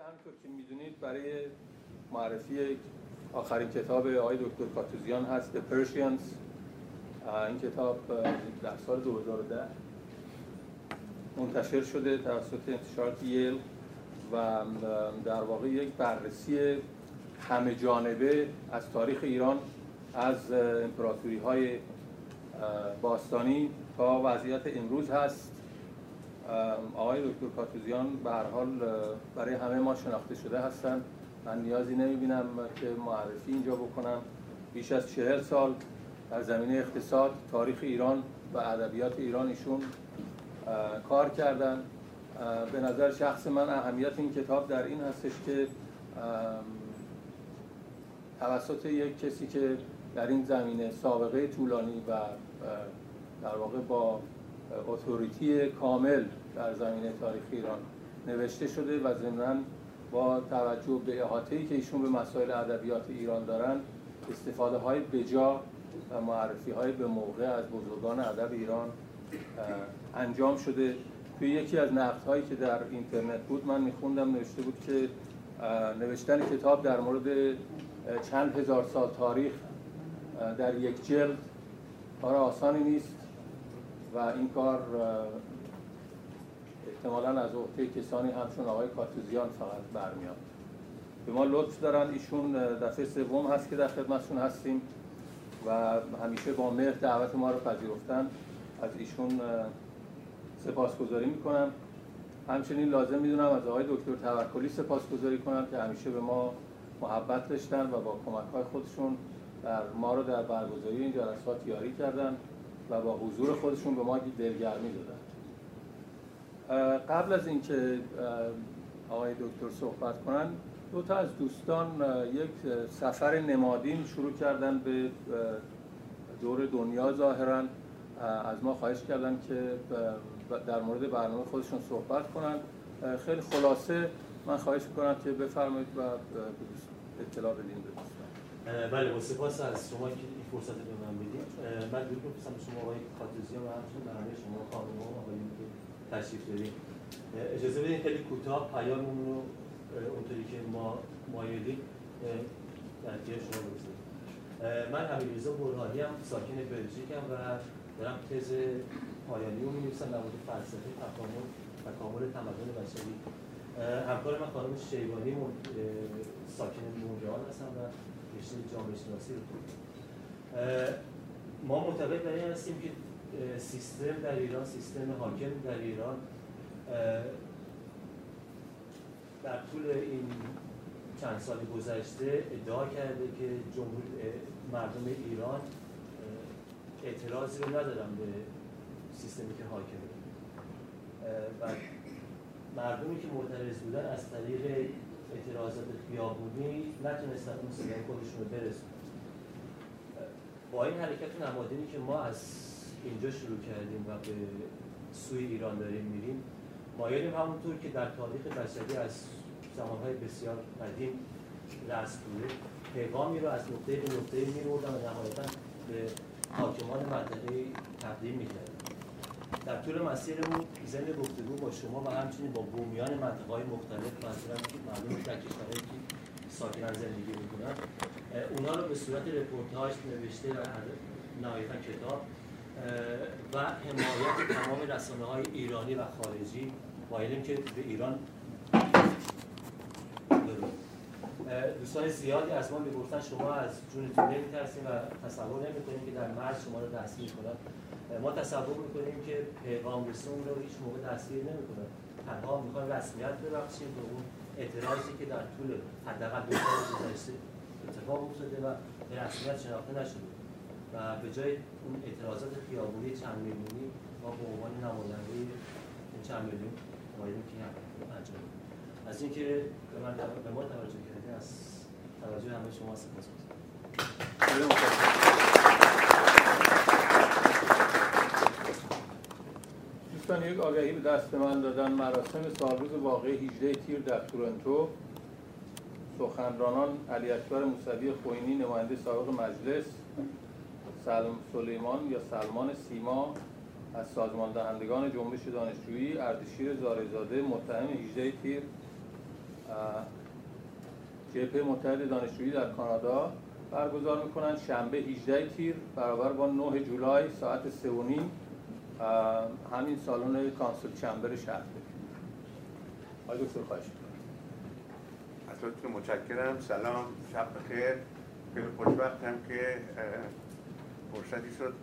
همطور که می‌دونید برای معرفی آخرین کتاب آقای دکتر کاتوزیان هست The Persians. این کتاب در سال 2010 منتشر شده توسط انتشارات یل و در واقع یک بررسی همه جانبه از تاریخ ایران از امپراتوری های باستانی تا وضعیت امروز هست. آقای دکتر کاتوزیان به هر حال برای همه ما شناخته شده هستند. من نیازی نمی‌بینم که معرفی اینجا بکنم. بیش از چهل سال در زمینه اقتصاد تاریخ ایران و ادبیات ایران ایشون کار کردن به نظر شخص من اهمیت این کتاب در این هستش که توسط یک کسی که در این زمینه سابقه طولانی و در واقع با اتوریتی کامل در زمینه تاریخ ایران نوشته شده و ضمناً با توجه به احاطه‌ای که ایشون به مسائل ادبیات ایران دارن استفاده های بجا و معرفی های به موقع از بزرگان ادب ایران انجام شده. توی یکی از نقد هایی که در اینترنت بود من میخوندم نوشته بود که نوشتن کتاب در مورد چند هزار سال تاریخ در یک جلد کار آسانی نیست. و این کار احتمالا از عهده کسانی همچون آقای کارتوزیان فقط برمیاد. به ما لطف دارن. ایشون دفعه سوم هست که در خدمتشون هستیم و همیشه با مهر دعوت ما رو پذیرفتن. از ایشون سپاسگزاری می‌کنم. همچنین لازم می‌دونم از آقای دکتر توکلی سپاسگزاری کنم که همیشه به ما محبت داشتن و با کمک های خودشون در ما رو در برگزاری این جلسات یاری کردن. و با حضور خودشون به ما دلگرمی دادن. قبل از اینکه آقای دکتر صحبت کنن دو تا از دوستان یک سفر نمادین شروع کردن به دور دنیا ظاهرا. از ما خواهش کردن که در مورد برنامه خودشون صحبت کنن. خیلی خلاصه من خواهش کنم که بفرمایید و اطلاع بدین به بله با سپاس از شما که فرصت به من بدید من درود می‌فرستم شما آقای کاتوزیان و همچنین به همه شما خانم و آقایون که تشریف داریم اجازه بدین خیلی کوتاه پیاممون رو اونطوری که ما مایلیم در شما بگذاریم. من حمیدرضا برهانی هم ساکن بلژیکم و دارم تز پایانی رو می‌نویسم در مورد فلسفه تکامل تکامل تمدن بشری. همکار من خانم شیبانی ساکن مونرال هستم و رشته جامعه شناسی رو. ما معتقد بر این هستیم که سیستم در ایران سیستم حاکم در ایران در طول این چند سال گذشته ادعا کرده که جمهور مردم ایران اعتراضی رو ندارن به سیستمی که حاکمه. و مردمی که معترض بودن از طریق اعتراضات خیابونی نتونستن اون صدای خودشون رو برسونن. با این حرکت نمادینی که ما از اینجا شروع کردیم و به سوی ایران داریم میریم مایلیم همونطور که در تاریخ بشری از زمانهای بسیار قدیم رسم بوده. پیغامی رو از نقطه به نقطه میبردن و نهایتا به حاکمان منطقه تقدیم می‌کردن. در طول مسیرمون ضمن گفتگو با شما و همچنین با بومیان منطقه های مختلف که معلوم در کشورهایی که ساکنن زندگی می‌کنن اونا رو به صورت رپورتاج نوشته و نهایتا کتاب و حمایت تمام رسانه های ایرانی و خارجی مایلیم که به ایران دوستان زیادی از ما می‌گفتن شما از جونتون نمیترسیم و تصور نمی‌کنیم که در مرز شما رو دستگیر کنن. ما تصور می‌کنیم که پیغام رسون رو هیچ موقع دستگیر نمی‌کنن. تنها می‌خوان رسمیت ببخشیم به اون اعتراضی که در طول حداقل دو سال اتفاق افتاده و به رسمیت شناخته نشده. و به جای اون اعتراضات خیابونی چند میلیونی ما به عنوان نماینده این چند میلیون مایلیم که انجام از اینکه به ما توجه کردید از توجه همه شما سپاس دوستان یک آگهی به دست من دادن مراسم سالروز واقعی 18 تیر در تورنتو. سخنرانان علی اکبر موسوی خوینی نماینده سابق مجلس سلم سلیمان یا سلمان سیما از سازمان دهندگان جنبش دانشجویی اردشیر زارزاده متهم 18 تیر جبهه متحد دانشجویی در کانادا برگزار می‌کنن شنبه 18 تیر برابر با 9 جولای ساعت 3 و نیم همین سالن کانسل چمبر شهر. آقای دکتر خواهش از متشکرم. سلام شب بخیر. خیلی خوشبختم که فرصتی شد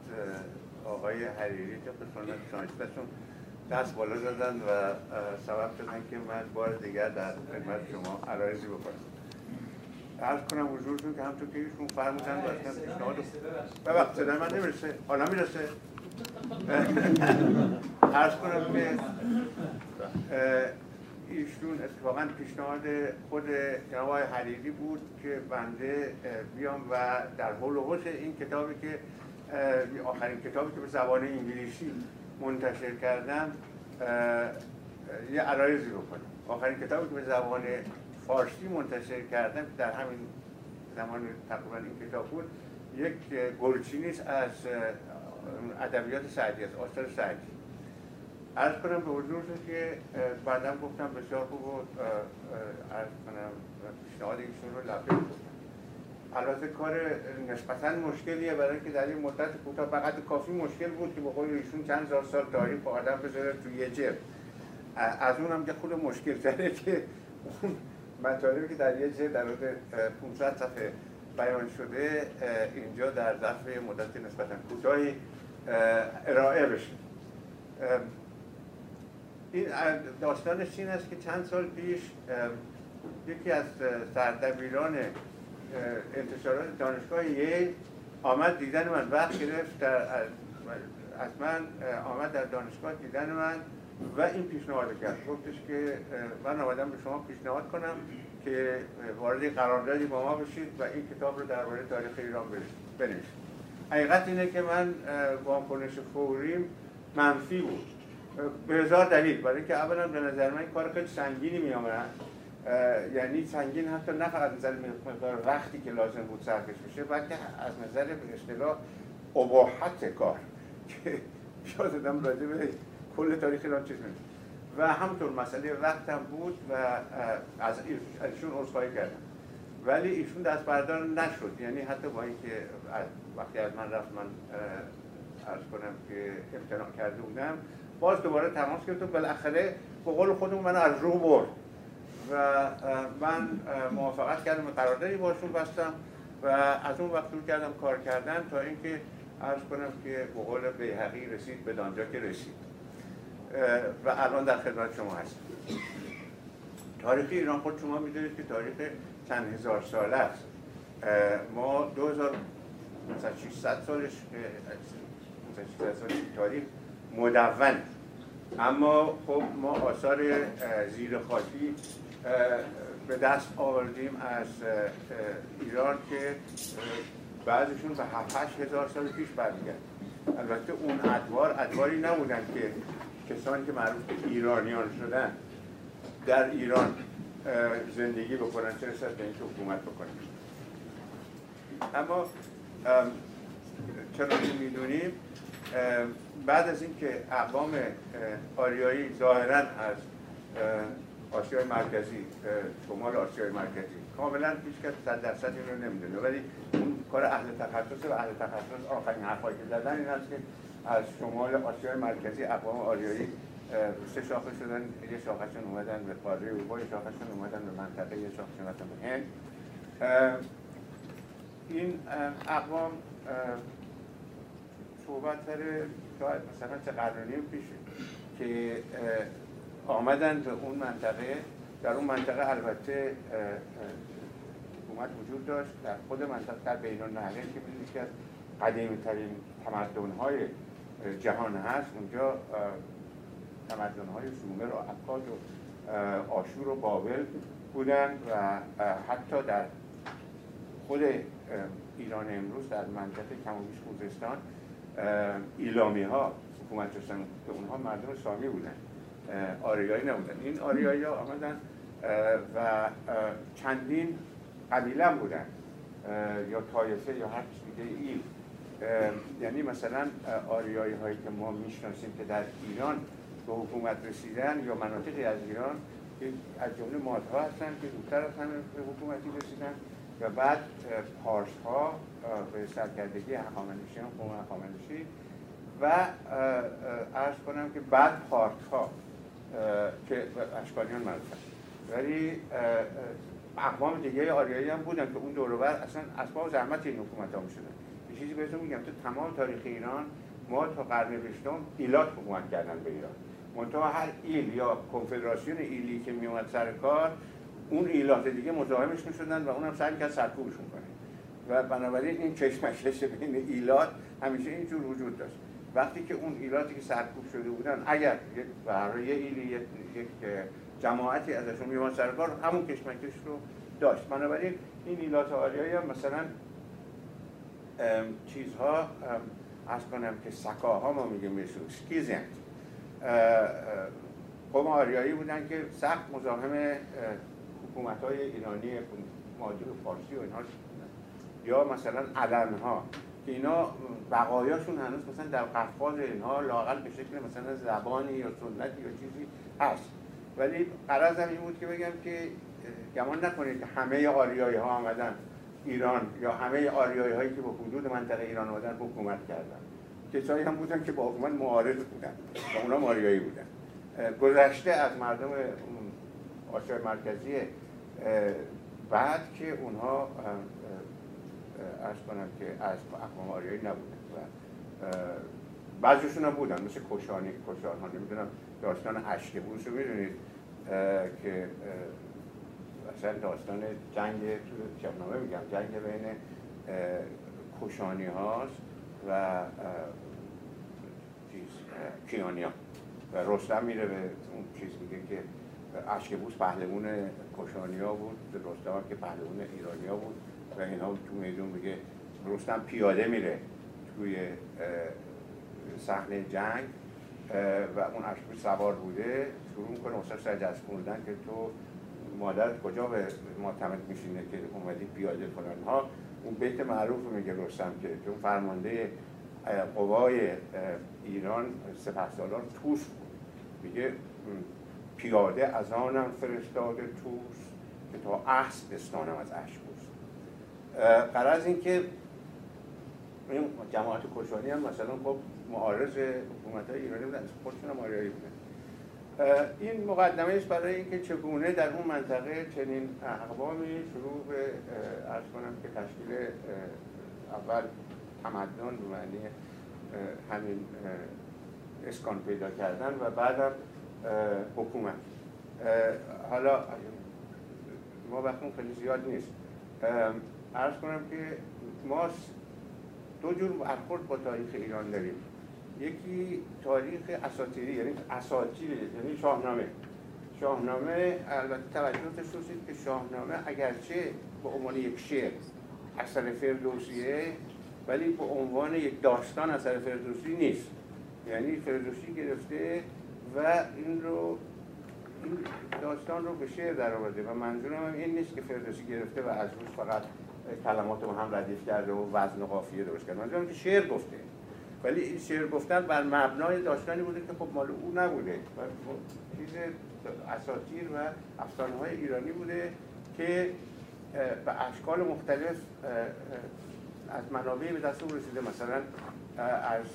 آقای حریری که به سنت شانشتشون دست بالا دادن و سبب شدن که من بار دیگر در خدمت شما عرایزی بکنم. عرض کنم حضورتون که همطور که ایشون فرمودن و اصلا پیشنهاد ببخت صدای من نمی‌رسه. حالا می‌رسه. عرض کنم که ایشون اتفاقا پیشنهاد خود جناب حریری بود که بنده بیام و در حول و این کتابی که آخرین کتابی که به زبان انگلیسی منتشر کردم یه عرایزی بکنم. آخرین کتابی که به زبان فارسی منتشر کردم در همین زمان تقریبا این کتاب بود یک گلچینی از ادبیات سعدی است آثار سعدی. عرض کنم به حضورتون که بعدا گفتم بسیار خوب و عرض کنم پیشنهاد ایشون رو لبه البته کار نسبتا مشکلیه برای که در این مدت کوتاه فقط کافی مشکل بود که به ایشون چند هزار سال تاریخ با آدم بذاره توی یه جلد از اونم که خود مشکل تره که اون مطالبی که در یه جلد در حدود 500 صفحه بیان شده اینجا در ظرف مدت نسبتا کوتاهی ارائه بشه. این داستانش این است که چند سال پیش یکی از سردبیران انتشارات دانشگاه یه آمد دیدن من وقت گرفت در از من آمد در دانشگاه دیدن من و این پیشنهاد کرد. گفتش که من آمدم به شما پیشنهاد کنم که وارد قراردادی با ما بشید و این کتاب رو درباره تاریخ ایران بنویسید. حقیقت اینه که من واکنش فوریم منفی بود. به هزار دلیل. برای اینکه اولا به نظر من کار خیلی سنگینی می یعنی سنگین حتی نه فقط نظر مقدار وقتی که لازم بود صرفش بشه بلکه از نظر به اصطلاح اباحت کار. که شاید راجع به کل تاریخ ایران چیز و همطور مسئله وقت هم بود و از ایشون عذرخواهی کردم. ولی ایشون دست بردار نشد. یعنی حتی با اینکه وقتی از من رفت من عرض کنم که امتناع کرده بودم باز دوباره تماس گرفت و بالاخره به قول خودمون من از رو برد و من موافقت کردم و قراردادی باشون بستم و از اون وقت شروع کردم کار کردن تا اینکه عرض کنم که به قول بیهقی رسید به دانجا که رسید. و الان در خدمت شما هستم. تاریخ ایران خود شما می‌دونید که تاریخ چند هزار ساله است. ما 2600 سالش 2600 سالش تاریخ مدون. اما خب ما آثار زیر خاکی به دست آوردیم از ایران که بعضشون به 7 هزار سال پیش برمیگرد البته اون ادوار ادواری نبودن که کسانی که معروف به ایرانیان شدن در ایران زندگی بکنن چه رسد به اینکه حکومت بکنن. اما چرا که می‌دونیم؟ بعد از اینکه اقوام آریایی ظاهرا از آسیای مرکزی شمال آسیای مرکزی کاملا هیچ کس صد درصد این نمی‌دونه. ولی اون کار اهل تخصص و اهل تخصص آخرین حرفایی که زدن این هست که از شمال آسیای مرکزی اقوام آریایی سه شاخه شدن یه شاخهشون اومدن به قاره اروپا یه شاخهشون اومدن به منطقه یه به هند. این اقوام صحبت سر شاید مثلا چه قرنی پیشه که آمدن به اون منطقه در اون منطقه البته حکومت وجود داشت. در خود منطقه در بین النهرین که می‌دونید که از قدیمی ترین تمدن های جهان هست اونجا تمدن های سومر و اکاد و آشور و بابل بودن و حتی در خود ایران امروز در منطقه کمابیش خوزستان ایلامی ها حکومت داشتن اونها مردم سامی بودن. آریایی نبودن. این آریایی ها آمدن و چندین قبیله بودن. یا طایفه یا هر دیگه ای. یعنی مثلا آریایی هایی که ما می‌شناسیم که در ایران به حکومت رسیدن یا مناطقی از ایران که از جمله مادها هستن که زودتر از همه حکومتی رسیدن. و بعد پارس ها به سرکردگی هخامنشی هم قوم هخامنشی و ارز کنم که بعد پارت ها که اشکالیان مرسن ولی اقوام دیگه آریایی هم بودن که اون دور اصلا اسباب زحمت این حکومت ها می‌شدن یه چیزی بهتون میگم تو تمام تاریخ ایران ما تا قرن بیستم ایلات حکومت کردن به ایران. منتها هر ایل یا کنفدراسیون ایلی که میومد سر کار اون ایلات دیگه مزاحمش می‌شدن و اونم سعی کرد سرکوبشون کنه. و بنابراین این کشمکش بین ایلات همیشه اینجور وجود داشت. وقتی که اون ایلاتی که سرکوب شده بودن اگر برای یه ایلی یک جماعتی ازشون میومد سر کار همون کشمکش رو داشت. بنابراین این ایلات آریایی هم مثلا چیزها عرض کنم که سکاها ما میگیم بهشون Scythian قوم آریایی بودن که سخت مزاحم حکومت های ایرانی ماجر فارسی و اینها یا مثلا علم ها که اینا بقایاشون هنوز مثلا در قفقاز اینها لاقل به شکل مثلا زبانی یا سنتی یا چیزی هست. ولی قرض این بود که بگم که گمان نکنید که همه آریایی ها آمدن ایران یا همه آریایی هایی که به حدود منطقه ایران آمدن حکومت کردن. کسایی هم بودن که با حکومت معارض بودن و اونا آریایی بودن. گذشته از مردم آسیای مرکزی بعد که اونها ارز کنم که از اقوام آریایی نبودن و بعضیشون هم بودن مثل کشانی کشان ها نمی‌دونم داستان اشکبوس رو می‌دونید که اصلا داستان جنگ تو شبنامه میگم جنگ بین کشانی هاست و چیز کیانیا. و رستم میره به اون چیز میگه که اشکبوس پهلوان کشانیا بود رستم که پهلوان ایرانیا بود و اینها تو میدون میگه رستم پیاده میره توی صحنه جنگ و اون اشکبوس سوار بوده شروع می‌کنه مثلا سر دست که تو مادر کجا به معتمد میشینه که اومدی پیاده فلان ها؟ اون بیت معروف میگه رستم که چون فرمانده قوای ایران سپه سالار توس بود. میگه پیاده از آنم فرستاده توس که تا اسب بستانم از اشکوس قرار این که این جماعت کشانی هم مثلا خب معارض حکومت های ایرانی بودن. خودشون هم آریایی بودن. این مقدمه است برای اینکه چگونه در اون منطقه چنین اقوامی شروع به ارز کنم که تشکیل اول تمدن به معنی همین اسکان پیدا کردن و بعدم حکومت. حالا ما وقتمون خیلی زیاد نیست. ارز کنم که ما دو جور برخورد با تاریخ ایران داریم. یکی تاریخ اساطیری یعنی اساطیر یعنی شاهنامه. شاهنامه البته توجه داشته که شاهنامه اگرچه به عنوان یک شعر اثر فردوسیه ولی به عنوان یک داستان اثر فردوسی نیست. یعنی فردوسی گرفته و این رو این داستان رو به شعر در آورده و منظورم هم این نیست که فردوسی گرفته و از روش فقط کلمات رو هم ردیف کرده و وزن و قافیه درست کرده. منظورم که شعر گفته. ولی این شعر گفتن بر مبنای داستانی بوده که خب مال او نبوده. و چیز اساطیر و افسانه های ایرانی بوده که به اشکال مختلف از منابع به دست او رسیده. مثلا از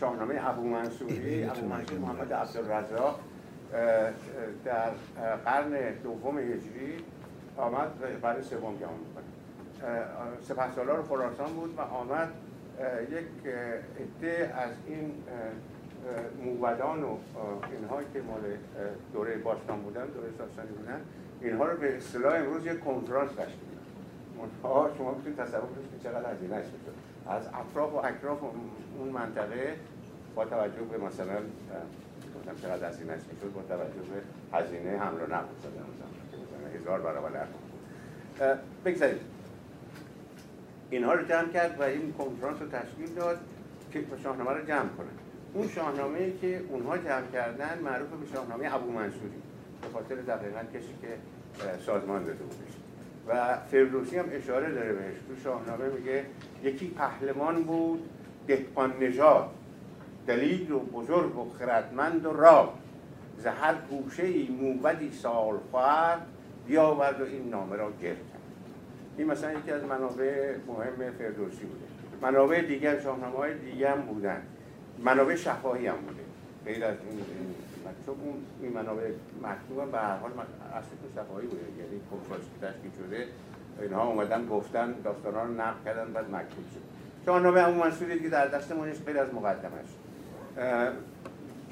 شاهنامه ابو منصوری ابو منصور محمد عبدالرزاق در قرن دوم هجری آمد قرن سوم گمان می‌کنه سپه سالار خراسان بود و آمد یک عده از این موبدان و اینها که مال دوره باستان بودن دوره ساسانی بودن اینها رو به اصطلاح امروز یک کنفرانس تشکیل منتها شما می‌تونید تصور کنید که چقدر هزینه شد از اطراف و اکراف اون منطقه با توجه به مثلا گفتم چقدر هزینه می‌شد با توجه به هزینه حمل و نقل مثلا هزار برابر بگذارید. اینها رو جمع کرد و این کنفرانس رو تشکیل داد که شاهنامه رو جمع کنن اون شاهنامه که اونها جمع کردن معروف به شاهنامه ابو منصوری به خاطر دقیقا کسی که سازمان داده بودش. و فردوسی هم اشاره داره بهش. تو شاهنامه میگه یکی پهلوان بود دهقان نژاد دلیل و بزرگ و خردمند و راه زهر گوشه ای موبدی سال خواهد بیاورد و این نامه را گرد کرد این مثلا یکی از منابع مهم فردوسی بوده. منابع دیگر شاهنامه های دیگه هم بودن. منابع شفاهی هم بوده. غیر از این چون اون این منابع مکتوب به هر حال اصل شفاهی بوده. یعنی کنفرانس تشکیل شده اینها اومدن گفتن داستانا رو نقل کردن بعد مکتوب شد. شاهنامه عمو منصوری که در دستمونش غیر از مقدمش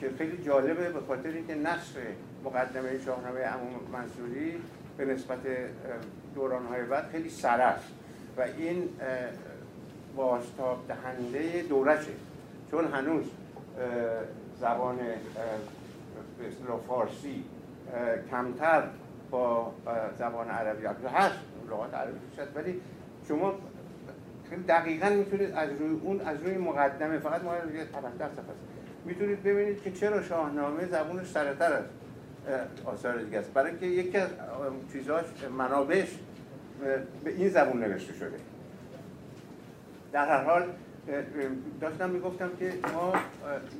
که خیلی جالبه به خاطر اینکه نصر مقدمه شاهنامه عمو منصوری به نسبت دورانهای بعد خیلی سر و این بازتاب دهنده دورشه. چون هنوز زبان به فارسی کمتر با زبان عربی. هست لغات عربی شد. ولی شما خیلی دقیقا می‌تونید از روی اون از روی مقدمه فقط ما یه 15 صفحه می‌تونید ببینید که چرا شاهنامه زبونش سرتر است آثار دیگه است. برای اینکه یکی از چیزاش منابعش به این زبون نوشته شده. در هر حال داشتم می‌گفتم که ما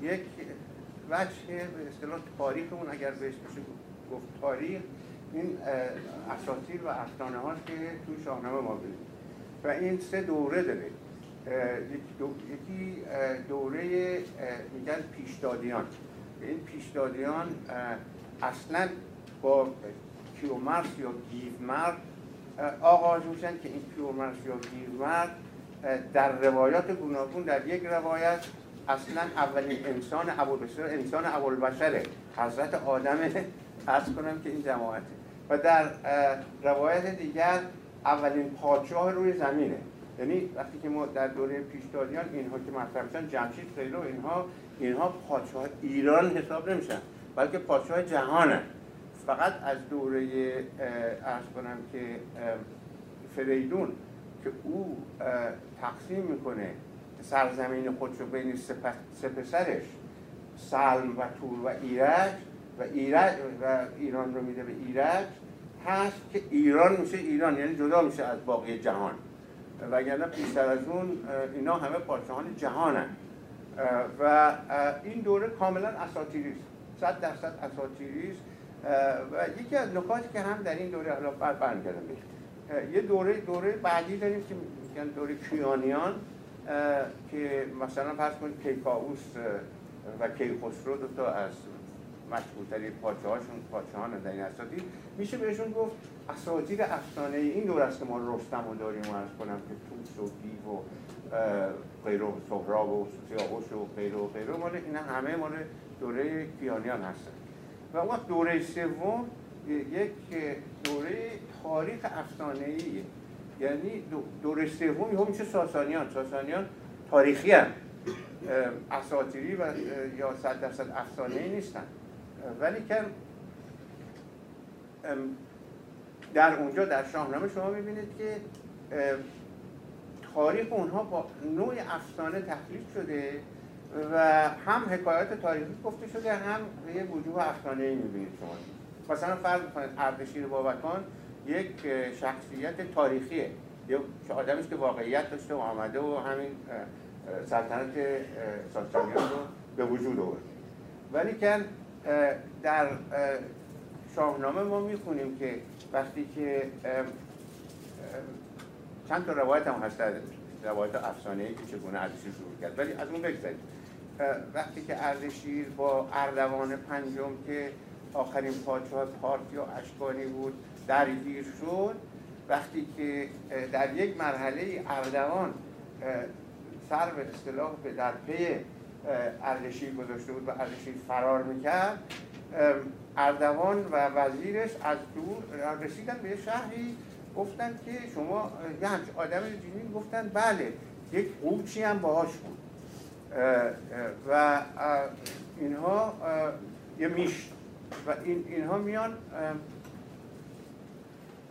یک وجه به اصطلاح تاریخمون اگر بهش بشه گفت تاریخ این اساطیر و افسانه هاست که تو شاهنامه ما ببینیم. و این سه دوره داره. یکی دوره میگن پیشدادیان. این پیشدادیان اصلا با کیومرس یا گیومرد آغاز میشن که این کیومرس یا گیومرد در روایات گوناگون در یک روایت اصلا اولین انسان ابوالبشر انسان ابوالبشره حضرت آدم ارز کنم که این جماعته. و در روایت دیگر اولین پادشاه روی زمینه. یعنی وقتی که ما در دوره پیشدادیان اینها که مطرح میشن جمشید خیلو اینها اینها پادشاه ایران حساب نمیشن بلکه پادشاه جهانه. فقط از دوره ارز کنم که فریدون که او تقسیم می‌کنه سرزمین خودش رو بین سه پسرش سلم و تور و ایرج و ایرج و ایران رو میده به ایرج. هست که ایران میشه ایران یعنی جدا میشه از باقی جهان. وگرنه پیشتر از اون اینا همه پادشاهان جهانن. و این دوره کاملا اساطیری است. صد درصد اساطیری است. و یکی از نکاتی که هم در این دوره حالا برمیگردم یه دوره دوره بعدی داریم که میگن دوره کیانیان. که مثلا فرض کنید کیکاووس و کیخسرو دو تا از مشهورترین پاچه هاشون پاچه در این اساطیر میشه بهشون گفت اساطیر افسانه این دور است که ما رستم و داریم ارز کنم که توس و دیو و غیر و سهراب و سیاوش و غیر و غیر مال اینا همه مال دوره کیانیان هستن. و وقت دوره سوم یک دوره تاریخ افسانه ایه یعنی دوره سوم هم میشه ساسانیان؟ ساسانیان تاریخی هم اساطیری و یا صد درصد افسانه ای نیستن ولی که در اونجا در شاهنامه شما می‌بینید که تاریخ اونها با نوع افسانه تحلیل شده و هم حکایات تاریخی گفته شده هم یه وجوه افسانه ای می‌بینید شما. مثلا فرض کنید اردشیر بابکان یک شخصیت تاریخیه. یه آدمی که واقعیت داشته و آمده و همین سلطنت ساسانیان رو به وجود آورد. ولی که در شاهنامه ما می‌خونیم که وقتی که چند تا روایت هم هست روایت افسانه ای که چگونه اردشیر شروع کرد. ولی از اون بگذاریم وقتی که اردشیر با اردوان پنجم که آخرین پادشاه پارت یا اشکانی بود درگیر شد وقتی که در یک مرحله اردوان سر به اصطلاح به در پی اردشیر گذاشته بود و اردشیر فرار می‌کرد اردوان و وزیرش از دور رسیدن به شهری گفتن که شما یه همچه آدم جینی گفتن بله یک قوچی هم باهاش بود. و اینها یه میش و این اینها میان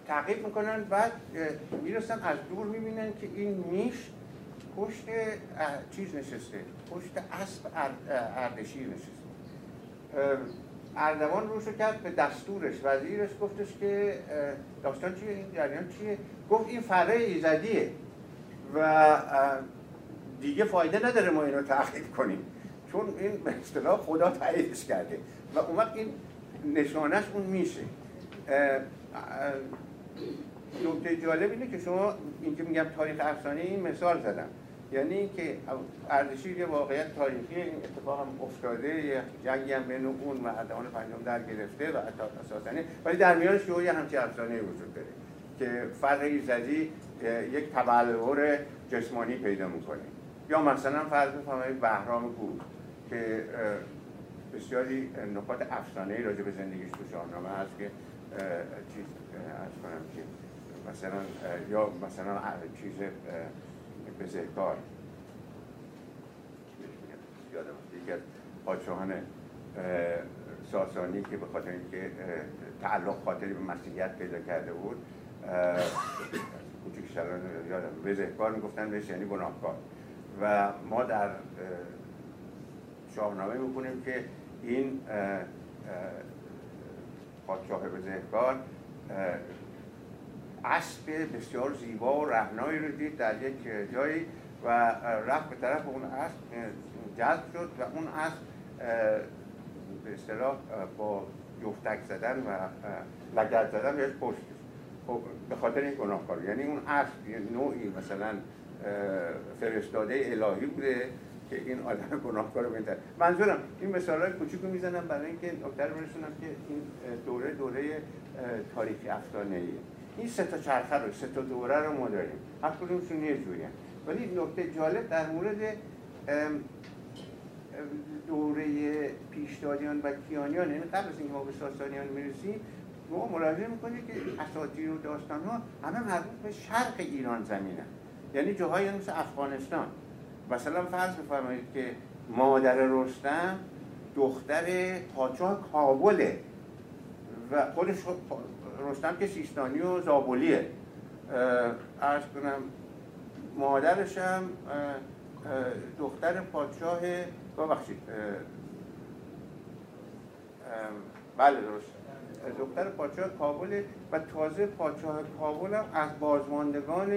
تعقیب می‌کنن بعد می‌رسن از دور می‌بینن که این میش پشت چیز نشسته پشت اسب اردشیر نشسته. اردوان روشو کرد به دستورش وزیرش گفتش که داستان چیه؟ این جریان چیه؟ گفت این فره ایزدیه و دیگه فایده نداره ما اینو تعقیب کنیم. چون این به اصطلاح خدا تاییدش کرده. و اون وقت این نشانش اون میشه. نکته جالب اینه که شما اینکه میگم تاریخ افسانه این مثال زدم. یعنی اینکه اردشیر یه واقعیت تاریخی اتفاق هم افتاده جنگی هم بین اون و اردوان پنجم در گرفته و اساسانه ولی در میانش یه همچین افسانه وجود داره که فرق ایزدی یک تبلور جسمانی پیدا می‌کنه. یا مثلا فرض بفرمایید بهرام گور که بسیاری نکات افسانه راجع به زندگیش تو شاهنامه هست که چیز از کنم که مثلا یا مثلا چیز بزهکار. یکی از پادشاهان ساسانی که به خاطر اینکه تعلق خاطری به مسیحیت پیدا کرده بود کوچیک شلان یادم بزهکار می‌گفتن بهش یعنی گناهکار. و ما در شاهنامه می‌کنیم که این پادشاه بزهکار اسب بسیار زیبا و رهنایی رو دید در یک جایی و رفت به طرف اون اسب جذب شد و اون اسب به اصطلاح با جفتک زدن و لگت زدن بهش پشت خب به خاطر این گناهکار. یعنی اون اسب نوعی مثلا فرستاده الهی بوده که این آدم گناهکار بینتر منظورم این مثال های کوچیک رو می‌زنم برای اینکه نکته رو برسونم که این دوره دوره تاریخی افسانه ایه این سه تا چرخه رو سه تا دوره رو ما داریم. هر کدومشون یه جوری ولی نکته جالب در مورد دوره پیشدادیان و کیانیان یعنی قبل از اینکه ما به ساسانیان می‌رسیم ما ملاحظه می‌کنید که اساطیر و داستان ها همه مربوط به شرق ایران زمینه یعنی جاهایی مثل افغانستان. مثلا فرض بفرمایید که مادر رستم دختر پادشاه کابله و خودش رستم که سیستانی و زابلیه. ارز کنم مادرش هم دختر پادشاه ببخشید بله درست. دختر پادشاه کابل و تازه پادشاه کابل هم از بازماندگان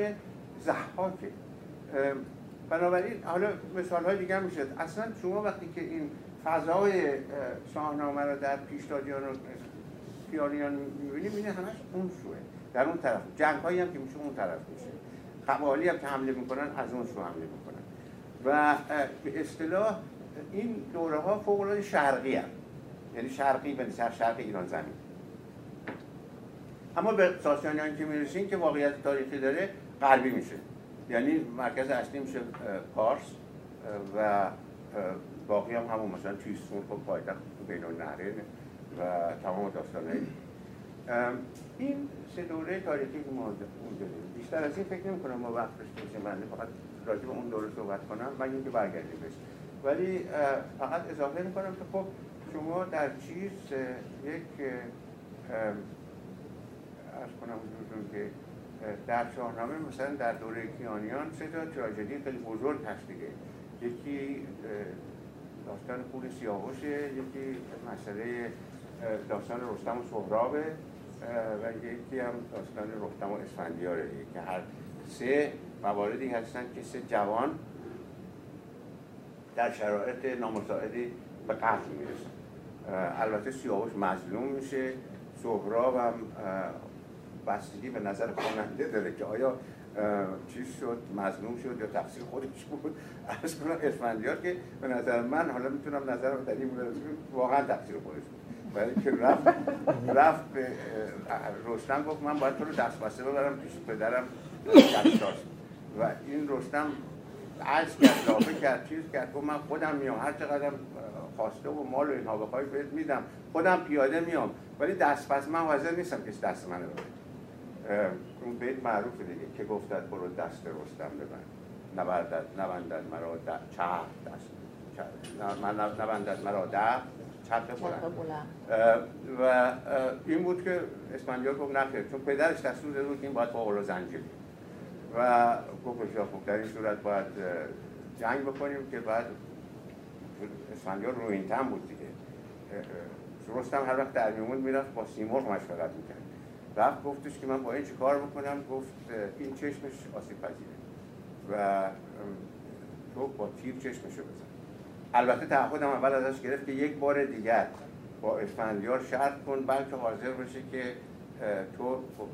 زحاکه بنابراین حالا مثال های دیگه میشه اصلا شما وقتی که این فضای شاهنامه رو در پیشدادیان و پیانیان می‌بینیم اینه همش اون سوه در اون طرف. جنگ هایی هم که میشه اون طرف میشه. قبالی هم که حمله می‌کنن از اون سو حمله می‌کنن. و به اصطلاح این دوره ها فوق شرقی هم. یعنی شرقی به سر شرق ایران زمین. اما به ساسانیان که می‌رسیم که واقعیت تاریخی داره غربی میشه. یعنی مرکز اصلی میشه پارس و باقی هم همون مثلا تیسفون خب پایتخت بین النهرین و تمام داستانه این سه دوره تاریخی که ما داریم بیشتر از این فکر نمی کنم ما وقت داشته باشیم بنده فقط راجع به اون دوره صحبت کنم من اینکه برگردیم بشه ولی فقط اضافه می کنم که خب شما در چیز یک ارز کنم که در شاهنامه مثلا در دوره کیانیان سه تا تراژدی خیلی بزرگ هست دیگه. یکی داستان پول سیاوشه یکی مسئله داستان رستم و سهرابه و یکی هم داستان رستم و اسفندیاره که هر سه مواردی هستن که سه جوان در شرایط نامساعدی به قتل می‌رسن. البته سیاوش مظلوم میشه سهراب هم بستگی به نظر خواننده داره که آیا چیز شد مظلوم شد یا تقصیر خودش بود؟ از کنم اسفندیار که به نظر من حالا می‌تونم نظرم در این واقعا تقصیر خودش بود. ولی که رفت رفت به رستم گفت من باید تو رو دست بسته ببرم پیش پدرم. و این رستم عرض کرد لافه کرد چیز کرد. گفت من خودم میام. هر چقدر خواسته و مال و اینها بخوای بهت میدم. خودم پیاده میام. ولی دست پس من حاضر نیستم که دست منو ببره. اون بیت معروف دیگه که گفتد برو دست رستم ببند. نبردد نبندد مرا چه دست. من نبندد مرا ده چرخ بلند. و این بود که اسفندیار گفت نخیر چون پدرش دستور داده بود که این باید با زنجیر و گفت خب در این صورت باید جنگ بکنیم که بعد اسفندیار رو این تن بود دیگه رستم هر وقت در میومد می‌رفت با سیمرغ مشورت می‌کرد. رفت گفتش که من با این چی کار بکنم؟ گفت این چشمش آسیب پذیره. و تو با تیر چشمشو بزن. البته تعهدم اول ازش گرفت که یک بار دیگر با اسفندیار شرط کن بلکه حاضر بشه که تو خب،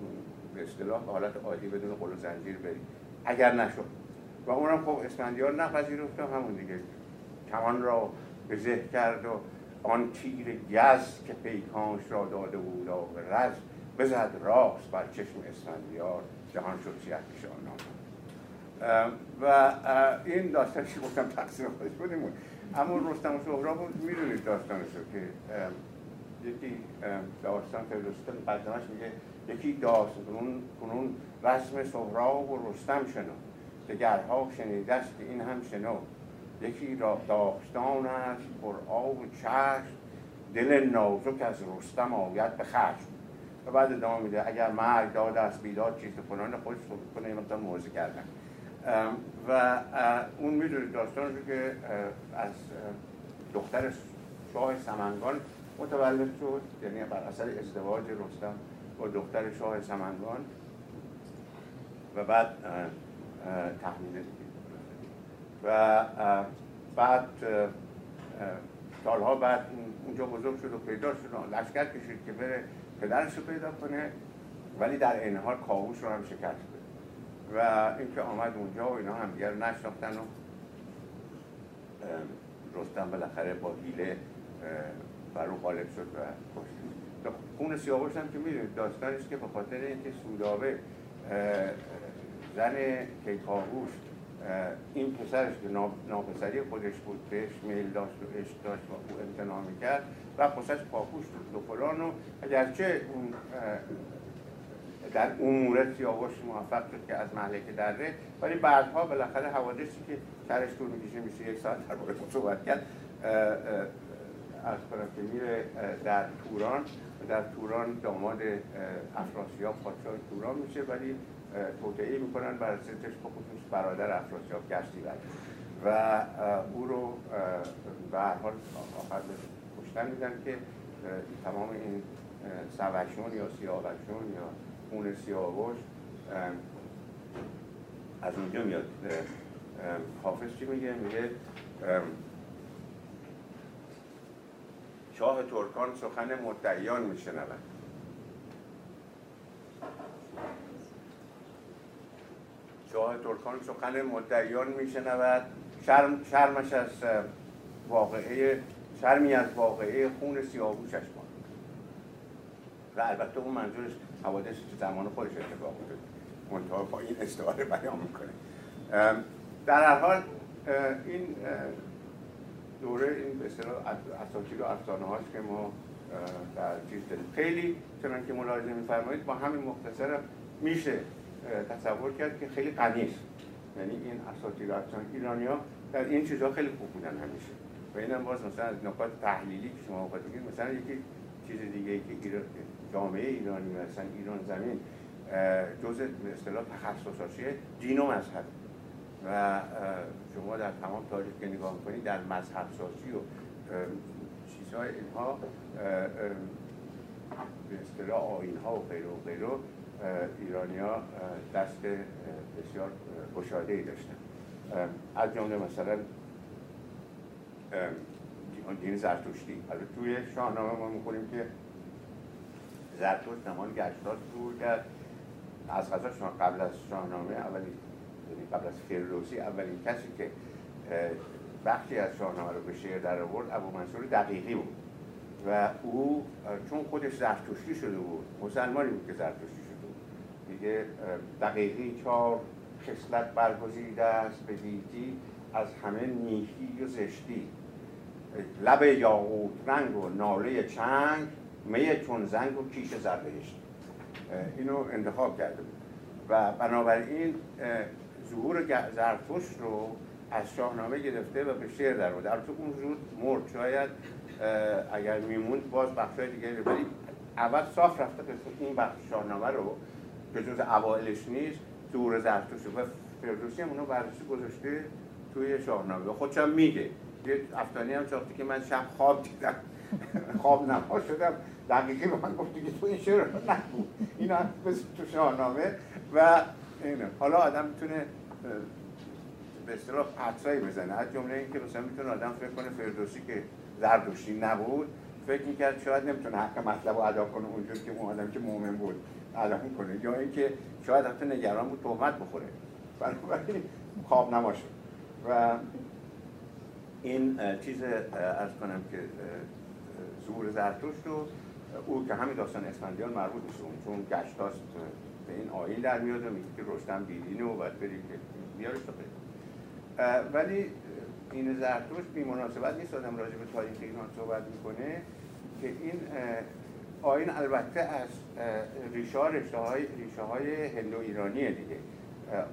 به اصطلاح حالت عادی بدون قل و زنجیر بری. اگر نشد. و اونم خب اسفندیار نپذیرفت همون دیگه. کمان را به زه کرد و آن تیر گز که پیکانش را داده بود و رز بزد راست بر چشم اسفندیار جهان شد سیه و این داستانش گفتم تقصیر خودش بودیم اما رستم و سهراب می‌دونید داستانش رو که یکی داستان فردوسی قدمش میگه یکی داستان کنون رسم سهراب و رستم شنو. دگرها شنیده است که این هم شنو. یکی را داستان است پر آب و چشم. دل نازک از رستم آید به خشم. و بعد ادامه میده. اگر مرگ داد است بیداد چیز فلان خودش کنه یه مقدار موزه کردن و اون می‌دونید داستان رو که از دختر شاه سمنگان متولد شد یعنی بر اثر ازدواج رستم با دختر شاه سمنگان. و بعد تحمیل و بعد سالها بعد اونجا بزرگ شد و پیدا شد و لشکر کشید که بره پدرش رو پیدا کنه ولی در این حال کاوش رو هم شکست و اینکه آمد اونجا و اینا هم دیگر نشناختن و رستم بالاخره با حیله بر او غالب شد و کشت خون سیاوش هم که می‌دونید داستانش که به خاطر اینکه سودابه زن کیکاووس این پسرش که ناپسری خودش بود بهش میل داشت و عشق داشت و او امتناع می‌کرد و پسرش پاپوش بود و فلان و اگرچه اون در امور سیاوش موفق شد که از مهلکه دره ولی بعدها بالاخره حوادثی که سرش طول می‌کشه میشه یک ساعت در مورد صحبت کرد از کنم که میره در توران در توران داماد افراسیاب پادشاه توران میشه ولی توطعه می‌کنن بر ستش بخصوص برادر افراسیاب گشتی بر و او رو به هر حال آخر کشتن میدن که تمام این سوشون یا سیاوشون یا خون سیاوش از اونجا میاد. حافظ چی میگه؟ میگه شاه ترکان سخن مدعیان میشنود. شاه ترکان سخن مدعیان میشنود. شرم شرمش از واقعه شرمی از واقعه خون سیاووشش ماند. و البته اون منظورش حوادث زمان خودش اتفاق افتاد. منتها با این استعاره بیان می‌کنه. در هر حال این دوره این به اصطلاح اساطیر و افسانه هاست که ما در چیز داریم. خیلی چنان که ملاحظه میفرمایید با همین مختصر میشه تصور کرد که خیلی غنی یعنی این و افسانه ایرانی ها در این چیزها خیلی خوب بودن همیشه. و اینم باز مثلا از نکات تحلیلی که شما بگید مثلا یکی چیز دیگه که جامعه ایرانی مثلا ایران زمین جزء به اصطلاح تخصصاتی دین و مذهب. و شما در تمام تاریخ که نگاه می‌کنید در مذهب سازی و چیزهای اینها به اصطلاح آین ها و غیره و غیره ایرانی ها دست بسیار گشاده ای داشتن. از جمله مثلا دین زرتشتی. حالا توی شاهنامه ما می‌خونیم که زرتشت زمان گشتات شروع کرد از غذا قبل از شاهنامه اولین یعنی قبل از فردوسی اولین کسی که بخشی از شاهنامه رو به شعر در آورد ابو منصور دقیقی بود. و او چون خودش زرتشتی شده بود مسلمانی بود که زرتشتی میگه دقیقی چهار خصلت برگزیده است به دیتی از همه نیکی و زشتی. لب یاقوت رنگ و ناله چنگ می چون زنگ و کیش زربهشت اینو انتخاب کرده بود و بنابراین ظهور زرتشت رو از شاهنامه گرفته و به شعر در در تو اون زود مرد شاید اگر میموند باز بخشای دیگه ولی اول صاف رفته قسمت این بخش شاهنامه رو که جز اوائلش نیست ظهور زرتشت و فردوسی هم اونو بررسی گذاشته توی شاهنامه. خودشم میگه. یه افتانی هم چاختی که من شب خواب دیدم. خواب نما شدم. دقیقی به من گفتی که تو این شعر رو نگو این هم تو شاهنامه. و اینه. حالا آدم می‌تونه به اصطلاح حدسایی بزنه. از جمله اینکه مثلا می‌تونه آدم فکر کنه فردوسی که زردشتی نبود. فکر می‌کرد شاید نمی‌تونه حق مطلب رو ادا کنه اونجور که اون آدم که مؤمن بود ادا کنه یا اینکه شاید حتی نگران بود تهمت بخوره. بنابراین خواب نماشه و این چیز ارز کنم که ظهور زرتشت رو او که همین داستان اسفندیان مربوط میشه چون گشتاست به این آین در میاد و میگه که رشتم دیدینه و باید بری که بیارش ولی این زرتشت بی مناسبت نیست. آدم راجع به تاریخ ایران صحبت می‌کنه که این آین البته از ریشه ها های, ریشه های هندو ایرانیه دیگه.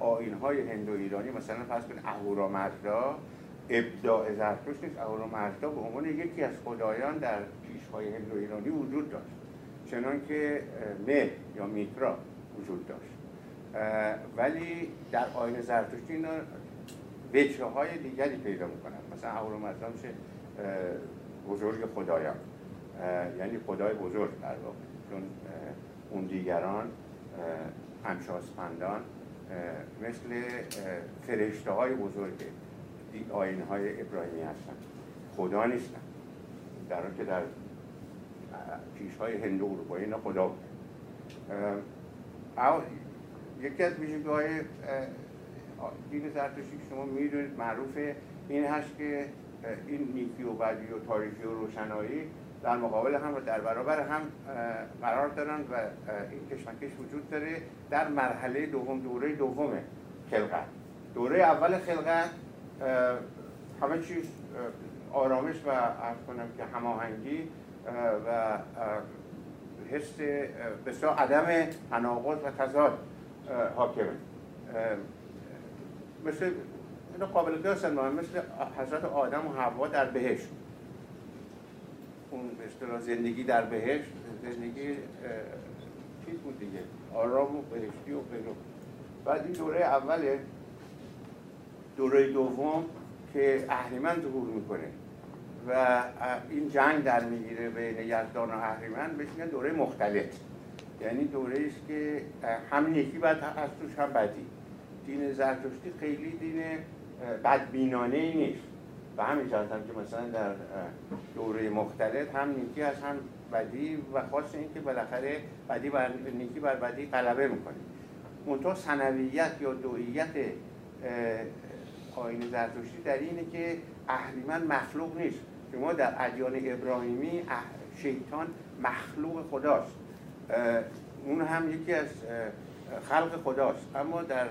آین های هندو ایرانی مثلا فرض کنید اهورامزدا ابداع زرتشت نیست. اهورامزدا به عنوان یکی از خدایان در پیشهای هندو ایرانی وجود داشت. چنان که مه یا میترا وجود داشت. ولی در آین زرتشتی وجه های دیگری پیدا می‌کنن. مثلا اهورامزدا میشه بزرگ خدایان. یعنی خدای بزرگ در واقع. چون اون دیگران همشاسپندان مثل فرشته های بزرگ آین های ابراهیمی هستن. خدا نیستن. در که در پیش های هندو اروپایی اینا خدا بود یکی از ویژگی دین زرتشتی شما می‌دونید معروف این هست که این نیکی و بدی و تاریخی و روشنایی در مقابل هم و در برابر هم قرار دارن و این کشمکش وجود داره در مرحله دوم دوره دوم خلقت. دوره اول خلقت همه چیز آرامش و ارز کنم که هماهنگی و حس بسیار عدم تناقض و تضاد حاکمه. مثل اینو قابل قیاس مثل حضرت آدم و حوا در بهشت. اون اصطلاح زندگی در بهشت زندگی چیز بود دیگه. آرام و بهشتی و غیره بعد این دوره اوله دوره دوم که اهریمن ظهور می‌کنه. و این جنگ در می‌گیره بین یزدان و اهریمن بهش میگن دوره مختلط. یعنی دوره است که هم یکی بعد از توش هم بدی دین زرتشتی خیلی دین بدبینانه ای نیست. و همین هم که مثلا در دوره مختلف هم نیکی از هم بدی و خاص این که بالاخره بدی بر نیکی بر بدی غلبه می‌کنه منتها سنویت یا دوییت آین زرتشتی در اینه که اهریمن مخلوق نیست. شما در ادیان ابراهیمی شیطان مخلوق خداست. اون هم یکی از خلق خداست. اما در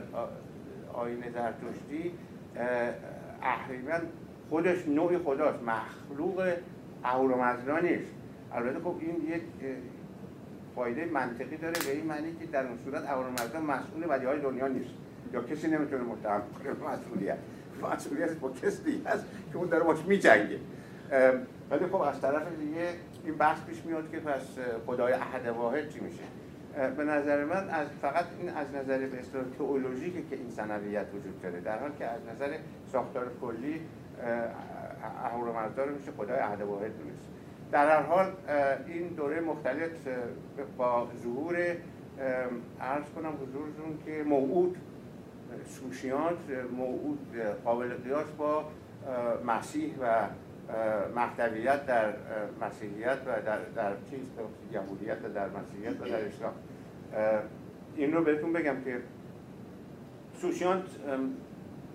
آین زرتشتی اهریمن خودش نوعی خداست. مخلوق اهورامزدا نیست. البته خب این یک فایده منطقی داره به این معنی که در اون صورت اهورامزدا مسئول بدی های دنیا نیست. یا کسی نمی‌تونه متهم کنه مسئولیت. مسئولیت با کسی دیگه که اون داره باش میجنگه. ولی خب از طرف دیگه این بحث پیش میاد که پس خدای احد واحد چی میشه؟ به نظر من از فقط این از نظر به اصطلاح تئولوژیکه که این سنویت وجود داره. در حال که از نظر ساختار کلی اهورامزدا رو میشه خدای احد واحد دونست. در هر حال این دوره مختلف با ظهور عرض کنم حضورتون که موعود سوشیانت موعود قابل قیاس با مسیح و مختویت در مسیحیت و در, در چیز یهودیت و در مسیحیت و در اسلام. این رو بهتون بگم که سوشیانت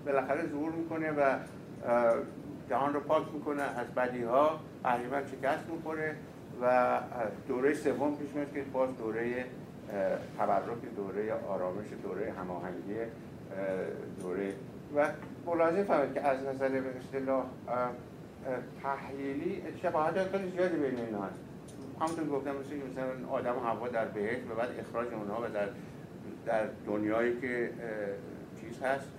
بالاخره ظهور می‌کنه و جهان رو پاک می‌کنه. از بدی ها تقریبا شکست می‌خوره و دوره سوم پیش میاد که باز دوره تبرک دوره آرامش دوره هماهنگی دوره. و ملاحظه فهمید که از نظر به اصطلاح تحلیلی شباهت خیلی زیادی بین اینا هست. همونطور گفتم مثل مثلا آدم هوا در بهشت و بعد اخراج اونها و در در دنیایی که چیز هست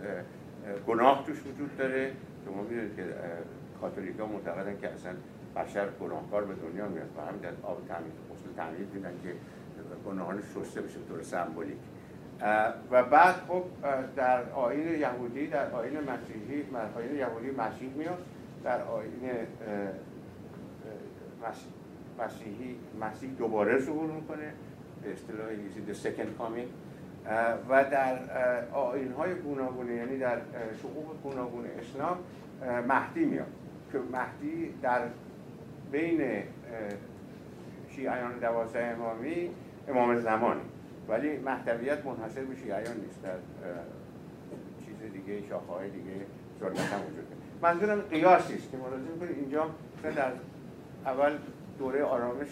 گناه توش وجود داره. شما می‌دونید که کاتولیکا معتقدن که اصلا بشر گناهکار به دنیا میاد و همین در آب تمیز غسل تمیز میدن که گناهان شسته بشه طور سمبولیک. و بعد خب در آین یهودی در آین مسیحی آین یهودی مسیح میاد. در آین مسیحی مسیح دوباره ظهور می‌کنه به اصطلاح انگلیسی the second coming. و در آین های گوناگونه یعنی در شقوق گوناگون اسلام مهدی میاد. که مهدی در بین شیعیان دوازده امامی امام زمانی ولی مهدویت منحصر به شیعیان نیست. در چیز دیگه شاخه های دیگه سنت هم وجود منظورم قیاسی است که ملاحظه کنید. اینجا در اول دوره آرامش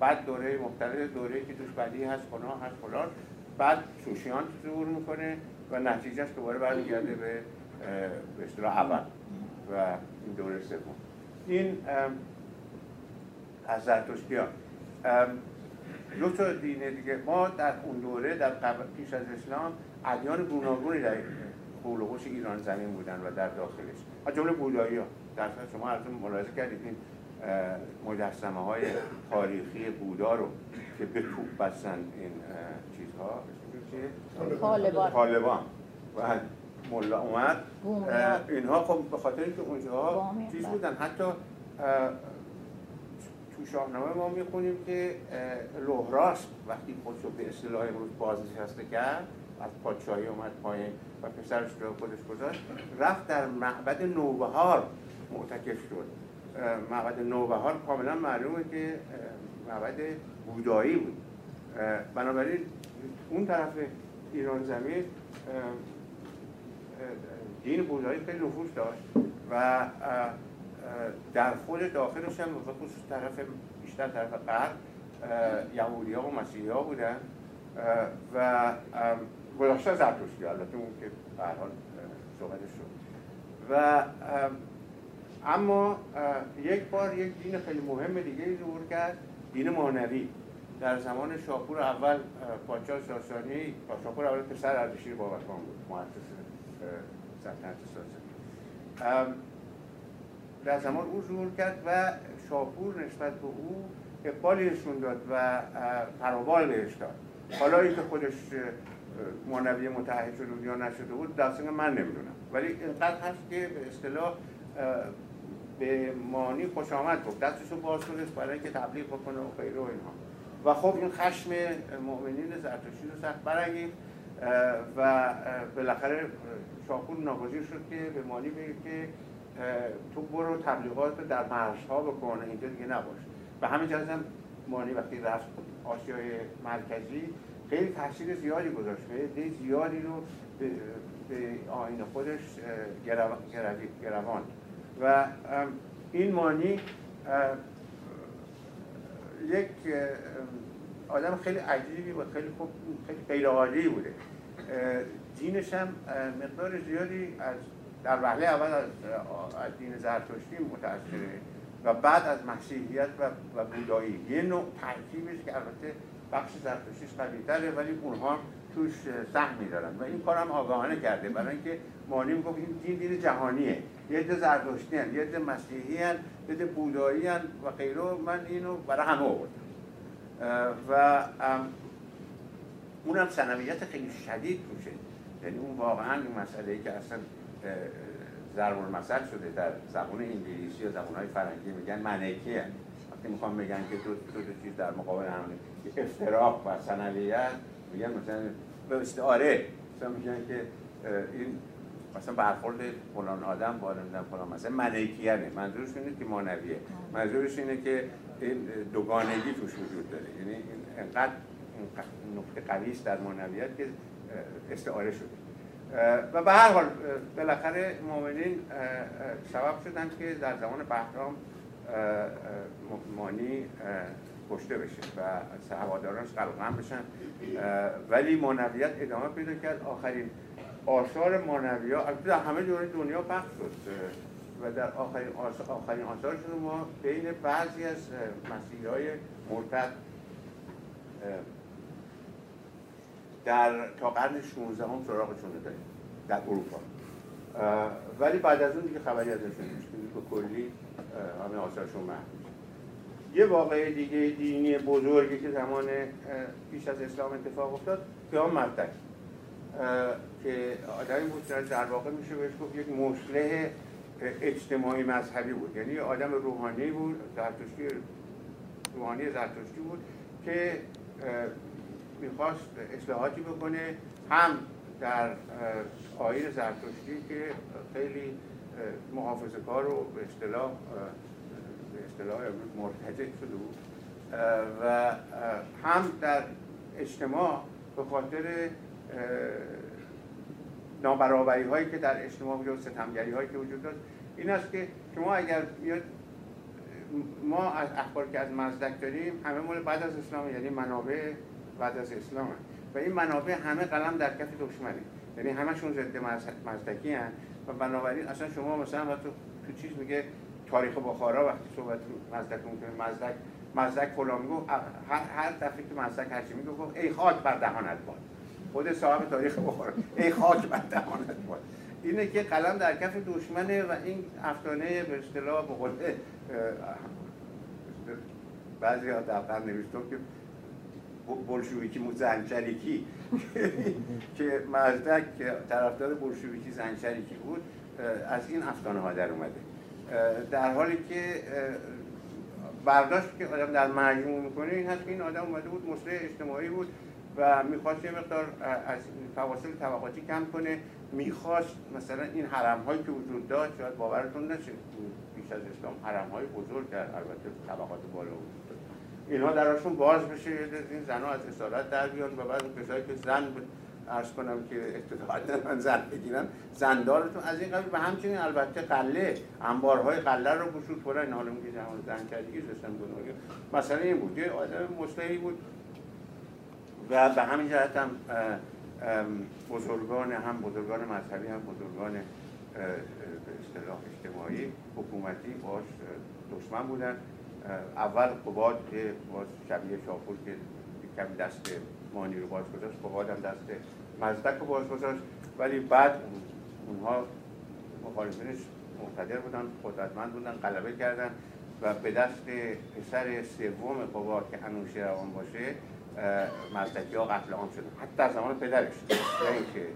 بعد دوره مختلف دوره که توش بدی هست گناه هست فلان. بعد سوشیان ظهور می‌کنه و نتیجهش دوباره برمیگرده به به اصطلاح اول و این دوره سوم. این از زرتشتیان دو تا دینه دیگه. ما در اون دوره در پیش از اسلام ادیان گوناگونی در خولوش ایران زمین بودن و در داخلش. از جمله بودایی ها. در شما از ملاحظه کردید این مجسمه های تاریخی بودا رو که به توپ بستن این چیزها طالبان. طالبان. و ملا اومد. اینها خب به خاطر که اونجا چیز بودن. حتی تو شاهنامه ما می‌خونیم که لهراس وقتی خودشو به اصطلاح امروز بازنشسته کرد از پادشاهی اومد پایین. و پسرش رو خودش گذاشت رفت در معبد نوبهار معتکف شد. معبد نوبهار کاملا معلومه که معبد بودایی بود. بنابراین اون طرف ایران زمین دین بودایی خیلی نفوذ داشت و در خود داخلش هم به خصوص طرف بیشتر طرف غرب یهودی ها و مسیحی ها بودن و گذاشته زرتشتی البته اون که به حال صحبتش شد. و اما یک بار یک دین خیلی مهم دیگه ظهور کرد دین مانوی در زمان شاپور اول پادشاه ساسانی شاپور اول پسر اردشیر بابکان بود مؤسس سلطنت ساسانی. در زمان او ظهور کرد و شاپور نسبت به او اقبالی نشون داد و پروبال بهش داد. حالا که خودش مانوی متحد شده یا نشده بود دستنگ من نمی‌دونم. ولی اینقدر هست که به اصطلاح به مانی خوش آمد گفت. دستشو باز کنست برای اینکه تبلیغ بکنه و غیره و اینها. و خب این خشم مؤمنین زرتشتی رو سخت برانگیخت و بالاخره شاپور ناگزیر شد که به مانی بگه که تو برو تبلیغات در مرزها بکنه اینجا دیگه نباش. و همین جهاز هم مانی وقتی رفت آسیای مرکزی خیلی تاثیر زیادی گذاشت. خیلی زیادی رو به, آین خودش گروان. و این مانی یک آدم خیلی عجیبی و خیلی خوب خیلی غیر بوده. دینش هم مقدار زیادی از در وهله اول از, از دین زرتشتی متأثره و بعد از مسیحیت و, و بودایی. یه نوع ترکیبش که البته بخش زرتشتیش قوی‌تره ولی اونها توش سهم دارن و این کارم آگاهانه کرده برای اینکه مانی می‌گفت این دین دین جهانیه. یه عده زرتشتی هن یه عده مسیحی هن یه عده بودایی هن و غیره. من اینو برای همه آوردم. و اونم سنویت خیلی شدید توشه. یعنی اون واقعا این مسئله ای که اصلا ضرب المثل شده در زبان انگلیسی یا زبان های فرنگی میگن منکی هن. وقتی می‌خوام بگن که دو, دو چیز در مقابل هم افتراق و سنویت میگن مثلا به استعاره مثلا میگن که این مثلا برخورد فلان آدم با فلان. مثلا منیکیانه. منظورش اینه که مانویه منظورش اینه که این دوگانگی توش وجود داره. یعنی این انقدر نقطه قوی در مانویت که استعاره شده. و به هر حال بالاخره مؤمنین سبب شدن که در زمان بهرام مانی کشته بشه و هوادارانش قلقم بشن. ولی مانویت ادامه پیدا کرد. آخرین آثار مانوی ها در همه جوری دنیا پخش شد. و در آخرین آخرین آثارشون ما بین بعضی از مسیحی های مرتد در تا قرن 16 هم سراغشون داریم در اروپا. ولی بعد از اون دیگه خبری ازشون نیست. به کلی همه آثارشون محدود. یه واقعه دیگه دینی بزرگی که زمان پیش از اسلام اتفاق افتاد قیام مرتک که آدمی بود در واقع میشه بهش گفت یک مصلح اجتماعی مذهبی بود. یعنی آدم روحانی بود زرتشتی روحانی زرتشتی بود که می‌خواست اصلاحاتی بکنه هم در آین زرتشتی که خیلی محافظه کار و به اصطلاح به اصطلاح مرتجع شده بود. و هم در اجتماع به خاطر نابرابری هایی که در اجتماع وجود ستمگری هایی که وجود داشت این است که شما اگر بیاد ما از اخبار که از مزدک داریم همه مال بعد از اسلام یعنی منابع بعد از اسلام و این منابع همه قلم در کف دشمنه. یعنی همشون ضد مزدکی هن بنابراین اصلا شما مثلا وقتی تو چیز میگه تاریخ بخارا وقتی صحبت مزدک می‌کنه مزدک مزدک فلان میگو هر هر دفعه که مزدک هرچی میگه ای خاک بر دهانت باد. خود صاحب تاریخ بخارا ای خاک بر دهانت باد. اینه که قلم در کف دشمنه و این افسانه به اصطلاح به قول بعضی ها دفتر نوشتم که بلشویکی زنچریکی که مزدک طرفدار بلشویکی زنچریکی بود از این افسانه ها در اومده. در حالی که برداشت که آدم در مجموع می‌کنه این هست که این آدم اومده بود مصلح اجتماعی بود و می‌خواست یه مقدار از فواصل طبقاتی کم کنه. می‌خواست مثلا این حرم هایی که وجود داشت شاید باورتون نشه بیش از اسلام حرم های بزرگ در البته طبقات بالا داشت اینها دراشون باز بشه این زنها از اسارت در بیان و بعد کسایی که زن ارز کنم که اقتداعات من زن بگیرن زندارتون از این قبیل و همچنین البته قله انبارهای قله رو گشود کنن. این حالا میگه جهان زن کردگی سیستم مثلا این بود یه آدم مصلحی بود و به همین جهت هم بزرگان هم بزرگان مذهبی هم بزرگان به اصطلاح اجتماعی حکومتی باش دشمن بودن. اول قباد که باز شبیه شاپور که کمی دست مانی رو باز گذاشت قباد هم دست مزدک رو باز گذاشت. ولی بعد اونها مخالفینش مقتدر بودن قدرتمند بودن غلبه کردن و به دست پسر سوم قباد که روان باشه مزدکی ها قتل عام شدن. حتی در زمان پدرش نه اینکه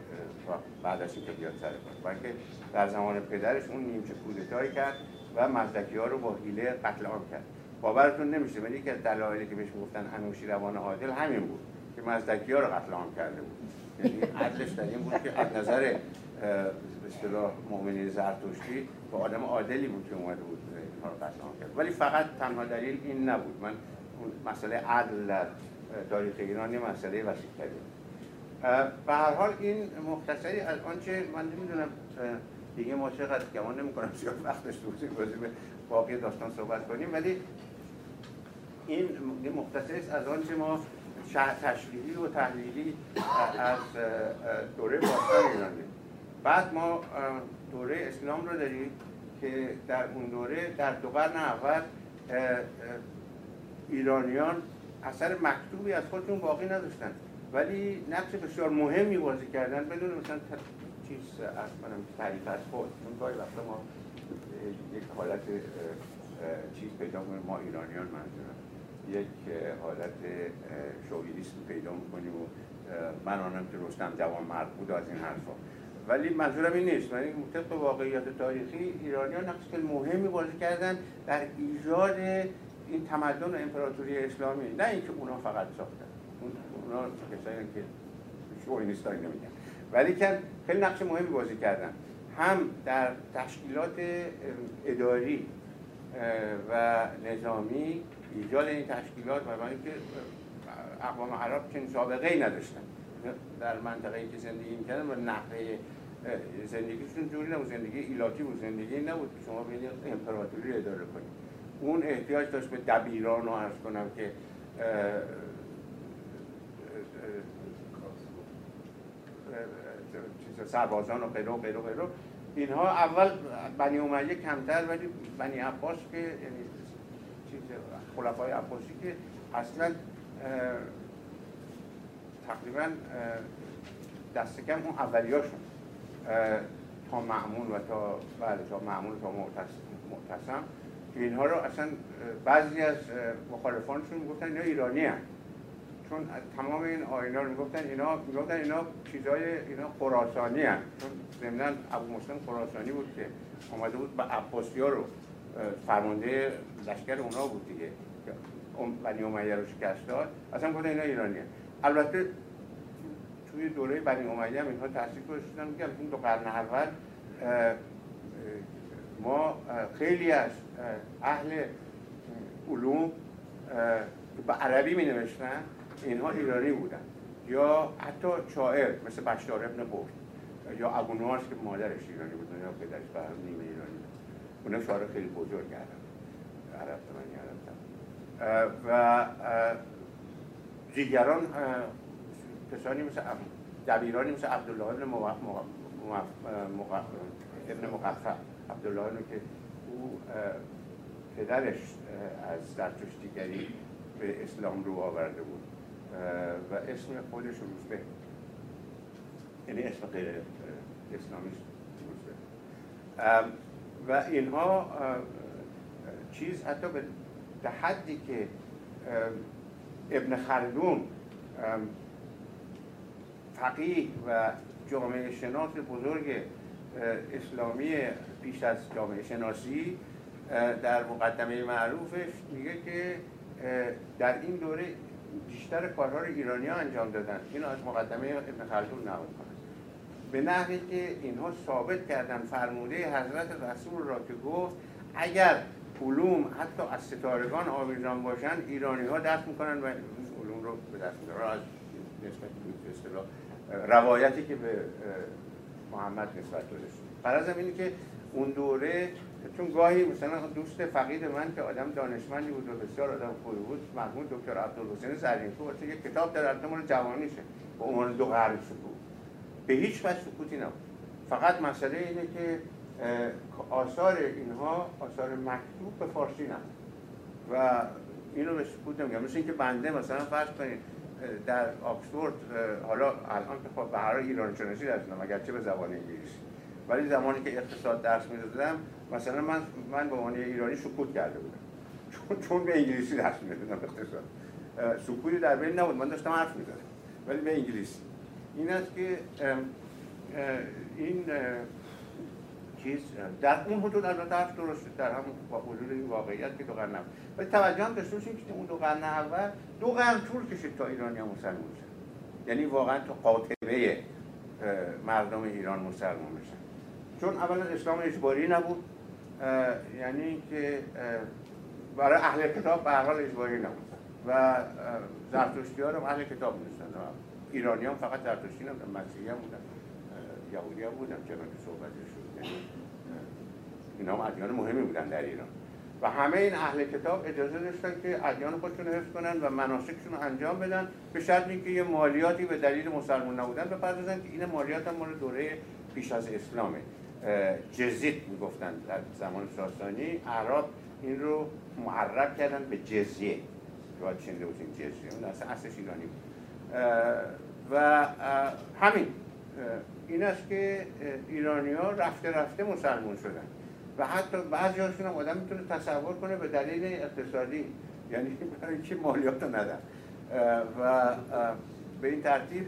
بعدش اینکه بیاد سر کار بلکه در زمان پدرش اون نیمچه کودتایی کرد و مزدکی ها رو با حیله قتل عام کرد. باورتون نمیشه ولی یکی از دلایلی که بهش گفتن انوشی روان عادل همین بود که مزدکی ها رو قتل عام کرده بود. یعنی عدلش در این بود که از نظر به اصطلاح مؤمنین زرتشتی با آدم عادلی بود که اومده بود اینها رو قتل عام کرد ولی فقط تنها دلیل این نبود. من مسئله عدل در تاریخ ایران یه مسئله وسیع به هر حال این مختصری از آنچه من نمی‌دونم دیگه ما چقدر گمان نمی کنم زیاد وقت داشته باشیم به باقی داستان صحبت کنیم ولی این مختصری از آنچه ما تشریحی و تحلیلی از دوره باستان ایران بعد ما دوره اسلام رو داریم که در اون دوره در دو قرن اول ایرانیان اثر مکتوبی از خودشون باقی نداشتن. ولی نقش بسیار مهمی بازی کردن بدون مثلا چیز از کنم تعریف از خود. چون گاهی وقتا ما یک حالت چیز پیدا کنیم ما ایرانیان منظورم. یک حالت شوگیریسم پیدا می‌کنیم و من آنم که رستم جوان مرد بود از این حرفا. ولی منظورم این نیست. من طبق واقعیت تاریخی ایرانیان نقش مهمی بازی کردن در ایجاد این تمدن و امپراتوری اسلامی. نه اینکه اونا فقط ساختن. اونا کسایی که شوینیستایی نمیگن ولی که خیلی نقش مهمی بازی کردن. هم در تشکیلات اداری و نظامی ایجاد این تشکیلات و برای اینکه اقوام عرب چنین سابقه ای نداشتن. در منطقه ای که زندگی می‌کردن و نحوه زندگیشون جوری نبود زندگی ایلاتی بود زندگی نبود که شما بینید امپراتوری اداره کنید. اون احتیاج داشت به دبیران رو عرض کنم که سربازان و غیره و غیره و غیره. اینها اول بنی امیه کمتر ولی بنی عباس که یعنی خلفای عباسی که اصلا تقریبا دست کم اون اولیاشون تا معمول و تا بله تا معمول تا معتصم اینها رو اصلا بعضی از مخالفانشون می‌گفتن اینا ایرانی هست چون تمام این آینا رو می‌گفتن اینا می‌گفتن اینا چیزای اینا خراسانی هست چون ضمنا ابو مسلم خراسانی بود که آمده بود به عباسی ها رو فرمانده لشکر اونا بود دیگه. بنی امیه رو شکست داد. اصلا گفتن اینا ایرانی هست. البته توی دوره بنی امیه هم اینها تاثیر گذاشتن میگم این دو قرن اول ما خیلی از اهل علوم به عربی می نوشتن اینها ایرانی بودن. یا حتی شاعر مثل بشار ابن قرد یا ابو که مادرش ایرانی بود یا پدرش به هم نیمه اونم شاعر خیلی بزرگ کردن عرب من عرب و دیگران کسانی مثل دبیرانی مثل عبدالله ابن ابن مقفع. عبدالله که او پدرش از زرتشتیگری به اسلام رو آورده بود. و اسم خودش روزبه. یعنی اسم غیر اسلامی روزبه. و اینها چیز حتی به حدی که ابن خلدون فقیه و جامعه شناس بزرگ اسلامی پیش از جامعه شناسی در مقدمه معروفش میگه که در این دوره بیشتر کارها رو ایرانی ها انجام دادن. اینو از مقدمه ابن خلدون نقل کنه به نحوی که اینها ثابت کردن فرموده حضرت رسول را که گفت اگر علوم حتی از ستارگان آویزان باشن ایرانی ها دست می‌کنن و علوم رو به دست می‌کنن روایتی که به محمد نسبت داده شد. فرضم اینه که اون دوره چون گاهی مثلا دوست فقید من که آدم دانشمندی بود و بسیار آدم خوبی بود مرحوم دکتر عبدالحسین زرینپور وقتی یک کتاب در مورد جوانیشه. با عنوان دو قرن سکوت. به هیچ وجه سکوتی نبود. فقط مسئله اینه که آثار اینها آثار مکتوب به فارسی نبود. و اینو به سکوت نمیگم. مثل اینکه بنده مثلا فرض کنید در آکسفورد حالا الان که خب به هر ایران شناسی درس اگرچه به زبان انگلیسی. ولی زمانی که اقتصاد درس می‌دادم مثلا من من به عنوان ایرانی سکوت کرده بودم. چون چون به انگلیسی درس می‌دادم اقتصاد. سکوتی در بین نبود. من داشتم حرف می‌زدم. ولی به انگلیسی. این است که این چیز در اون حدود البته حرف درسته در هم با حدود این واقعیت که دو قرن اول ولی توجه هم داشته باشیم که اون دو قرن اول دو قرن طول کشید تا ایرانی هم مسلمان شد یعنی واقعا تو قاطبه مردم ایران مسلمان بشن. چون اولا اسلام اجباری نبود یعنی که برای اهل کتاب به حال اجباری نبود. و زرتشتی ها هم اهل کتاب نیستن ایرانی هم فقط زرتشتی نبودن مسیحی هم بودن یهودی هم بودن چنان که صحبت شد. یعنی اینا هم ادیان مهمی بودن در ایران. و همه این اهل کتاب اجازه داشتن که ادیان خودشون حفظ کنن و مناسکشون رو انجام بدن به شرط اینکه یه مالیاتی به دلیل مسلمان نبودن بپردازن که این مالیات هم مال دوره پیش از اسلامه. جزیت می‌گفتن در زمان ساسانی. عرب این رو معرب کردن به جزیه. باید چنده بود این جزیه. اون اصلا اصلش ایرانی بود. و همین. این است که ایرانی ها رفته رفته مسلمون شدن. و حتی بعضی هاشون هم آدم می‌تونه تصور کنه به دلیل اقتصادی. یعنی برای که مالیات رو ندن. و به این ترتیب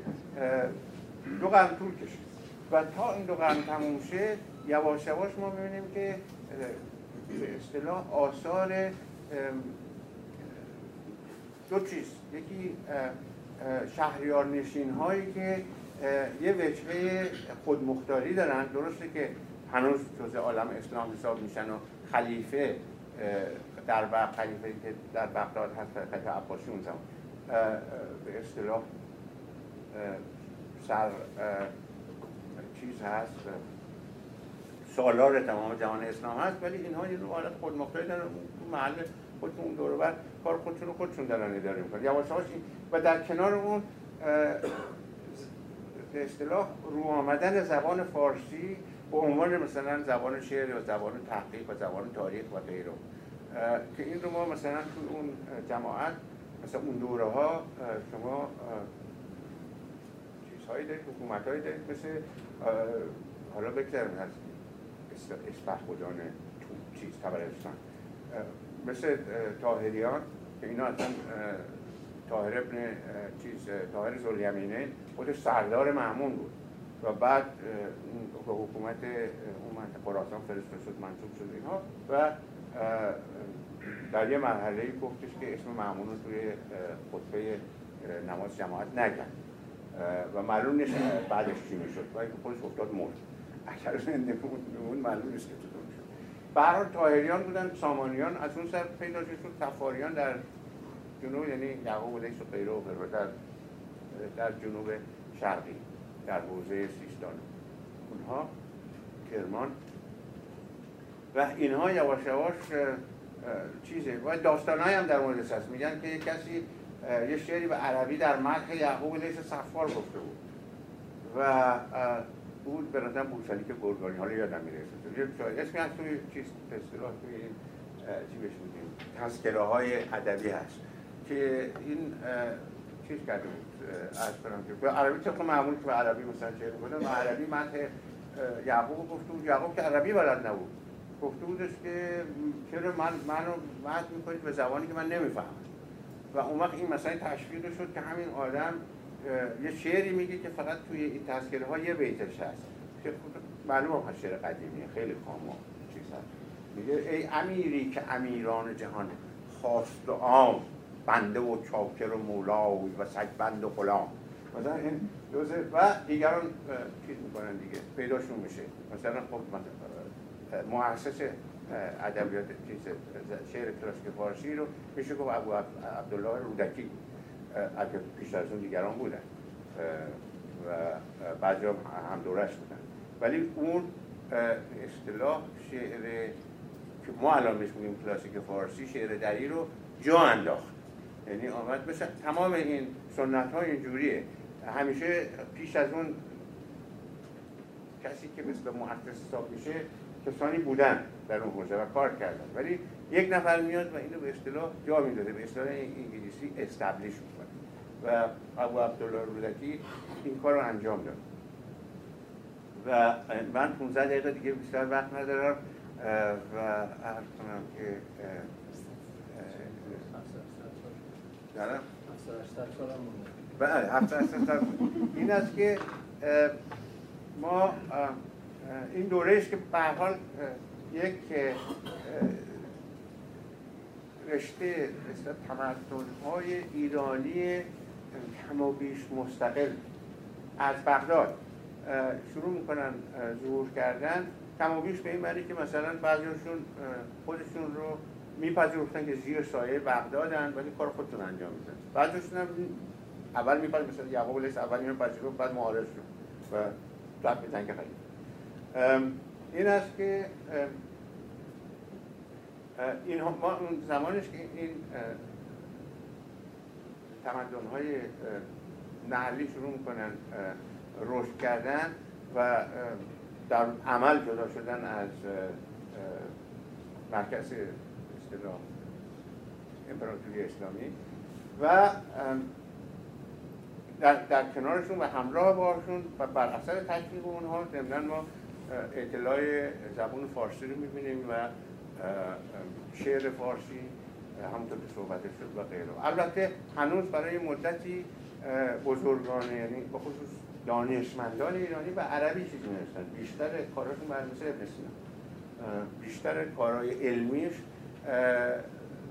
دو قرن طول کشید. و تا این دو قرن تموم شه یواش یواش ما ببینیم که به اصطلاح آثار دو چیز. یکی شهریار نشین هایی که یه وجهه خودمختاری دارن. درسته که هنوز جزء عالم اسلام حساب میشن و خلیفه در وقت خلیفه که در بغداد هست خلیفه عباسی اون زمان. به اصطلاح سر چیز هست سالار تمام جهان اسلام هست ولی اینها یه حالت خودمختاری دارن. محل خودشون اون بر کار خودشون رو خودشون دارن اداره می‌کنن. یواش و در کنار اون به اصطلاح رو آمدن زبان فارسی به عنوان مثلا زبان شعر یا زبان تحقیق و زبان تاریخ و غیره. که این رو ما مثلا تو اون جماعت مثلا اون دوره ها شما چیزهایی دارید حکومت هایی دارید مثل حالا بگذارم خودان تو چیز تبرستان مثل تاهریان که اینا اصلا تاهر ابن چیز تاهر زلیمینه خودش سردار معمون بود. و بعد به حکومت اون منطقه خراسان فرستاده شد منصوب شد اینها و در یه مرحله گفتش که اسم معمون رو توی خطبه نماز جماعت نکرد و معلوم نیست بعدش چی می‌شد. و اینکه خودش افتاد مرد. اگر زنده بود معلوم نیست که چطور. هر حال بودن سامانیان از اون سر پیدا شد تفاریان در جنوب یعنی یعقوب و لیس و غیره و در در جنوب شرقی در حوزه سیستان. اونها کرمان. و اینها یواش یواش چیزه. و داستان هم در مورد هست. میگن که یک کسی یه شعری به عربی در مدح یعقوب لیس صفار گفته بود. و بود به نظرم که گرگانی حالا یادم میره اسمی هست توی چیز اصطلاح توی چی بهش میگیم؟ تذکره های ادبی هست که این چیز کرده بود از کنم که به عربی طبق معمول که به عربی مثلا کنه به عربی مدح یعقوب گفته بود. یعقوب که عربی بلد نبود. گفته بودش که چرا من منو مدح می‌کنید به زبانی که من نمی‌فهمم. و اون وقت این مثلا تشویق شد که همین آدم یه شعری میگه که فقط توی این تذکره ها یه بیتش هست. که معلوم هست شعر قدیمیه خیلی خاما چیز میگه ای امیری که امیران جهان خواست و عام بنده و چاکر و مولاوی و بند و غلام. مثلا این جزء و دیگران چیز می‌کنن دیگه پیداشون میشه. مثلا خب مؤسس ادبیات شعر کلاسیک فارسی رو میشه گفت ابو عبدالله رودکی. اگه پیش از اون دیگران بودن. و بعضی هم دورش بودن. ولی اون اصطلاح شعر که ما الان بهش میگیم کلاسیک فارسی شعر دری رو جا انداخت. یعنی آمد مثل تمام این سنت ها اینجوریه. همیشه پیش از اون کسی که مثل محدث حساب میشه کسانی بودن در اون حوزه و کار کردن. ولی یک نفر میاد و اینو به اصطلاح جا می‌داده به اصطلاح انگلیسی استبلیش و ابو عبدالله رودکی این کار رو انجام داد. و من 15 دقیقه دیگه بیشتر وقت ندارم و عرض کنم که دارم بله این است که ما این دوره است که به حال یک رشته تمدن های ایرانی کم و بیش مستقل از بغداد شروع می‌کنن ظهور کردن. کم و بیش به این معنی که مثلا بعضیشون خودشون رو میپذیرفتن که زیر سایه بغدادن ولی کار خودتون انجام میدن. بعضیشون هم اول میپذیرفتن مثلا یعقوب علیه اول اینو پذیرفت بعد معارض شد و بعد به تنگ خیلی این است که این ما اون زمانش که این تمدن های نهلی شروع می‌کنن رشد کردن و در عمل جدا شدن از مرکز اصطلاح امپراتوری اسلامی و در, در کنارشون و همراه باشون و بر اثر تشویق اونها ضمنا ما اطلاع زبان فارسی رو می‌بینیم و شعر فارسی همونطور که صحبت شد و غیره. البته هنوز برای مدتی بزرگان یعنی به خصوص دانشمندان ایرانی و عربی چیزی نوشتن بیشتر کاراشون بر مثل ابن بیشتر کارهای علمیش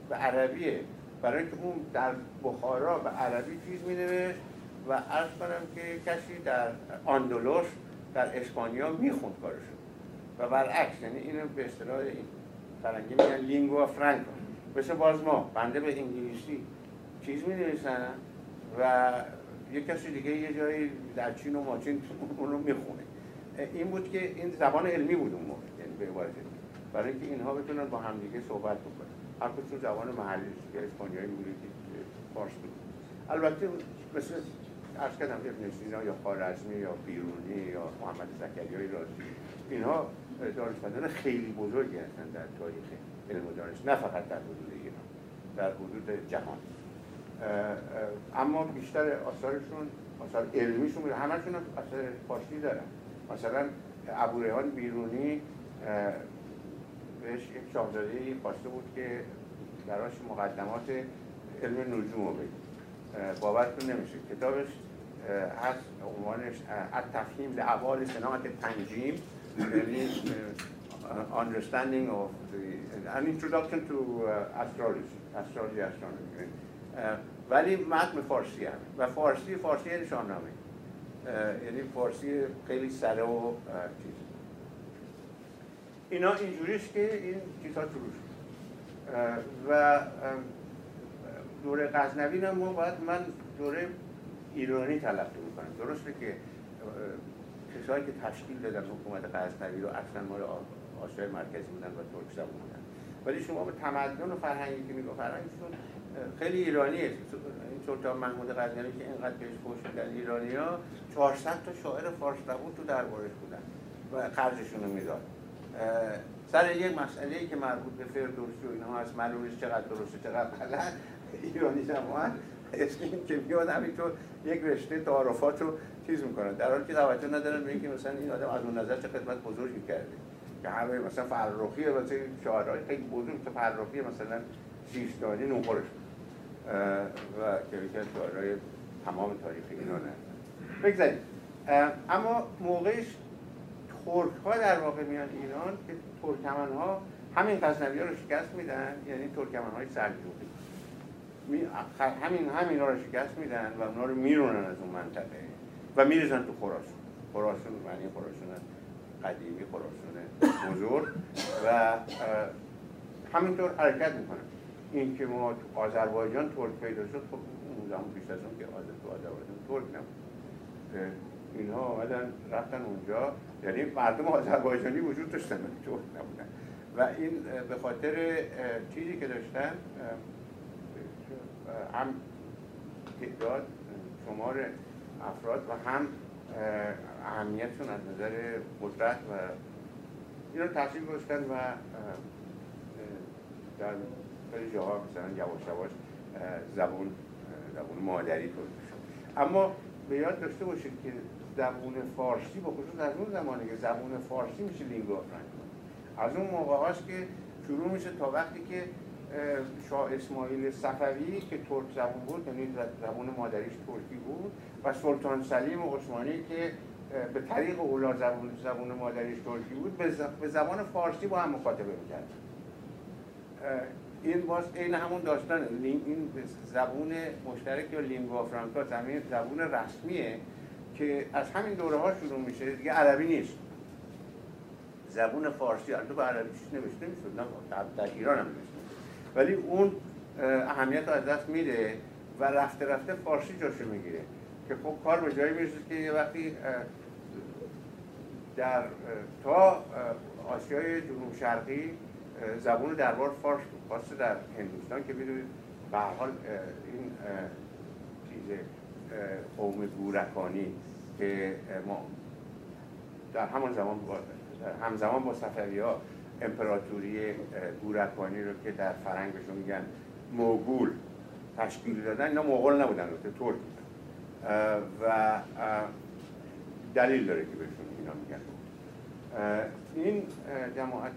به عربیه. برای اینکه اون در بخارا به عربی چیز می و عرض کنم که کسی در آندولوس در اسپانیا می‌خوند کارشون و برعکس یعنی اینو به اصطلاح فرنگی میگن لینگوا فرانکو مثل باز ما بنده به انگلیسی چیز می نویسن و یه کسی دیگه یه جایی در چین و ماچین اون رو می‌خونه. این بود که این زبان علمی بود اون موقع یعنی به عبارت برای اینکه اینها بتونن با همدیگه صحبت بکنن. هر کدوم زبان محلی که اسپانیایی بود که فارس بود. البته مثل عرض کردم ابن سینا یا خارزمی یا بیرونی یا محمد زکریای رازی اینها دانشمندان خیلی بزرگی هستند در تاریخ علم و دانش نه فقط در حدود ایران در حدود جهان. اما بیشتر آثارشون آثار علمیشون همشون اثر فارسی دارن. مثلا ابو ریحان بیرونی بهش یک شاهزاده خواسته بود که براش مقدمات علم نجوم رو بگه. باورتون نمیشه. کتابش هست عنوانش التفهیم لعوال صناعت تنجیم یعنی understanding of the an introduction to uh, astrology astrology astronomy. ولی متن فارسی هم و فارسی فارسی یعنی شاهنامه یعنی فارسی خیلی سره و چیز اینا اینجوریست که این چیزها شروع و دوره غزنوی هم ما باید من دوره ایرانی تلقی می‌کنم درسته که کسایی که تشکیل دادن حکومت غزنوی رو اصلا مال آسیای مرکزی بودن و ترک زبان بودن. ولی شما به تمدن و فرهنگی که میگو فرهنگشون خیلی ایرانیه این سلطان محمود غزنوی که اینقدر بهش فوش میدن ایرانی ها 400 تا شاعر فارس زبون تو دربارش بودن و قرضشون رو می‌داد. سر یک مسئله ای که مربوط به فردوسی و اینها هست معلومش چقدر درسته چقدر غلط ایرانی اسم این که میاد همینطور یک رشته تعارفات رو چیز می‌کنن در حالی که توجه ندارن به اینکه مثلا این آدم از اون نظر چه خدمت بزرگی کرده. که همه مثلا فرخی مثلا شاعرای خیلی بزرگ تو فرخی مثلا سیستانی نوخورش و که یکی از شاعرای تمام تاریخ اینا نه بگذاریم اما موقعش ترک ها در واقع میان ایران که ترکمن ها همین غزنوی ها رو شکست میدن یعنی ترکمن های سلجوقی همین همین رو شکست میدن و اونا رو میرونن از اون منطقه. و میرزن تو خراسان. خراسان معنی خراسان قدیمی خراسان بزرگ و همینطور حرکت می‌کنن این که ما تو آذربایجان ترک پیدا شد خب اون زمان پیش از اون که تو آذربایجان ترک نبود. اینها آمدن رفتن اونجا. یعنی مردم آذربایجانی وجود داشتن ترک نبودن. و این به خاطر چیزی که داشتن هم تعداد شمار افراد و هم اهمیتشون از نظر قدرت و این رو تحصیل گذاشتن و در خیلی جاها مثلا یواش یواش زبون زبون مادری تولید شد اما به یاد داشته باشید که زبون فارسی با خصوص از اون زمانی که زبون فارسی میشه لینگوا از اون موقع هاست که شروع میشه تا وقتی که شاه اسماعیل صفوی که ترک زبون بود یعنی زبون مادریش ترکی بود و سلطان سلیم عثمانی که به طریق اولا زبون, زبون مادریش ترکی بود به زبان فارسی با هم مخاطبه می‌کرد این باز این همون داستان این زبون مشترک یا لینگوا فرانکا زمین زبون رسمیه که از همین دوره ها شروع میشه. دیگه عربی نیست. زبون فارسی البته به عربی نوشته می‌شد در ایران هم نوشته ولی اون اهمیت رو از دست میده و رفته رفته فارسی جاشو می‌گیره. که خب کار به جایی می‌رسه که یه وقتی در تا آسیای جنوب شرقی زبون دربار فارس بود خاصه در هندوستان که بدونید به حال این چیز قوم گورکانی که ما در همان زمان با همزمان با صفوی ها امپراتوری گورکانی رو که در فرنگ بهشون میگن موگول تشکیل دادن اینا مغول نبودن ترک. و دلیل داره که بهشون اینا میگن. این جماعت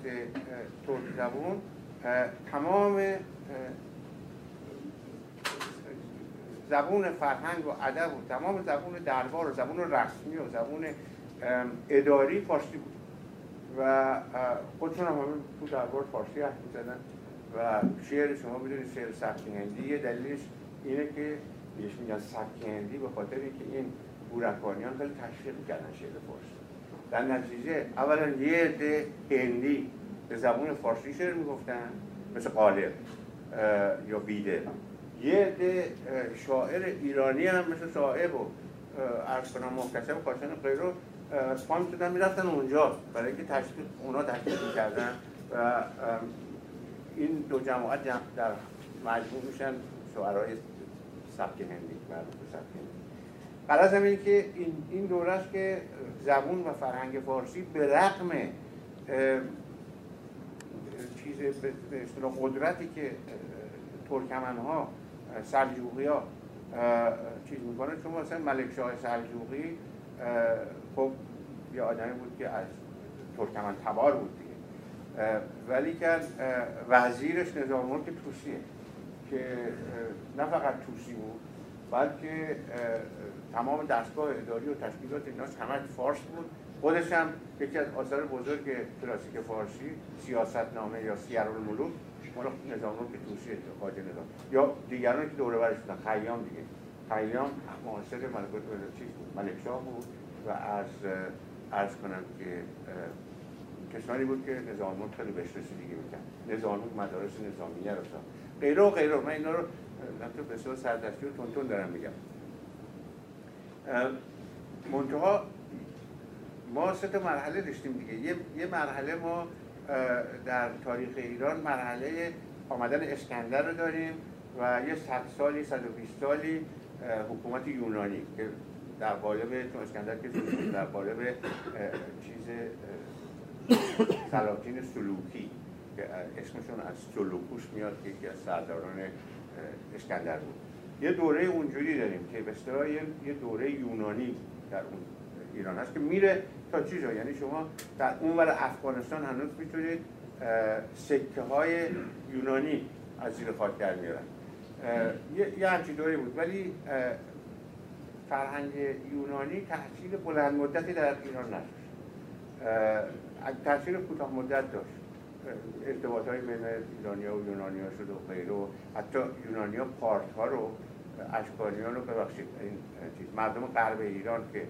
ترک زبون تمام زبون فرهنگ و ادب و تمام زبون دربار و زبون رسمی و زبون اداری فارسی بود. و خودشون هم همین تو دربار فارسی حرف می‌زدن. و شعر شما بدونید شعر سبک هندی. یه دلیلش اینه که بهش میگن سبک هندی به خاطر اینکه این بورکانیان خیلی تشویق کردن شعر فارسی. در نتیجه اولا یه عده هندی به زبون فارسی شعر می‌گفتن مثل قالب یا بیده. یه عده شاعر ایرانی هم مثل صاحب و ارز کنم محتسب خاشن غیرو پام شدن می‌رفتن اونجا برای اینکه تشکیل اونا تشکیل می‌کردن و این دو جماعت در مجموع میشن شعرهای سبک هندی مربوط به سبک هندی قرار این که این, این دوره است که زبون و فرهنگ فارسی به رقم چیز به قدرتی که ترکمن ها سلجوقی ها چیز می‌کنه چون مثلا ملک شاه سلجوقی خب یه آدمی بود که از ترکمن تبار بود دیگه. ولی که وزیرش نظام ملک توسیه. که نه فقط توسی بود بلکه تمام دستگاه اداری و تشکیلات ایناش همه فارس بود. خودش هم یکی از آثار بزرگ کلاسیک فارسی سیاست نامه یا سیر الملوک مال نظام رو که توسی خواجه نظام. یا دیگران که دوره برش بودن خیام دیگه. خیام معاصر ملک چیز بود ملک شاه بود و از عرض کنم که کسانی بود که نظام خیلی بهش رسیدگی می‌کرد. نظام مدارس نظامیه رو ساخت. غیره و غیره من اینا رو تو بسیار سردستی و تونتون دارم میگم. منتها ما سه تا مرحله داشتیم دیگه. یه, یه مرحله ما در تاریخ ایران مرحله آمدن اسکندر رو داریم و یه صد سالی 120 سالی حکومت یونانی که در قالب چون اسکندر که در قالب چیز سلاطین سلوکی. که اسمشون از سلوکوس میاد که یکی از سرداران اسکندر بود. یه دوره اونجوری داریم که به اصطلاح یه دوره یونانی در اون ایران هست که میره تا چی جا یعنی شما در اون ور افغانستان هنوز می‌تونید سکه های یونانی از زیر خاک در میارن. یه همچین دوره بود. ولی فرهنگ یونانی تحصیل بلند مدتی در ایران نداشت. تحصیل کوتاه مدت داشت. ارتباط های بین ایرانیا و یونانیا شد و غیره و حتی یونانیا پارت ها رو اشکانیان رو ببخشید این چیز مردم غرب ایران که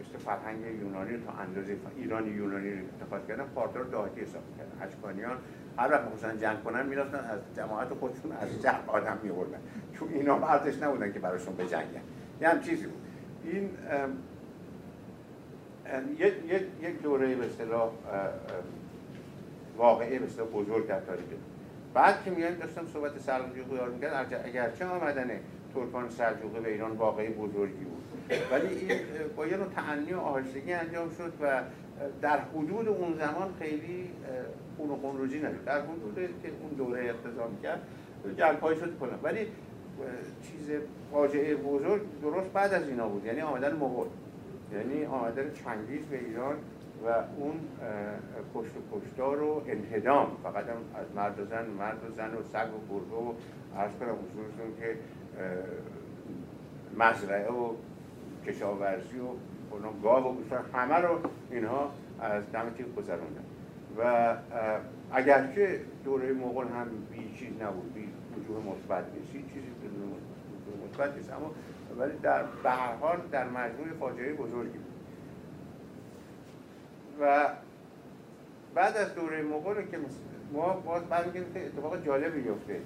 مثل فرهنگ یونانی تا اندازه ایران یونانی رو انتخاب کردن پارت رو داهتی حساب کردن. اشکانیان هر وقت مثلا جنگ کنن می‌رفتن از جماعت خودشون از جنگ آدم میوردن چون اینا ارزش نبودن که براشون بجنگن. یه هم چیزی بود. این یک دوره به واقعه اصطلاح بزرگ در تاریخ بعد که میان داشتم صحبت سلجوقی رو می‌کرد اگرچه آمدن ترکان سلجوقی به ایران واقعی بزرگی بود. ولی این با یه نوع تعنی و آهستگی انجام شد و در حدود اون زمان خیلی خون و خون روزی نشد. در حدود که اون دوره اقتضا کرد جلپای شد کنم ولی چیز فاجعه بزرگ درست بعد از اینا بود. یعنی آمدن مغول یعنی آمدن چنگیز به ایران و اون کشت و کشتار و انهدام. فقط هم از مرد و زن مرد و زن و سگ و گربه و عرض کنم حضورتون که مزرعه و کشاورزی و گاه و همه رو اینها از دم تیغ گذروندن. و اگرچه دوره مغول هم بی چیز نبود بی وجوه مثبت نیست چیزی وجوه مثبت نیست. اما ولی در به در مجموع فاجعه بزرگی بود. و بعد از دوره مغول که ما باز برمیگردیم که اتفاق جالبی میفته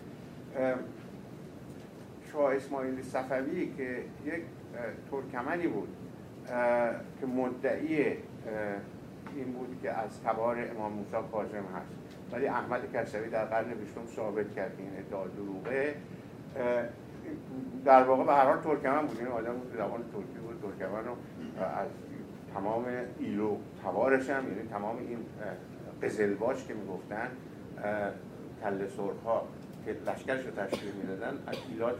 شاه اسماعیل صفوی که یک ترکمنی بود که مدعی این بود که از تبار امام موسی کاظم هست. ولی احمد کسوی در قرن بیستم ثابت کرد این ادعا دروغه. در واقع به هر حال ترکمن بود. این آدم بود زبان ترکی بود ترکمن رو از تمام ایلو توارش هم یعنی تمام این قزلباش که می‌گفتن کل سرخ ها که لشکرش رو تشکیل می‌دادن از ایلات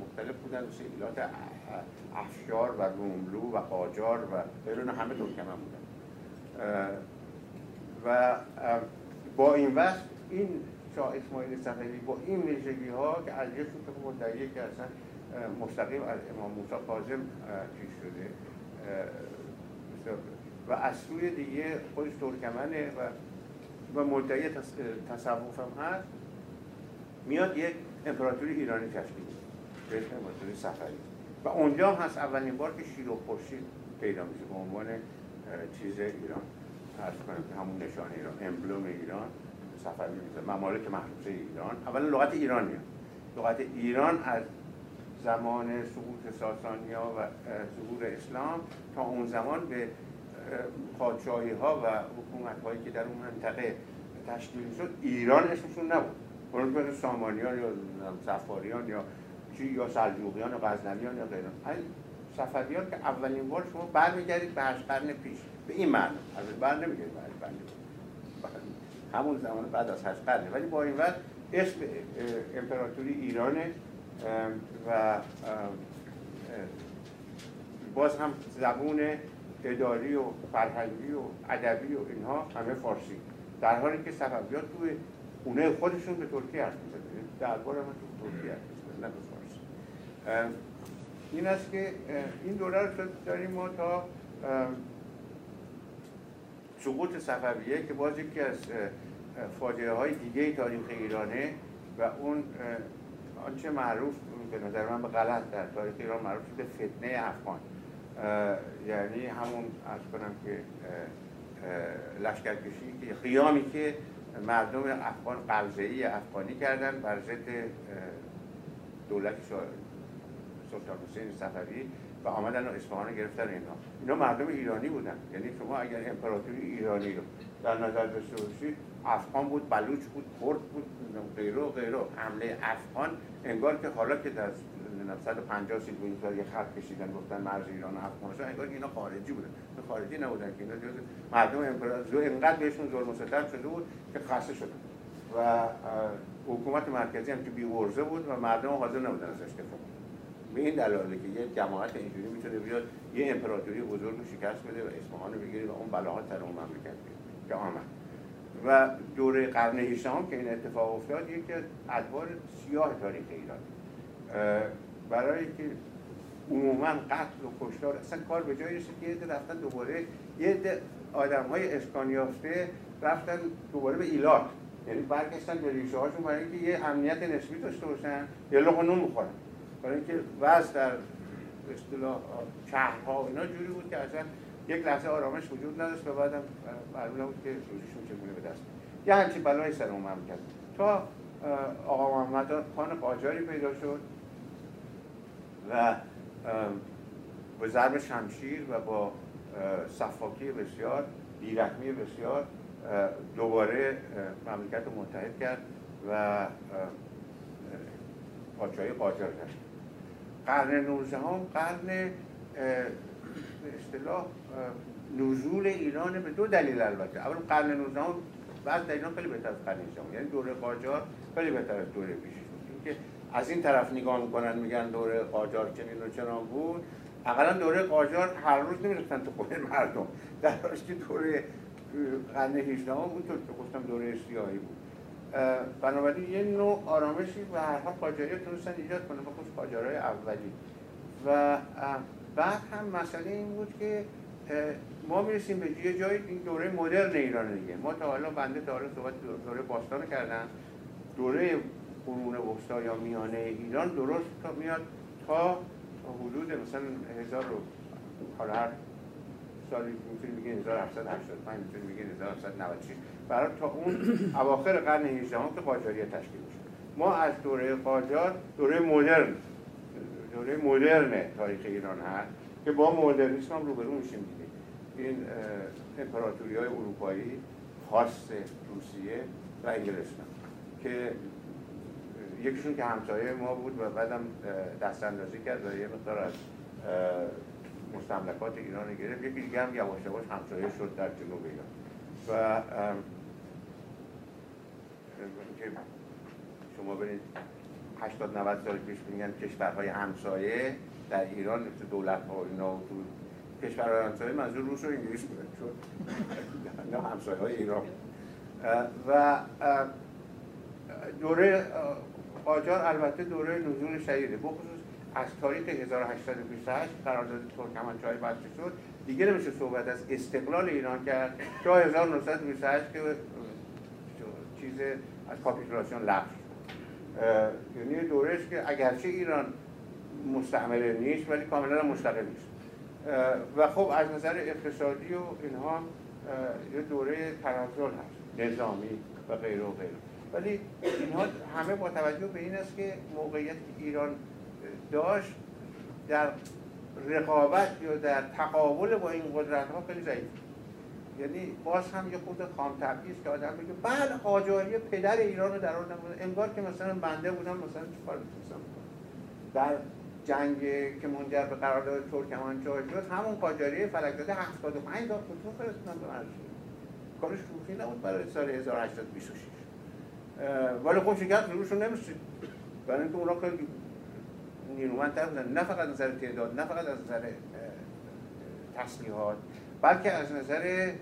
مختلف بودن مثل ایلات افشار و روملو و قاجار و غیرون همه ترکمن بودن. و با این وقت این شاه اسماعیل صفوی با این ویژگی ها که علیه که مدعیه که اصلا مستقیم از امام موسی کاظم چیز شده و از سوی دیگه خودش ترکمنه و و مدعی تصوف هم هست. میاد یک امپراتوری ایرانی تشکیل به اسم امپراتوری صفوی و اونجا هست اولین بار که شیر و خورشید پیدا میشه به عنوان چیز ایران. ارز کنم که همون نشان ایران امبلوم ایران صفوی میشه ممالک محروسه ایران. اولا لغت ایران میاد. لغت ایران از زمان سقوط ساسانیا و ظهور اسلام تا اون زمان به پادشاهی ها و حکومت هایی که در اون منطقه تشکیل شد ایران اسمشون نبود. برون سامانیان یا سفاریان یا چی یا سلجوقیان یا غزنویان یا غیره این صفویان که اولین بار شما برمیگردید به هشت قرن پیش. به این معنی از بر نمیگردید به هشت قرن همون زمان بعد از هشت قرنه ولی با این وقت اسم امپراتوری ایرانه. و باز هم زبون اداری و فرهنگی و ادبی و اینها همه فارسی. در حالی که صفویات توی خونه خودشون به ترکی حرف می‌زنن دربار هم تو ترکی حرف نه به فارسی. این است که این دوره رو داریم ما تا سقوط صفویه که باز یکی از فاجعه های دیگه تاریخ ایرانه و اون آنچه معروف به نظر من به غلط در تاریخ ایران معروف شده فتنه افغان. یعنی همون از کنم که لشکرکشی که قیامی که مردم افغان قلزه‌ای افغانی کردن بر ضد دولت سلطان حسین صفوی و آمدن و اصفهان گرفتن اینا. اینا مردم ایرانی بودن. یعنی شما اگر امپراتوری ایرانی رو در نظر داشته باشید افغان بود بلوچ بود کرد بود غیره غیره. حمله افغان انگار که حالا که در 150 سال این سال یه خط کشیدن گفتن مرز ایران و افغانستان انگار که اینا خارجی بودن. خارجی نبودن که اینا جز مردم امپراتوری انقدر بهشون ظلم و ستم شده بود که خاصه شدن. و حکومت مرکزی هم که بی بود و مردم حاضر نبودن ازش دفاع به این دلاله که یه جماعت اینجوری می‌تونه بیاد یه امپراتوری بزرگ رو شکست بده و اصفهان رو بگیره و اون بلاها سر اون مملکت که آمد. و دوره قرن هیشتم که این اتفاق افتاد یکی از ادوار سیاه تاریخ ایران. برای که عموما قتل و کشتار اصلا کار به جایی که یه رفتن دوباره یه آدم های اسکانیافته رفتن دوباره به ایلات. یعنی برگشتن به ریشه هاشون برای اینکه یه امنیت نسبی داشته باشن یه لقمه نون بخورن. برای اینکه وضع در اصطلاح شهرها اینا جوری بود که اصلا یک لحظه آرامش وجود نداشت و بعدم معلوم نبود که روزیشون چگونه به دست یه همچین بلای سر اون کرد. تا آقا محمد خان قاجاری پیدا شد و به ضرب شمشیر و با صفاکی بسیار بیرحمی بسیار دوباره مملکت رو متحد کرد و پادشاهی قاجار کرد. قرن 19 هم قرن اصطلاح نزول ایران به دو دلیل البته. اول قرن 19 هم بعد در ایران خیلی بهتر از قرن 18 یعنی دوره قاجار خیلی بهتر از دوره پیشش بود. اینکه از این طرف نگاه می‌کنن میگن دوره قاجار چنین و چنان بود. اقلا دوره قاجار هر روز نمی‌رفتن تو خونه مردم. در که دوره قرن 18 بود تو گفتم دوره سیاهی بود. بنابراین یه نوع آرامشی و هر حال قاجاری تونستن ایجاد کنه بخصوص قاجارهای اولی. و بعد هم مسئله این بود که ما می‌رسیم به یه جایی این دوره مدرن ایران دیگه. ما تا حالا بنده تا حالا صحبت دوره باستان کردم. دوره قرون وسطا یا میانه ایران درست تا میاد تا حدود مثلا هزار رو حالا هر سالی می‌تونی بگین 1785 می‌تونی بگین 1796 برای تا اون اواخر قرن 18 که قاجاریه تشکیل میشه. ما از دوره قاجار دوره مدرن دوره مدرن تاریخ ایران هست که با مدرنیسم هم روبرو میشیم دیگه. این امپراتوری های اروپایی خاص روسیه و انگلستان که یکیشون که همسایه ما بود و بعدم دست اندازی کرد و یه مقدار از مستملکات ایران گرفت. یکی دیگه هم یواش یواش همسایه شد در جنوب ایران. و شما برید 80 90 سال پیش میگن کشورهای همسایه در ایران مثل دولت ها اینا تو کشورهای همسایه منظور روس و انگلیس بودن چون همسایه های ایران. و دوره قاجار البته دوره نزول شدیده بخصوص از تاریخ 1828 قرارداد ترکمنچای بسته شد. دیگه نمیشه صحبت از استقلال ایران کرد. تا 1928 که چیز از کاپیتولاسیون لغو یعنی دورش که اگرچه ایران مستعمره نیست ولی کاملا مستقل نیست. و خب از نظر اقتصادی و اینها یه دوره تنزل هست. نظامی و غیره و غیره ولی اینها همه با توجه به این است که موقعیت ایران داشت در رقابت یا در تقابل با این قدرت ها خیلی ضعیف یعنی باز هم یه خود خام که آدم بگه بله قاجاری پدر ایران رو در آوردن انگار که مثلا بنده بودم مثلا چیکار می‌تونستم در جنگ که منجر به قرارداد ترکمنچای شد همون قاجاری فلکزاده 75 تا خطوط فرستادن به مرز. کارش شوخی نبود برای سال 1826 ولی خب شکست روشون نمیشه برای اینکه اونا خیلی نیرومندتر بودن. نه فقط از نظر تعداد نه فقط از نظر تسلیحات بلکه از نظر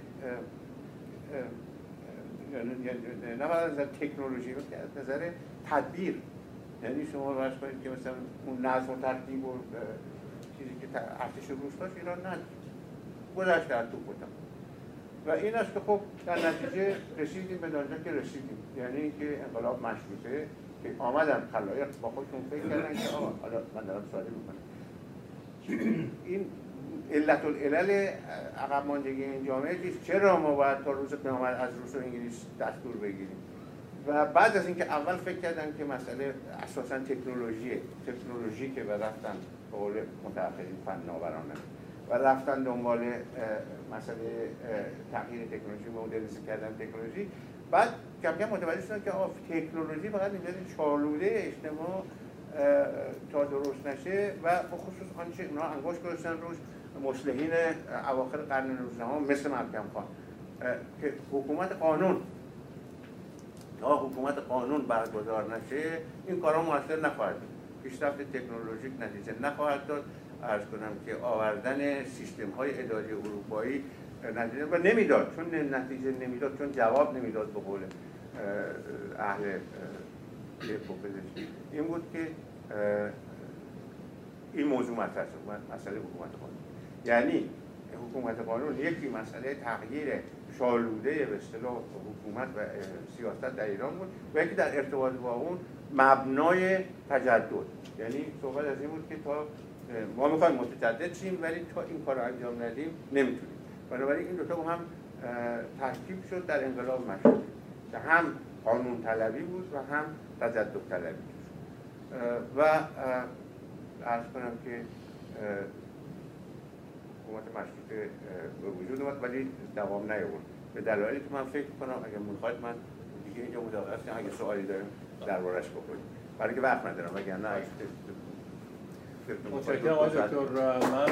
نه فقط از نظر تکنولوژی بلکه از نظر تدبیر. یعنی شما باید کنید که مثلا اون نظم و ترتیب و چیزی که ارتش روس داشت ایران نه. گذشته از تو بودم و این است که خب در نتیجه رسیدیم به آنجا که رسیدیم. یعنی اینکه انقلاب مشروطه که آمدن خلایق. با خودشون فکر کردن که آقا حالا من دارم ساده می‌کنم. این علت العلل عقب ماندگی این جامعه چیست چرا ما باید تا روز قیامت از روس و انگلیس دستور بگیریم؟ و بعد از اینکه اول فکر کردن که مسئله اساسا تکنولوژی تکنولوژی که رفتن به قول متأخرین فناورانه و رفتن دنبال مسئله تغییر تکنولوژی مدرنیزه کردن تکنولوژی. بعد کم کم متوجه شدن که تکنولوژی فقط اینجا چالوده اجتماع تا درست نشه و خصوص آنچه اونا انگوش گذاشتن روش. مصلحین اواخر قرن 19 مثل مرکم خان که حکومت قانون تا حکومت قانون برگزار نشه این کارا موثر نخواهد پیشرفت تکنولوژیک نتیجه نخواهد داد. ارز کنم که آوردن سیستم های اداری اروپایی نتیجه و نمی‌داد. چون نتیجه نمی‌داد چون جواب نمی‌داد به قول اهل این بود که این موضوع مطرح شد. مسئله حکومت یعنی حکومت قانون یکی مسئله تغییر شالوده به اصطلاح حکومت و سیاست در ایران بود و یکی در ارتباط با اون مبنای تجدد. یعنی صحبت از این بود که تا ما می‌خوایم متجدد شیم ولی تا این کار رو انجام ندیم نمی‌تونیم. بنابراین این دوتا هم ترکیب شد در انقلاب مشروطه که هم قانون طلبی بود و هم تجدد طلبی و ارز کنم که حکومت مشروطه به وجود اومد ولی دوام نیاورد. به دلایلی که من فکر کنم اگر می‌خواید من دیگه اینجا مداخله هستم اگه سوالی داریم دربارش بکنیم برای که وقت ندارم وگرنه متشکرم آقای دکتر من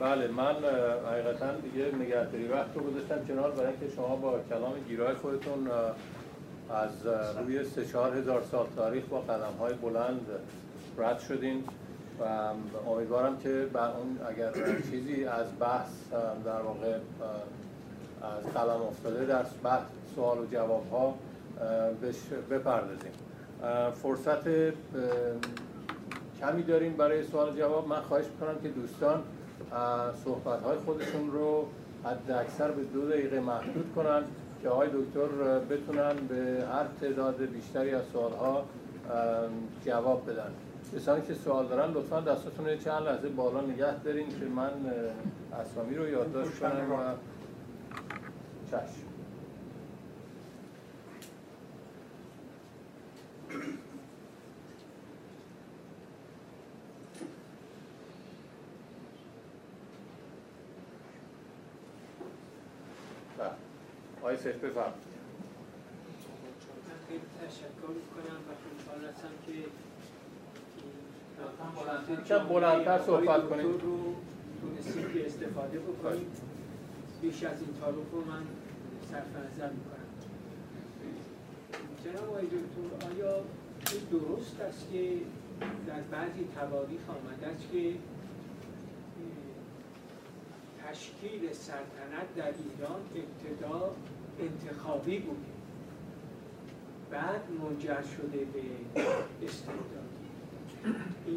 بله من حقیقتا دیگه نگهداری وقت رو گذاشتم کنار برای اینکه شما با کلام گیرای خودتون از روی سه چهار هزار سال تاریخ با قدم های بلند رد شدین و امیدوارم که اون اگر چیزی از بحث در واقع از قلم افتاده در بحث سوال و جواب ها بپردازیم. فرصت کمی داریم برای سوال و جواب. من خواهش می‌کنم که دوستان صحبت های خودشون رو حد اکثر به دو دقیقه محدود کنن. که آقای دکتر بتونن به هر تعداد بیشتری از سوال ها جواب بدن. کسانی که سوال دارن لطفا دستتون چند لحظه بالا نگه دارین که من اسامی رو یادداشت کنم و چشم. آقای سیف بفرم خیلی تشکر می‌کنم و خوشحال هستم که کم بلندتر صحبت کنید. رو تونستیم که استفاده بکنیم بیش از این تعارف رو من صرف نظر می‌کنم. جناب آقای دکتر آیا این درست است که در بعضی تواریخ آمده است که تشکیل سلطنت در ایران ابتدا انتخابی بوده بعد منجر شده به استبدادی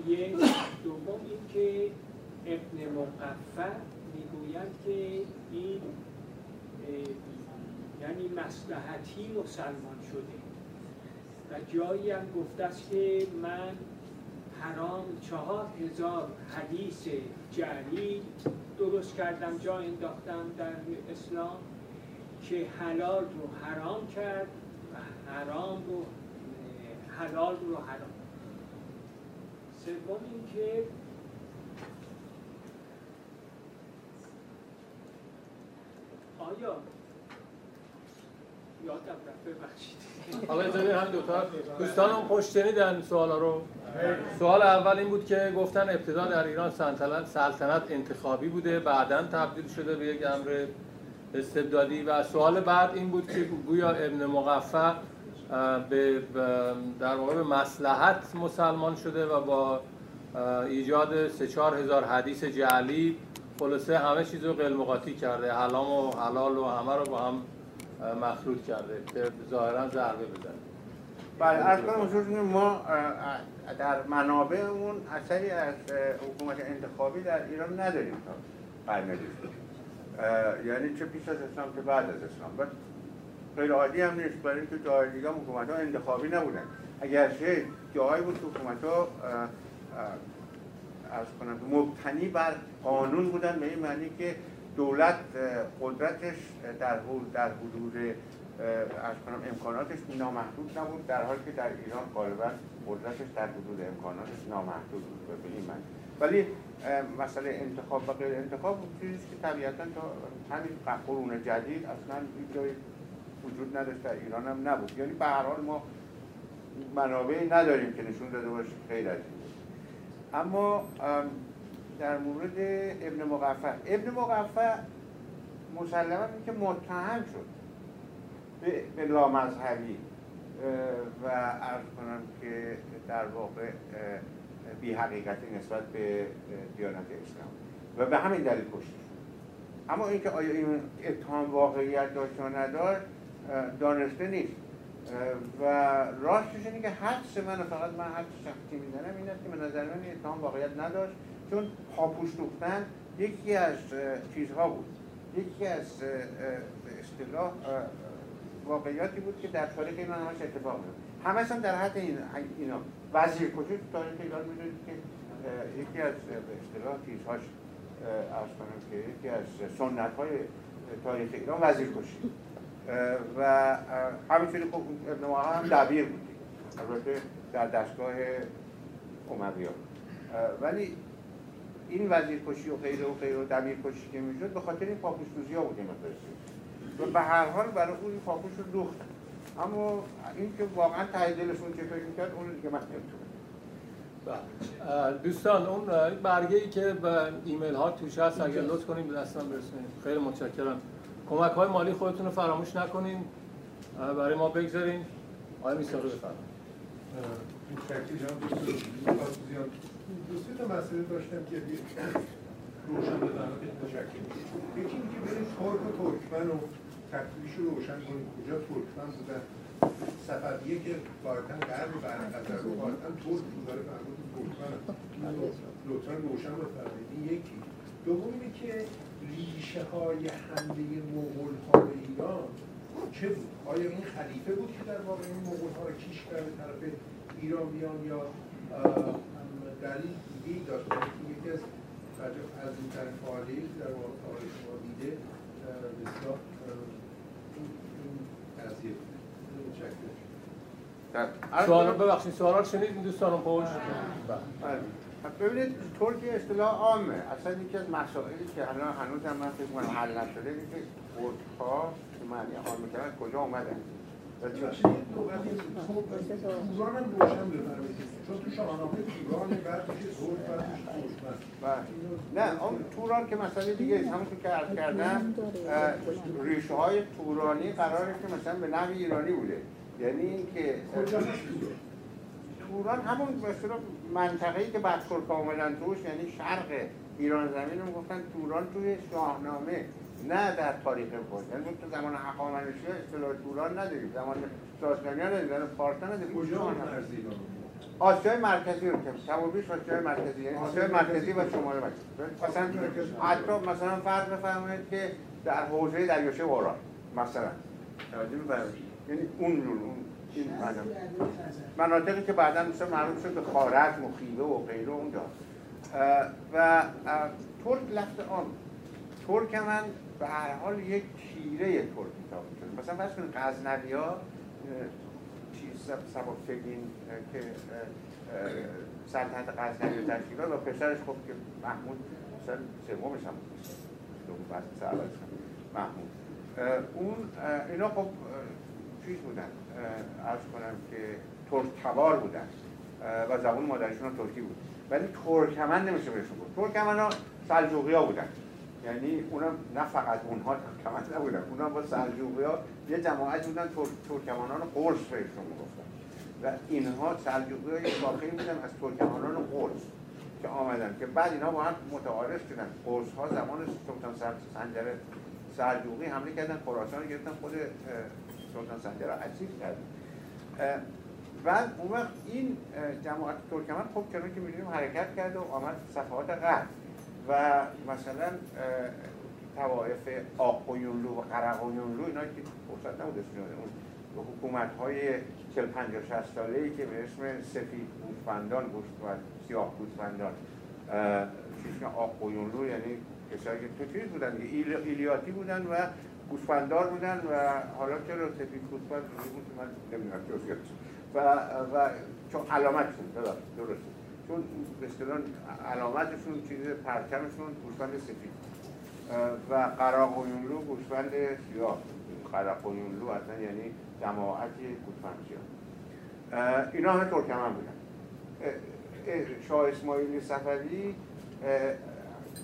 یک دوم اینکه ابن مقفع می‌گوید که این یعنی مسلحتی مسلمان شده. و جایی هم گفته است که من حرام چهار هزار حدیث جعلی درست کردم جا انداختم در اسلام که حلال رو حرام کرد و حرام رو حلال رو حرام. سوم اینکه آیا یادم ببخشید. حالا اجازه هم دوتا دوستان اون پشت شنیدن سوالا رو. سوال اول این بود که گفتن ابتدا در ایران سلطنت انتخابی بوده بعدا تبدیل شده به یک امر استبدادی. و سوال بعد این بود که گویا ابن مقفع به در واقع به مسلحت مسلمان شده و با ایجاد سه چهار هزار حدیث جعلی خلاصه همه چیز رو قلمقاتی کرده. حلام و حلال و همه رو با هم مخلوط کرده. که ظاهرا ضربه بزنه. بله از کنم ما در منابعمون اثری از حکومت انتخابی در ایران نداریم تا قرن یعنی چه پیش از اسلام که بعد از اسلام. غیر عادی هم نیست برای اینکه جای دیگه حکومت ها انتخابی نبودن. اگرچه جایی بود که حکومت ها از کنم مبتنی بر قانون بودن به این معنی که دولت قدرتش در در حدود امکاناتش نامحدود نبود در حالی که در ایران غالبا قدرتش در حدود امکاناتش نامحدود بود به معنی ولی مسئله انتخاب و غیر انتخاب چیزی که طبیعتا تا همین قرون جدید اصلا جای وجود نداشت در ایران هم نبود. یعنی به هر حال ما منابعی نداریم که نشون داده باشه خیر از اما در مورد ابن مقفع ابن مقفع مسلما که متهم شد به لامذهبی و عرض کنم که در واقع بی حقیقتی نسبت به دیانت اسلام. و به همین دلیل کشته اما اینکه آیا این اتهام واقعیت داشت یا نداشت دانسته نیست. و راستش اینه که حدس من فقط من حدس شخصی می‌زنم این است که به نظر من اتهام واقعیت نداشت. چون پاپوش دوختن یکی از چیزها بود. یکی از اصطلاح واقعیاتی بود که در تاریخ ایران همش اتفاق بود همه هم در حد این اینا. وزیر کشی تو تاریخ ایران می‌دونید که یکی از اصطلاح چیزهاش از کنم که یکی از سنت های تاریخ ایران وزیر کشی. و همینطوری خب ابن هم دبیر بود البته در دستگاه اموی ولی این وزیر کشی و غیره و غیره و دبیر کشی که می‌شد به خاطر این پاپوش ها بود این و به هر حال برای اون پاپوش رو دوختن اما این که واقعا ته دلشون چه فکر می‌کرد اون دیگه من نمی‌تونم. بله. دوستان اون برگه ای که به ایمیل ها توش هست اگر لطف کنیم به دستم برسونید خیلی متشکرم. کمک های مالی خودتون رو فراموش نکنین. برای ما بگذارین. آقای میساقی بفرمایید. دو تا مسئله داشتم که روشن بدن یکی اینکه بریم ترک و ترکمن و رو روشن کنیم. کجا ترکمن بودن؟ صفویه که قاعدتا غرب برقدر رو قاعدتا ترک رو داره فرمود ترکمن. لطفا روشن بفرمایید این یکی. دوم که ریشه های حمله مغول ها به ایران چه بود؟ آیا این خلیفه بود که در واقع این مغول ها کیش کرده طرف ایران بیان یا دلیل دیگه داشت که یکی از از این ترین فعالی در واقع تاریخ ما دیده بسیار سوال ببخشید سوال شنید دوستانم؟ پوش بله. ببینید ترکی اصطلاح عامه اصلا یکی از مسائلی که الان هنوز هم من فکر کنم حل نشده اینه که کردها که معنی عامه کجا اومدن؟ هم چون نه اون توران که مسئله دیگه همونطور که عرض کردم ریشه های تورانی قراره که مثلا به نحو ایرانی بوده. یعنی اینکه توران همون مثلا منطقه‌ای که ترک آمدن توش یعنی شرق ایران زمین رو گفتن توران توی شاهنامه. نه در تاریخ خود. یعنی تو زمان هخامنشی اصطلاح توران نداریم. زمان ساسانی ها نداریم. زمان فارس نداریم. کجا آسیای مرکزی رو که کمابیش آسیای مرکزی. یعنی آسیای مرکزی و شمال مرکزی. مثلا حتی مثلا فرض بفرمایید که در حوزه دریاچه اورال مثلا. توجه یعنی اون جور اون این مناطقی که بعدا مثلا معروف شد به خارج و و غیره اونجا. و ترک لفظ آن. ترکمن به هر حال یک چیره ترکی تابع شده مثلا فرض کنید غزنوی ها چیز سبکتگین که سلطنت غزنوی رو تشکیل و پسرش خب که محمود مثلا سومش هم محمود. اون اینا خب چیز بودن. عرض کنم که ترک تبار بودن و زبان مادرشون ترکی بود. ولی ترکمن نمیشه بهشون بود ترکمن ها سلجوقی ها بودن. یعنی اونا نه فقط اونها ترکمن نبودن اونا با سلجوقی ها یه جماعت بودن ترکمنان قرص بهشون می‌گفتن و اینها سلجوقی های واقعی بودن از ترکمنان قرص که آمدن که بعد اینا با هم متعارف شدن. قرص ها زمان سلطان سنجر سلجوقی حمله کردن خراسان رو گرفتن خود سلطان سنجر رو اسیر کرد بعد اون وقت این جماعت ترکمن خب کنون که می‌دونیم حرکت کرد و آمد صفحات غرب. و مثلا توائف آقویونلو و قرقویونلو اینا که فرصت نبود اون حکومت های 40 50 60 ساله ای که به اسم سفید گوسفندان گوشت و سیاه گوسفندان چیز آقویونلو یعنی کسایی که تو چیز بودن ایلیاتی بودن و گوسفندار بودن و حالا چرا سفید گوسفند بود من نمی‌دونم و و چون علامتشون درست چون به اصطلاح علامتشون چیز پرچمشون گوسفند سفید. و قراقویونلو گوسفند سیاه. قراقویونلو اصلا یعنی جماعت گوسفند سیاه. اینا همه ترکمن بودن. شاه اسماعیل صفوی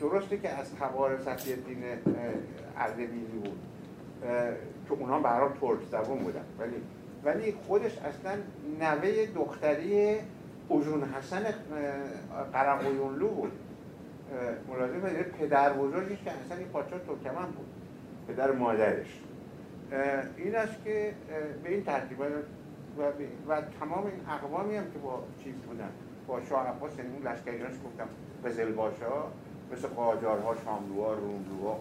درسته که از تبار صفی الدین اردبیلی بود. که اونا برای ترک زبون بودن. ولی ولی خودش اصلا نوه دختری اوژون حسن قرقویونلو بود. ملاحظه بدید پدر بزرگش که اصلا این پادشاه ترکمن بود. پدر مادرش. این است که به این ترتیب و, و تمام این اقوامی هم که با چیز بودن. با شاه عباس یعنی اون لشکریانش گفتم قزلباشا مثل قاجارها، شاملوها، روملوها،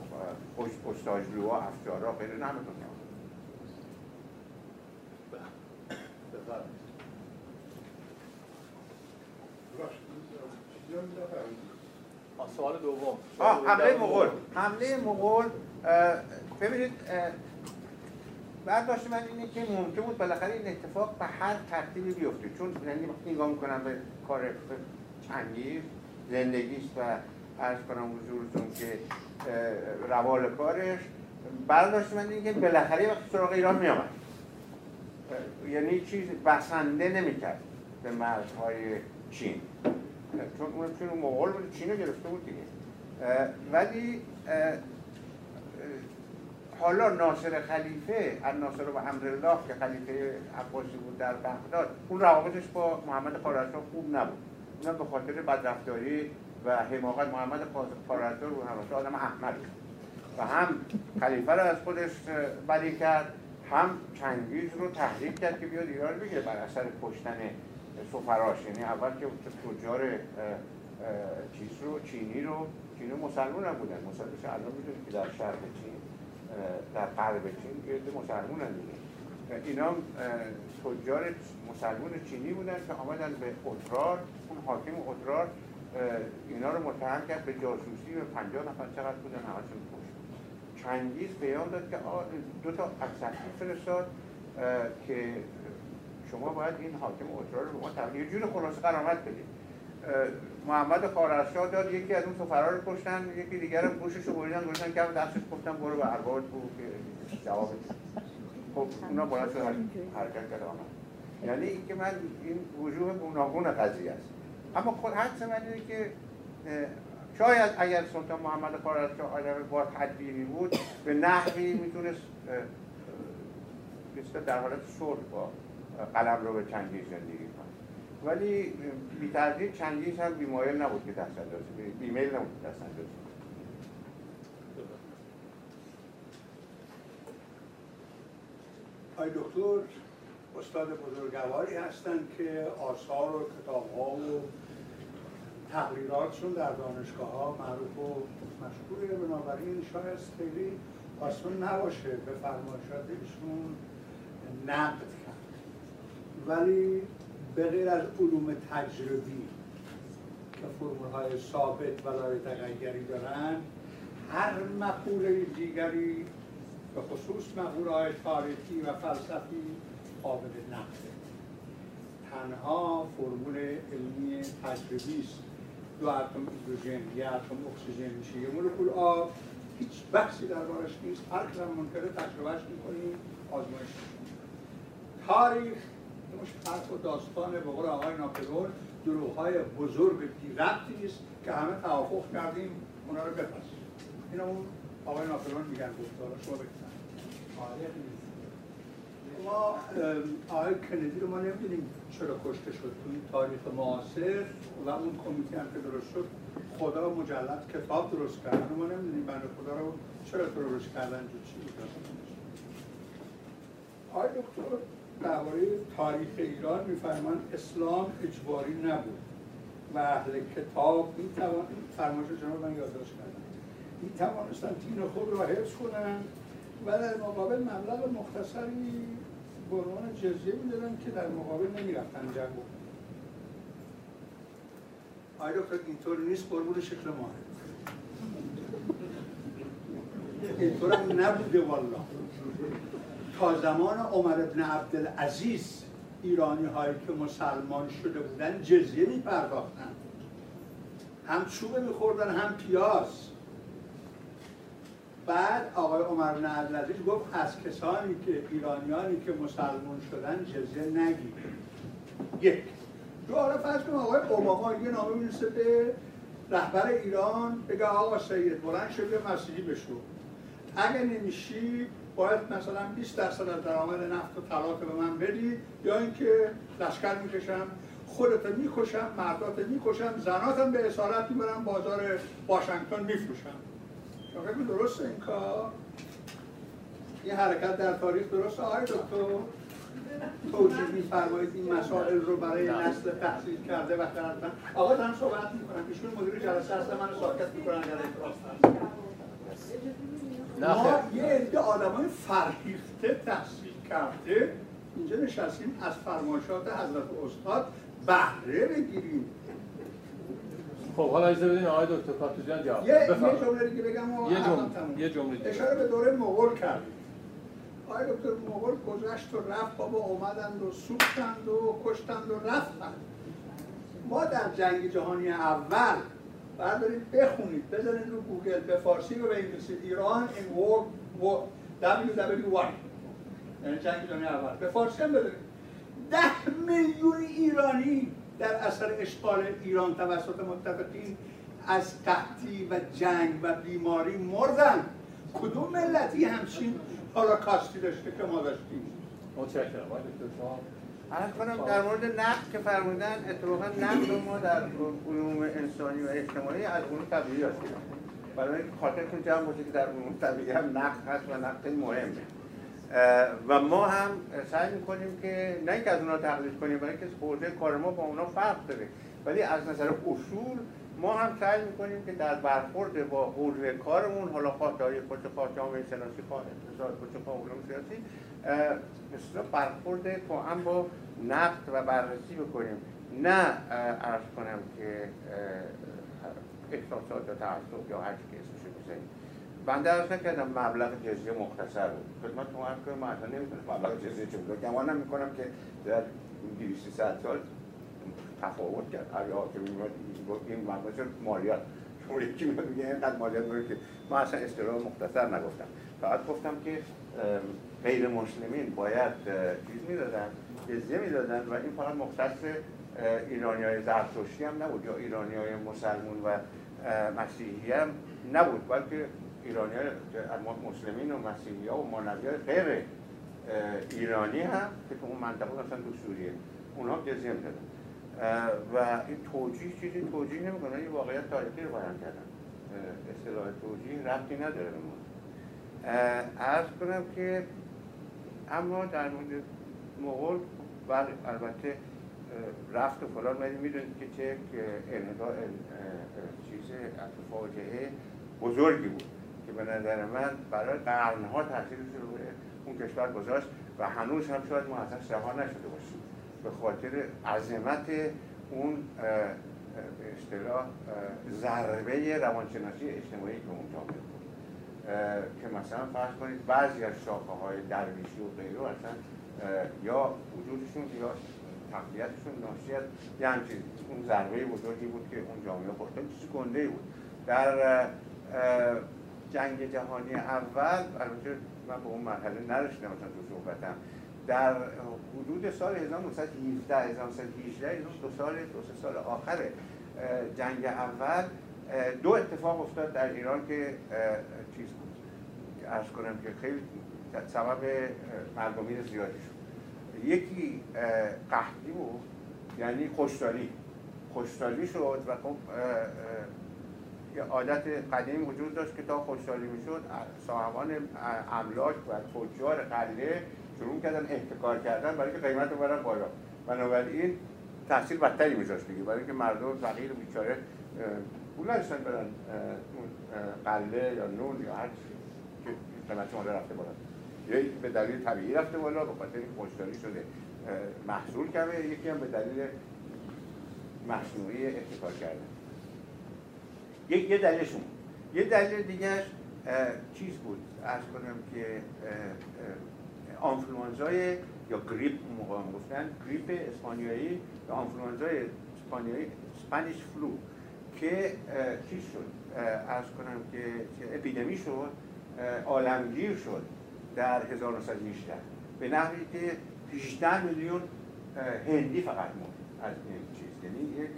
استاجلوها، افجارها غیره نه همه سوال دوم. حمله مغول. حمله مغول ببینید بعد من اینه که ممکن بود بالاخره این اتفاق به هر ترتیبی بیفته. چون یعنی وقتی نگاه می‌کنم به کار چنگیز زندگیش و عرض کنم حضورتون که روال کارش. برداشت من اینه که بالاخره وقتی سراغ ایران میامد یعنی چیز بسنده نمی‌کرد به مرزهای چین. چون اون چون مغول بود چین رو گرفته بود دیگه ولی حالا ناصر خلیفه ناصر و امرالله که خلیفه عباسی بود در بغداد اون روابطش با محمد خارزمشاه خوب نبود اونم به خاطر بدرفتاری و حماقت محمد خارزمشاه رو هم آدم احمد و هم خلیفه رو از خودش بلی کرد هم چنگیز رو تحریک کرد که بیاد ایران بگیره بر اثر کشتن سفراش یعنی اول که تجار چیز رو چینی رو چینی مسلمان هم بودن مسلمان الان می‌دونید که در شرق چین در غرب چین گرد مسلمان هم دیگه اینا تجار مسلمان چینی بودن که آمدن به ادرار اون حاکم ادرار اینا رو متهم کرد به جاسوسی به 50 نفر چقدر بودن همشون کشت چنگیز بیان داد که دو تا اکسپتی فرستاد که شما باید این حاکم اترار رو به ما تبدیل یه جور خلاصه قرامت بدید. محمد خارزشاه داد یکی از اون سفرا رو کشتن یکی دیگر هم گوشش رو بریدن گذاشتن که دستش گفتن برو به اربابت بود که جواب خب اونا باید شد حرکت آمد یعنی اینکه من این وجوه گوناگون قضیه است. اما خود حدس من اینه که شاید اگر سلطان محمد خارزشاه آدم با تدبیری بود به نحوی می‌تونست در حالت صلح با قلم رو به چنگیز زندگی کنه. ولی بی تردید چنگیز هم بیمایل نبود که دست اندازی بیمیل نبود که دست اندازی آی دکتر استاد بزرگواری هستند که آثار و کتاب ها و تقریراتشون در دانشگاه ها معروف و مشهوره. بنابراین شاید خیلی آسان نباشه به فرمایشات ایشون نقد ولی به غیر از علوم تجربی که فرمول های ثابت و لای تغییری دارن هر مقوله دیگری به خصوص مقوله های تاریخی و فلسفی قابل نقده تنها فرمول علمی تجربی است. دو اتم هیدروژن یه اتم اکسیژن میشه یه مولکول آب. هیچ بحثی دربارش نیست. هر کلام منکره تجربهش می‌کنیم آزمایش تاریخ مش حرف و داستان به قول آقای ناپلون دروغ بزرگ بی ربطی است که همه توافق کردیم اونا رو بپسیم این اون آقای ناپلون میگن گفتارا شما بکنن ما آقای کندی رو ما نمی‌دونیم چرا کشته شد تو این تاریخ معاصر و اون کمیته هم که درست شد خدا مجلد کتاب درست کردن ما نمی‌دونیم. بنده خدا رو چرا درست کردن؟ جو چی بود؟ آقای دکتر درباره تاریخ ایران میفرمان اسلام اجباری نبود و اهل کتاب می توان فرمایش جناب من یادداشت کردم. می توانستن دین خود را حفظ کنند و در مقابل مبلغ مختصری به عنوان جزیه می‌دادن که در مقابل نمی‌رفتن جنگ آیا دکتر اینطور نیست قربون شکل ماه اینطور هم نبوده والا تا زمان عمر ابن عبدالعزیز ایرانی هایی که مسلمان شده بودن جزیه می پرداختن هم چوبه میخوردن هم پیاز. بعد آقای عمر بن عبدالعزیز گفت از کسانی که ایرانیانی که مسلمان شدن جزیه نگیر یک. دو حالا فرض کنم آقای اوباما یه نامه می‌رسه به رهبر ایران بگه آقا سید بلند یه مسیحی بشو. اگه نمیشی باید مثلا 20 درصد از درآمد نفت و طلا به من بدی یا اینکه لشکر می‌کشم خودت می‌کشم مردات می‌کشم زناتم به اسارت می‌برم بازار واشنگتن میفروشم. شما درسته این کار؟ این حرکت در تاریخ درسته؟ آقای دکتر توجیه میفرمایید این مسائل رو برای نسل تحصیل کرده و کردن آقا دارم صحبت می‌کنم. ایشون مدیر جلسه هست من ساکت می‌کنن اگر اعتراض ما یه عده آدم های فرهیخته تحصیل کرده. اینجا نشستیم از فرمایشات حضرت استاد بهره بگیریم. خب حالا اجازه بدین آقای دکتر کاتوزیان جواب یه یه جمله دیگه بگم و یه جمله یه جمله اشاره به دوره مغول کردیم. آقای دکتر مغول گذشت و رفت بابا اومدند و سوختند و کشتند و رفتند. ما در جنگ جهانی اول بردارید بخونید. بزنید رو گوگل به فارسی و به انگلیسی ایران این ورد WWY یعنی جنگ جهانی اول. به فارسی هم بزنید ده میلیون ایرانی در اثر اشغال ایران توسط متفقین از قحطی و جنگ و بیماری مردن. کدوم ملتی همچین کاستی داشته که ما داشتیم؟ متشکرم. عرض کنم در مورد نقد که فرمودن اتفاقا نقد ما در علوم انسانی و اجتماعی از علوم طبیعی هستیم برای خاطرتون جمع باشه که در علوم طبیعی هم نقد هست و نقد مهمه. و ما هم سعی می‌کنیم که نه اینکه از اونا تقلید کنیم برای اینکه حوزه کار ما با اونا فرق داره ولی از نظر اصول ما هم سعی می‌کنیم که در برخورد با حوزه کارمون حالا خواه تاریخ باشه خواه جامعه شناسی خواه اقتصاد خواه علوم سیاسی مثلا برخورد هم با نقد و بررسی بکنیم. نه ارز کنم که احساسات یا تعصب یا هر که اسمش بزنیم بنده ارز نکردم مبلغ جزیه مختصر بود خدمت ما ارز کنم من نمی‌تونم مبلغ جزیه چه بود گمانم می‌کنم که در 200 سال تفاوت کرد. هر حاکمی گفت این مبلغ مالیات؟ شما یکی میگه اینقدر مالیات میگه که ما اصلا اصطلاح مختصر نگفتم. فقط گفتم که غیر مسلمین باید چیز می‌دادن جزیه می‌دادن و این فقط مختص ایرانی های زرتشتی هم نبود یا ایرانی های مسلمون و مسیحی هم نبود بلکه ایرانی های مسلمین و مسیحی ها و مانوی های غیر ایرانی هم که تو اون منطقه مثلا تو سوریه اونها جزیه می‌دادن. و این توجیه چیزی توجیه نمی‌کنه این واقعیت تاریخی رو بیان کردن. اصطلاح توجیه ربطی نداره به عرض کنم که اما در مورد مغول بله البته رفت و فلان ولی می‌دونید که چه انهدار چیز فاجعه بزرگی بود که به نظر من برای قرنها تاثیرش رو اون کشور گذاشت و هنوز هم شاید ما ازش رها نشده باشیم به خاطر عظمت اون به اصطلاح ضربه روانشناسی اجتماعی که اونجا بود. که مثلا فرض کنید بعضی از شاخه های درویشی و غیره اصلا یا وجودشون یا تقویتشون ناشی از یه همچین اون ضربه بزرگی بود که اون جامعه خورد. چیزی گنده بود. در جنگ جهانی اول البته من به اون مرحله نرسیدم مثلا تو صحبتم. در حدود سال 1917 1918 دو سال دو سال آخر جنگ اول دو اتفاق افتاد در ایران که چیز بود ارز کنم که خیلی سبب مردمی زیادی شد. یکی قحطی بود یعنی خوشداری خوشداری شد و خب یه عادت قدیم وجود داشت که تا خوشداری می‌شد صاحبان املاک و تجار قله شروع کردن احتکار کردن برای که قیمت رو برن بالا. بنابراین تحصیل بدتری میذاشت دیگه برای اینکه مردم فقیر بیچاره پول نداشتن برن اون قله یا نون یا هر چیزی که قیمت ماده رفته بالا. یکی به دلیل طبیعی رفته بالا به خاطر خوشداری شده. محصول کمه یکی هم به دلیل مصنوعی احتکار کردن یک یه دلیلشون. یه دلیل دیگهش چیز بود؟ عرض کنم که آنفلوانزای یا گریپ موقع هم گفتن گریپ اسپانیایی یا آنفلوانزای اسپانیایی Spanish flu. که چیز شد؟ عرض کنم که اپیدمی شد عالمگیر شد در 1918 به نحوی که 18 میلیون هندی فقط مرد از این چیز. یعنی یک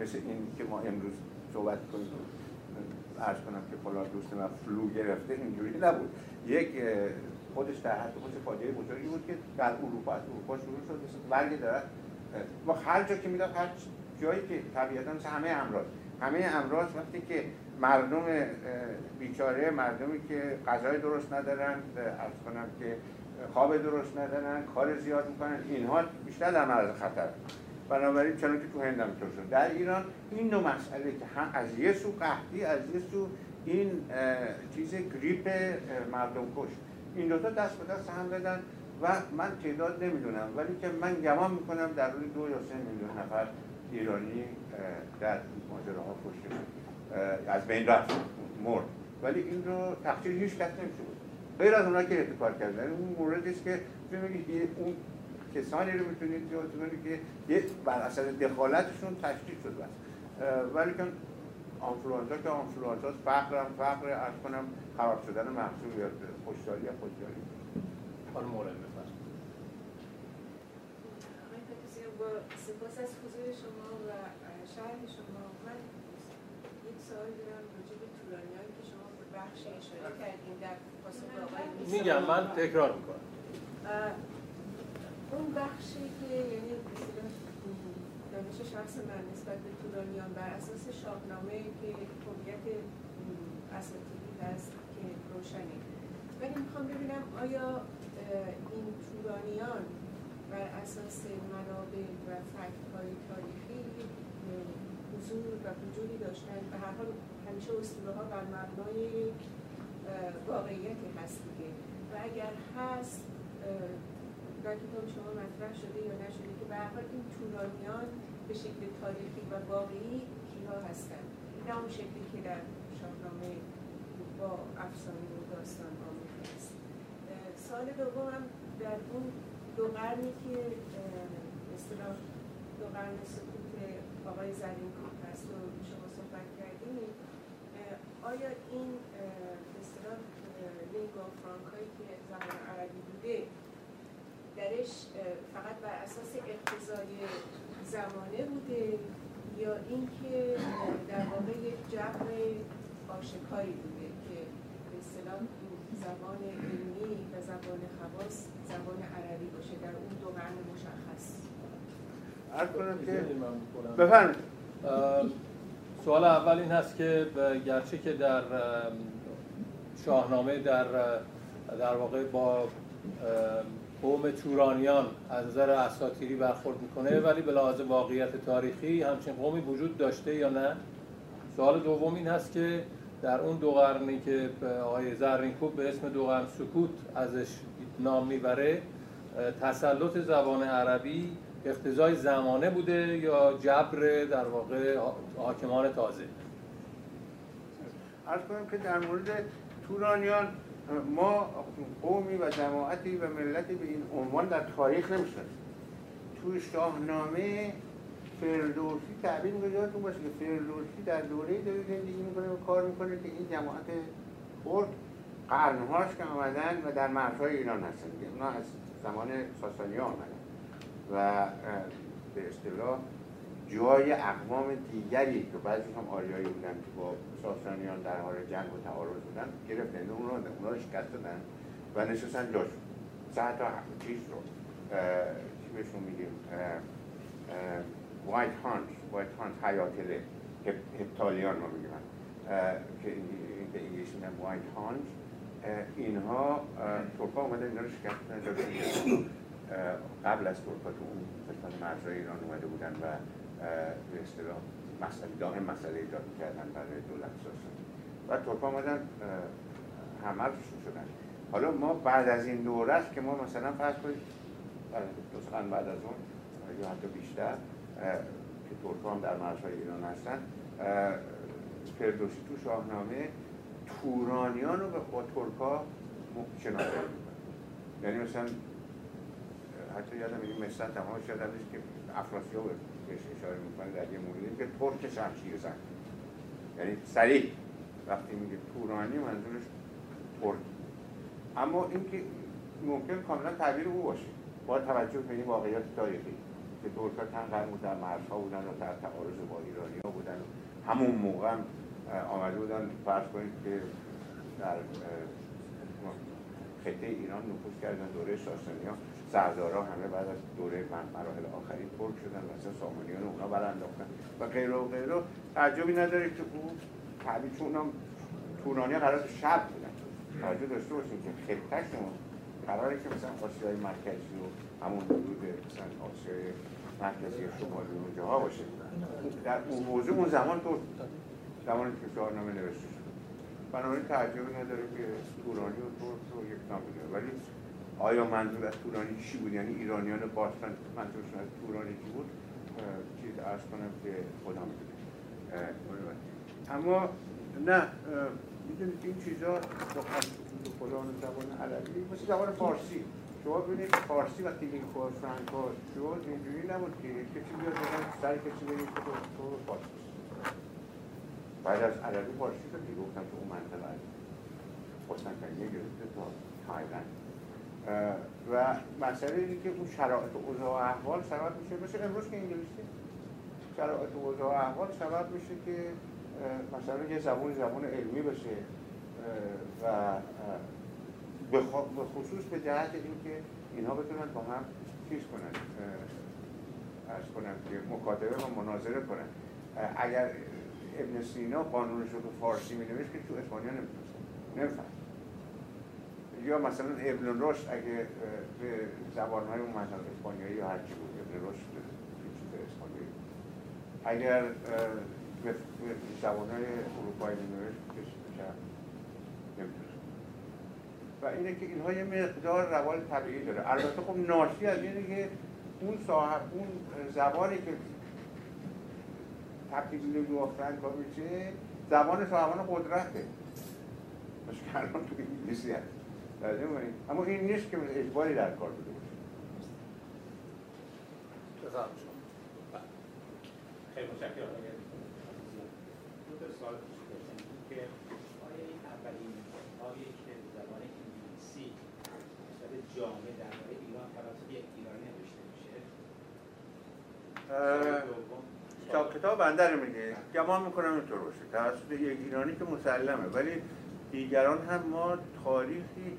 مثل این که ما امروز صحبت کنیم ارز کنم که فلان دوست من فلو گرفته اینجوری نبود. یک خودش در حد خودش فاجعه بزرگی بود که در اروپا از اروپا شروع شد مثل برگ دارد ما هر جا که می‌داد هر جایی که طبیعتا مثل همه امراض. همه امراض وقتی که مردم بیچاره مردمی که غذای درست ندارن ارز کنم که خواب درست ندارن کار زیاد می‌کنن اینها بیشتر در معرض خطر. بنابراین چون که تو هند هم شد. در ایران این نوع مسئله که هم از یه سو قحطی از یه سو این چیز گریپ مردم کش این دوتا دست به دست هم بدن و من تعداد نمی‌دونم ولی که من گمان می‌کنم در روی دو یا سه میلیون نفر ایرانی در ماجراها کشته از بین رفت مرد. ولی این رو تقصیر هیچ کس نمیشه بود غیر از اونا که احتکار کردن. اون موردی است که اون کسانی رو می‌تونید جا که یه بر اثر دخالتشون تشکیل شد بس ولی که آنفلوانزا که آنفلوانزا فقر هم فقر ارز کنم خراب شدن محصول یا خوشداری یا خوشداری خانم مولن بفرمایید با سپاس از حضور شما و شرح شما من یک سوال دارم راجع به تورانیان که شما به بخش اشاره کردین در پاسخ آقای میگم من تکرار می‌کنم اون بخشی که یعنی دانش شخص من نسبت به تورانیان بر اساس شاهنامه که هویت اساتیدی هست که روشنه ولی می‌خوام ببینم آیا این تورانیان بر اساس منابع و فکت های تاریخی حضور و وجودی داشتن. به هر حال همیشه اسطوره ها بر مبنای واقعیتی هست دیگه. و اگر هست در کتاب شما مطرح شده یا نشده که به حال این تورانیان به شکل تاریخی و واقعی کیها هستند نه اون شکلی که در شاهنامه با افسانه و داستان آمیخته است. سال دومم در اون دو قرنی که اصطلاح دو قرن سکوت آقای زرین هست و شما صحبت کردیم. آیا این اصطلاح لینگو فرانکایی که زمان عربی بوده درش فقط بر اساس اقتضای زمانه بوده یا اینکه در واقع یک جبر آشکاری بوده که به اصطلاح زبان زبان خواص زبان عربی باشه در اون دو معنی مشخص. بفرمایید. سوال اول این هست که گرچه که در شاهنامه در در واقع با قوم تورانیان از نظر اساطیری برخورد می‌کنه ولی به لحاظ واقعیت تاریخی همچین قومی وجود داشته یا نه؟ سوال دوم این هست که در اون دو قرنی که آقای زرینکوب به اسم دو قرن سکوت ازش نام می‌بره تسلط زبان عربی اقتضای زمانه بوده یا جبر در واقع حاکمان تازه؟ ارز کنم که در مورد تورانیان ما قومی و جماعتی و ملتی به این عنوان در تاریخ نمی‌شناسیم. تو شاهنامه فردوسی تعبیر می‌کنه یادتون باشه که فردوسی در دوره داره زندگی می‌کنه و کار می‌کنه که این جماعت خورد قرنهاش که آمدن و در مرزهای ایران هستن. اونا از زمان ساسانی ها آمدن و به اصطلاح جای اقوام دیگری که بعضی هم آریایی بودن که با ساسانیان در حال جنگ و تعارض بودن گرفتن. اونا اونا رو شکست دادن و نشستن جاشون سه تا چیز رو چی بهشون میگیم؟ وایت هانت وایت هانت حیاتله هپتالیان ما میگیم. که به انگلیسی میگن وایت هانت اینها ترکا اومده اینا رو شکست قبل از ترکا تو اون قسمت مرزهای ایران اومده بودن و به اصطلاح مسئله دائم مسئله ایجاد کردن برای دولت ساسانی و ترکا آمدن همه شدن. حالا ما بعد از این دوره است که ما مثلا فرض کنید بعد از اون یا حتی بیشتر که ترکا هم در مرزهای ایران هستن فردوسی تو شاهنامه تورانیان رو با ترکا شناسایی یعنی مثلا حتی یادم این مثلا تمام یادم که افراسیاب بهش اشاره می‌کنه در یه موردی که ترک شمشیر زن. یعنی سریع. وقتی میگه تورانی منظورش ترک. اما اینکه ممکن کاملا تعبیر او باشه. با توجه به این واقعیت تاریخی. که ترکا چند قرن در مرزها بودن و در تعارض با ایرانی ها بودن. همون موقع هم آمده بودن فرض کنید که در خطه ایران نفوذ کردن دوره ساسانی ها سردارا همه بعد از دوره مراحل آخرین ترک شدن مثلا سامانیان اونا برانداختن و غیر و غیر تعجبی نداره که او تعبیر چون هم تورانی قرار شب بودن. توجه داشته باشیم که خطهشون قراره که مثلا آسیای مرکزی و همون حدود مثلا آسیای مرکزی شمالی اونجاها باشه در اون موضوع اون زمان تو زمانی که شاهنامه نوشته شد. بنابراین تعجبی نداره که تورانی و ترک رو یک نام ولی آیا منظور از تورانی چی بود؟ یعنی ایرانیان باستان منظورشون از تورانی چی بود؟ چیز ارز کنم که خودم اما نه می‌دونید این چیزا خدا زبان عربی مثل زبان فارسی. شما ببینید فارسی وقتی این فرانکو شد اینجوری نبود که کسی بیاد بگن سر کسی بگید که تو فارسی بعد از عربی فارسی که دیگه گفتم تو اون منطقه از قسطنطنیه گرفته تا تایلند. و مسئله اینه که اون شرایط و اوضاع و احوال سبب میشه. مثل امروز که انگلیسی. شرایط و اوضاع و احوال سبب میشه که مثلا یه زبون زبون علمی بشه. و به خصوص به جهت اینکه اینها بتونن با هم چیز کنن ارز کنن که مکاتبه و مناظره کنن. اگر ابن سینا قانونش رو به فارسی می نوشت که تو اسپانیا نمیفهم یا مثلا ابن رشد اگه به زبانهای اون مثلا اسپانیایی یا هرچی بود ابن رشد اسپانیایی اگر به زبانهای اروپایی می نوشت و اینه که اینها یه مقدار روال طبیعی داره. البته خب ناشی از اینه که اون صاحب اون زبانی که تبدیل به فرانکا میشه زبان صاحبان قدرته. الان تو انگلیسی هست. اما این نیست که اجباری در کار بوده باشه. خیلی متشکرم دو تا سوال که آیا این اولین کتابی که به زبان انگلیسی به جامعه درباره ایران توسط یک ایرانی نوشته میشه کتاب بنده رو میگه. گمان می‌کنم اینطور باشه. توسط یک ایرانی که مسلمه. ولی دیگران هم ما تاریخی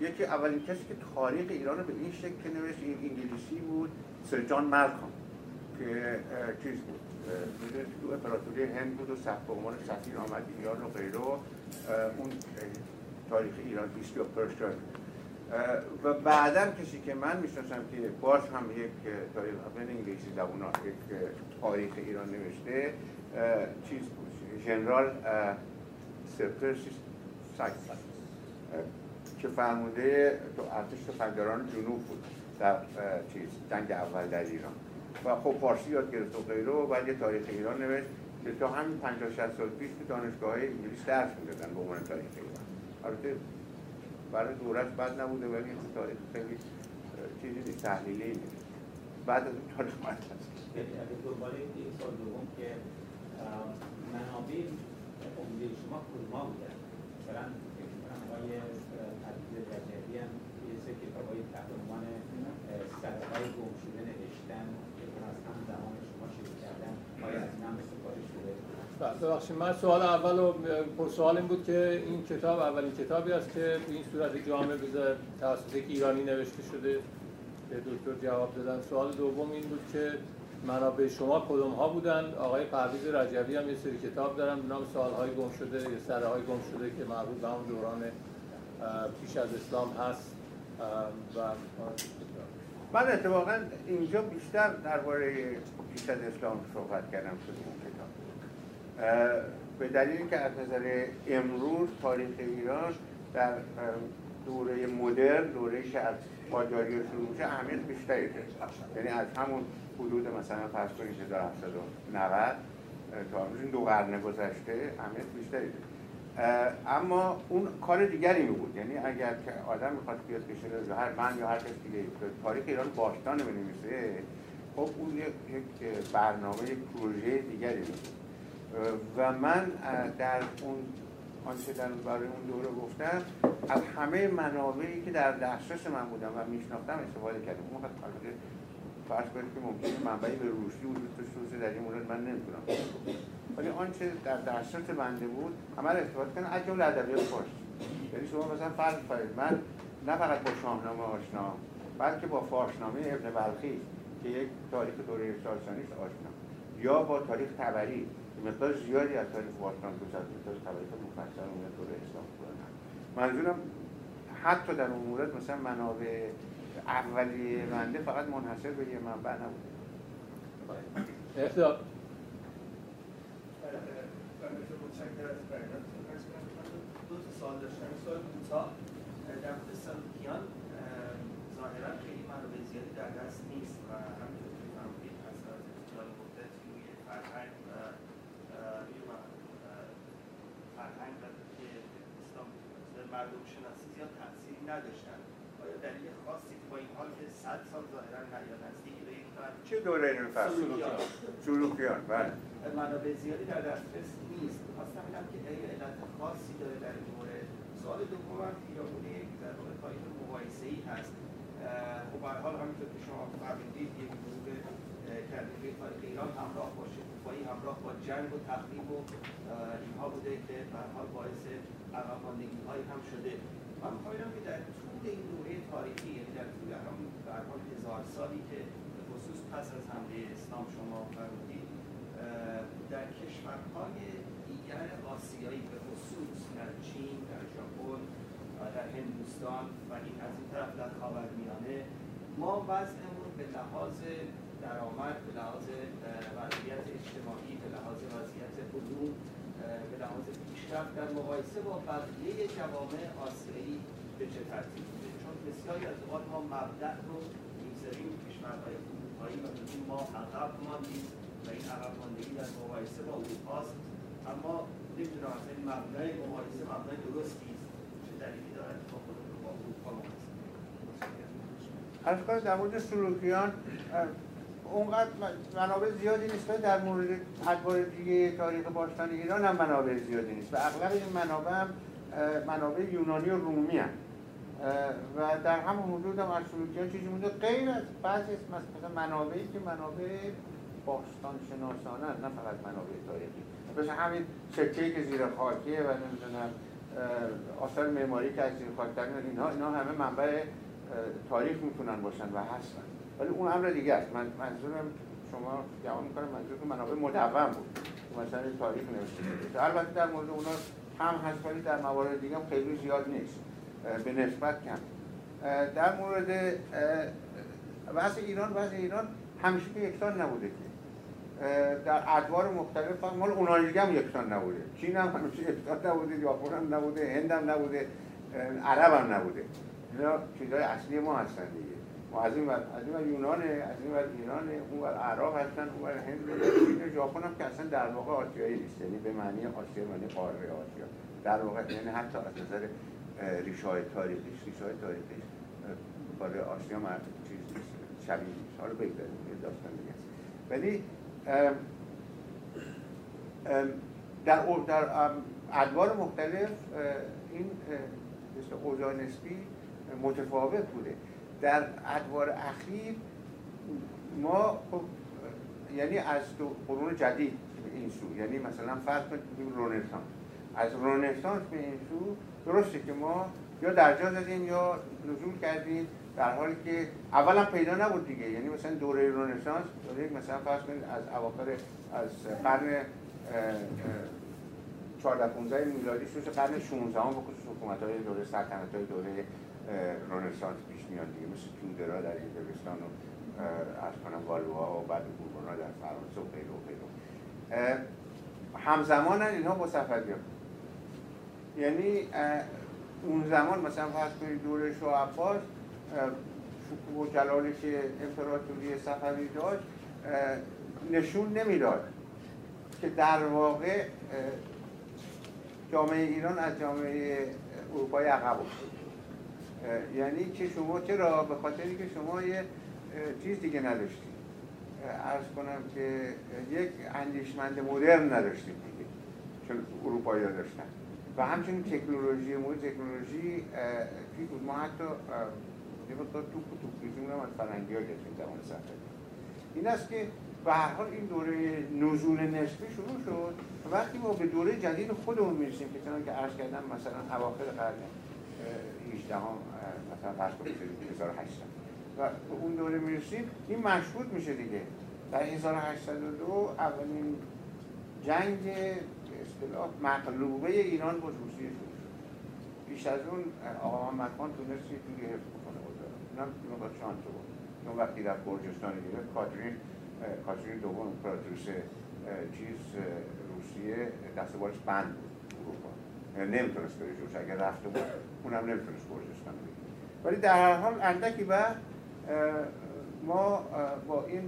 یکی اولین کسی که تاریخ ایران رو به این شکل نوشت این انگلیسی بود سر جان مالکام که چیز بود. تو امپراتوری هند بود و به عنوان سفیر آمد ایران و غیره اون تاریخ ایران هیستری و بعدا کسی که من می‌شناسم که باز هم یک تاریخ انگلیسی زبون یک تاریخ ایران نوشته چیز بود جنرال ساکس که فرموده تو ارتش تفنگداران جنوب بود در چیز جنگ اول در ایران. و خب فارسی یاد گرفت و غیره و بعد یه تاریخ ایران نوشت که تا همین 50 60 سال پیش تو دانشگاه انگلیس درس می‌دادن به عنوان تاریخ ایران. البته برای دورش بد نبوده ولی تاریخ خیلی چیزی تحلیلی. نیست بعد از اون تاریخ هست. دنبال یک سال دوم که منابع عمده شما کدوما بودن مثلا آقای عزیز رجبی هم یه سه کتاب های تحت عنوان سرقای گم شده نوشتن که از هم زمان شما شروع کردن آیا از این هم استفاده شده ببخشید من سوال اول و سوال این بود که این کتاب اولین کتابی است که به این صورت جامعه بذار توسط ایرانی نوشته شده که دکتر جواب دادن. سوال دوم این بود که منابع شما کدوم ها بودن آقای قهویز رجبی هم یه سری کتاب دارن به نام سالهای گم شده یا سرهای گم شده که مربوط به همون دوران پیش از اسلام هست. و من اتفاقا اینجا بیشتر درباره پیش از اسلام صحبت کردم. کتاب به دلیلی که از نظر امروز تاریخ ایران در دوره مدرن دوره که از قاجاری شروع میشه اهمیت بیشتری داره. یعنی از همون حدود مثلا فرض کنید 1790 تا این دو قرن گذشته اهمیت بیشتری داره. اما اون کار دیگری می بود. یعنی اگر که آدم می‌خواد بیاد کشور هر من یا هر کس دیگه تاریخ ایران باستان بنویسه خب اون یک برنامه یک پروژه دیگری می بود. و من در اون آنچه در برای اون دوره گفتم از همه منابعی که در دسترس من بودم و میشناختم استفاده کردم. اون البته فرض کنید که ممکنه منبعی به روشی وجود داشته در این مورد من نمی‌تونم ولی آنچه در دسترس بنده بود همه استفاده کردم. از جمله ادبیات فارسی. یعنی شما مثلا فرض کنید من نه فقط با شاهنامه آشنا بلکه با فارشنامه ابن بلخی که یک تاریخ دوره ساسانی آشنا یا با تاریخ تبری. مقدار زیادی از تاریخ باستان تو از تاریخ تبری مفصل اون دوره اسلام بودن منظورم حتی در اون مورد مثلا منابع اولی بنده فقط منحصر به یه منبع نبوده اختیار دو تا سوال داشتم. سوال کوتاه. در مورد سلوکیان ظاهرا خیلی منابع زیادی در دست نیست و همینطور که فهمید از جان گفته توی فرهنگ و فرهنگ و اسلام مردم شناسی زیاد تاثیری نداشتن آیا دلیل خاصی با این حال که صد سال ظاهرا یا نزدیک به یک چه دوره رو سلوکیان. سلوکیان بله. منابع زیادی در دسترس نیست. خواستم بگم که آیا علت خاصی داره در این مورد سوال دوم هم پیرامون یک در واقع تاریخ مقایسه ای هست. خب به حال همینطور که شما فرمودید یک گروه کردگی تاریخ ایران همراه با شکوفایی همراه با جنگ و تخریب و اینها بوده که به حال باعث عقب هایی هم شده. من می‌خوام که در طول این دوره تاریخی یعنی در طول همون به حال هزار سالی که خصوص پس از حمله اسلام شما فرمودید در کشورهای دیگر آسیایی به خصوص در چین، در ژاپن، در هندوستان و این از این طرف در خاورمیانه ما وضعمون به لحاظ درآمد به لحاظ وضعیت اجتماعی به لحاظ وضعیت علوم به لحاظ پیشرفت در مقایسه با بقیه جوامع آسیایی به چه ترتیب بوده چون بسیاری از اوقات ما مبدع رو می‌گذاریم کشورهای اروپایی و میگیم ما عقب ماندیم و این عقب ماندگی در مقایسه با اروپاست. اما نمی‌دونم اصلا این مبنای مقایسه مبنای درستی چه دلیلی دارد که خود رو با اروپا مقایسه از در مورد سلوکیان اونقدر منابع زیادی نیست در مورد ادوار دیگه تاریخ باستان ایران هم منابع زیادی نیست. و اغلب این منابع هم منابع یونانی و رومی هم. و در همون حدود هم از سلوکیان چیزی مونده. غیر از بعضی مثلا منابعی که منابع باستان شناسانه نه فقط منابع تاریخی. مثل همین سکه که زیر خاکیه و نمی‌دونم آثار معماری که از زیر خاک اینها اینا همه منبع تاریخ می‌تونن باشن و هستن. ولی اون امر دیگه است. من منظورم شما جواب می‌کنم. منظور که منابع مدون بود. مثلا تاریخ نوشته البته در مورد اونا هم هست ولی در موارد دیگه خیلی زیاد نیست. به نسبت کم. در مورد وضع ایران وضع ایران همیشه که یکسان نبوده که. در ادوار مختلف مال اونها دیگه هم یکسان نبوده. چین هم همیشه یکسان نبوده ژاپن هم نبوده هند هم نبوده عرب هم نبوده. اینا چیزهای اصلی ما هستن دیگه. ما از این از این یونان از این ور ایران اون ور عراق هستن اون ور هند. چین ژاپن هم که اصلا در واقع آسیایی نیست یعنی به معنی آسیا معنی قاره آسیا. در واقع یعنی حتی از نظر ریشه های تاریخیش ریشه های تاریخیش قاره آسیا مرد چیز شبیه نیست. حالا بگذاریم یه داستان دیگه ولی در در ادوار مختلف این اوضاع نسبی متفاوت بوده. در ادوار اخیر ما خب یعنی از قرون جدید به این سو یعنی مثلا فرض کنید رونسانس از رونسانس به این سو درسته که ما یا درجا دادین یا نزول کردین در حالی که اولا پیدا نبود دیگه. یعنی مثلا دوره رنسانس دوره مثلا فرض کنید از اواخر از قرن 14 15 میلادی سوش قرن 16 هم بخصوص حکومت های دوره سلطنت های دوره رنسانس میاد دیگه مثل تودرا در انگلستان و از کنم والوها و بعد بوربونا در فرانسه و غیره و غیره. همزمان اینها با صفویان یعنی اون زمان مثلا فرض کنید دوره شاه عباس شکوه و جلالی که امپراتوری صفوی داشت نشون نمی‌داد که در واقع جامعه ایران از جامعه اروپای عقب یعنی که شما چرا؟ به خاطری که شما یه چیز دیگه نداشتید. ارز کنم که یک اندیشمند مدرن نداشتید دیگه چون اروپایی ها داشتن. و همچنین تکنولوژی مورد تکنولوژی چی بود؟ ما حتی یه مقدار توپ و توپ از فرنگی ها گرفتیم زمان صفحه این است که به هر حال این دوره نزول نسبی شروع شد وقتی ما به دوره جدید خودمون می‌رسیم که چنان که عرض کردم مثلا اواخر قرن 18 هم مثلا فرض کنید 1800 و به اون دوره می‌رسیم این مشهود میشه دیگه. در 1802 اولین جنگ اصطلاح مغلوبه ایران با روسیه شد. پیش از اون آقا محمد خان تونست یه جوری حفظ بکنه اونم مقدار شانس بود اون وقتی در برجستان گرفت کاترین کاترین دوم امپراتوریس چیز روسیه دست بالش بند بود. نمی‌تونست بره جوش اگر رفته بود اونم نمی‌تونست برجستان بگیر ولی در هر حال اندکی بعد ما با این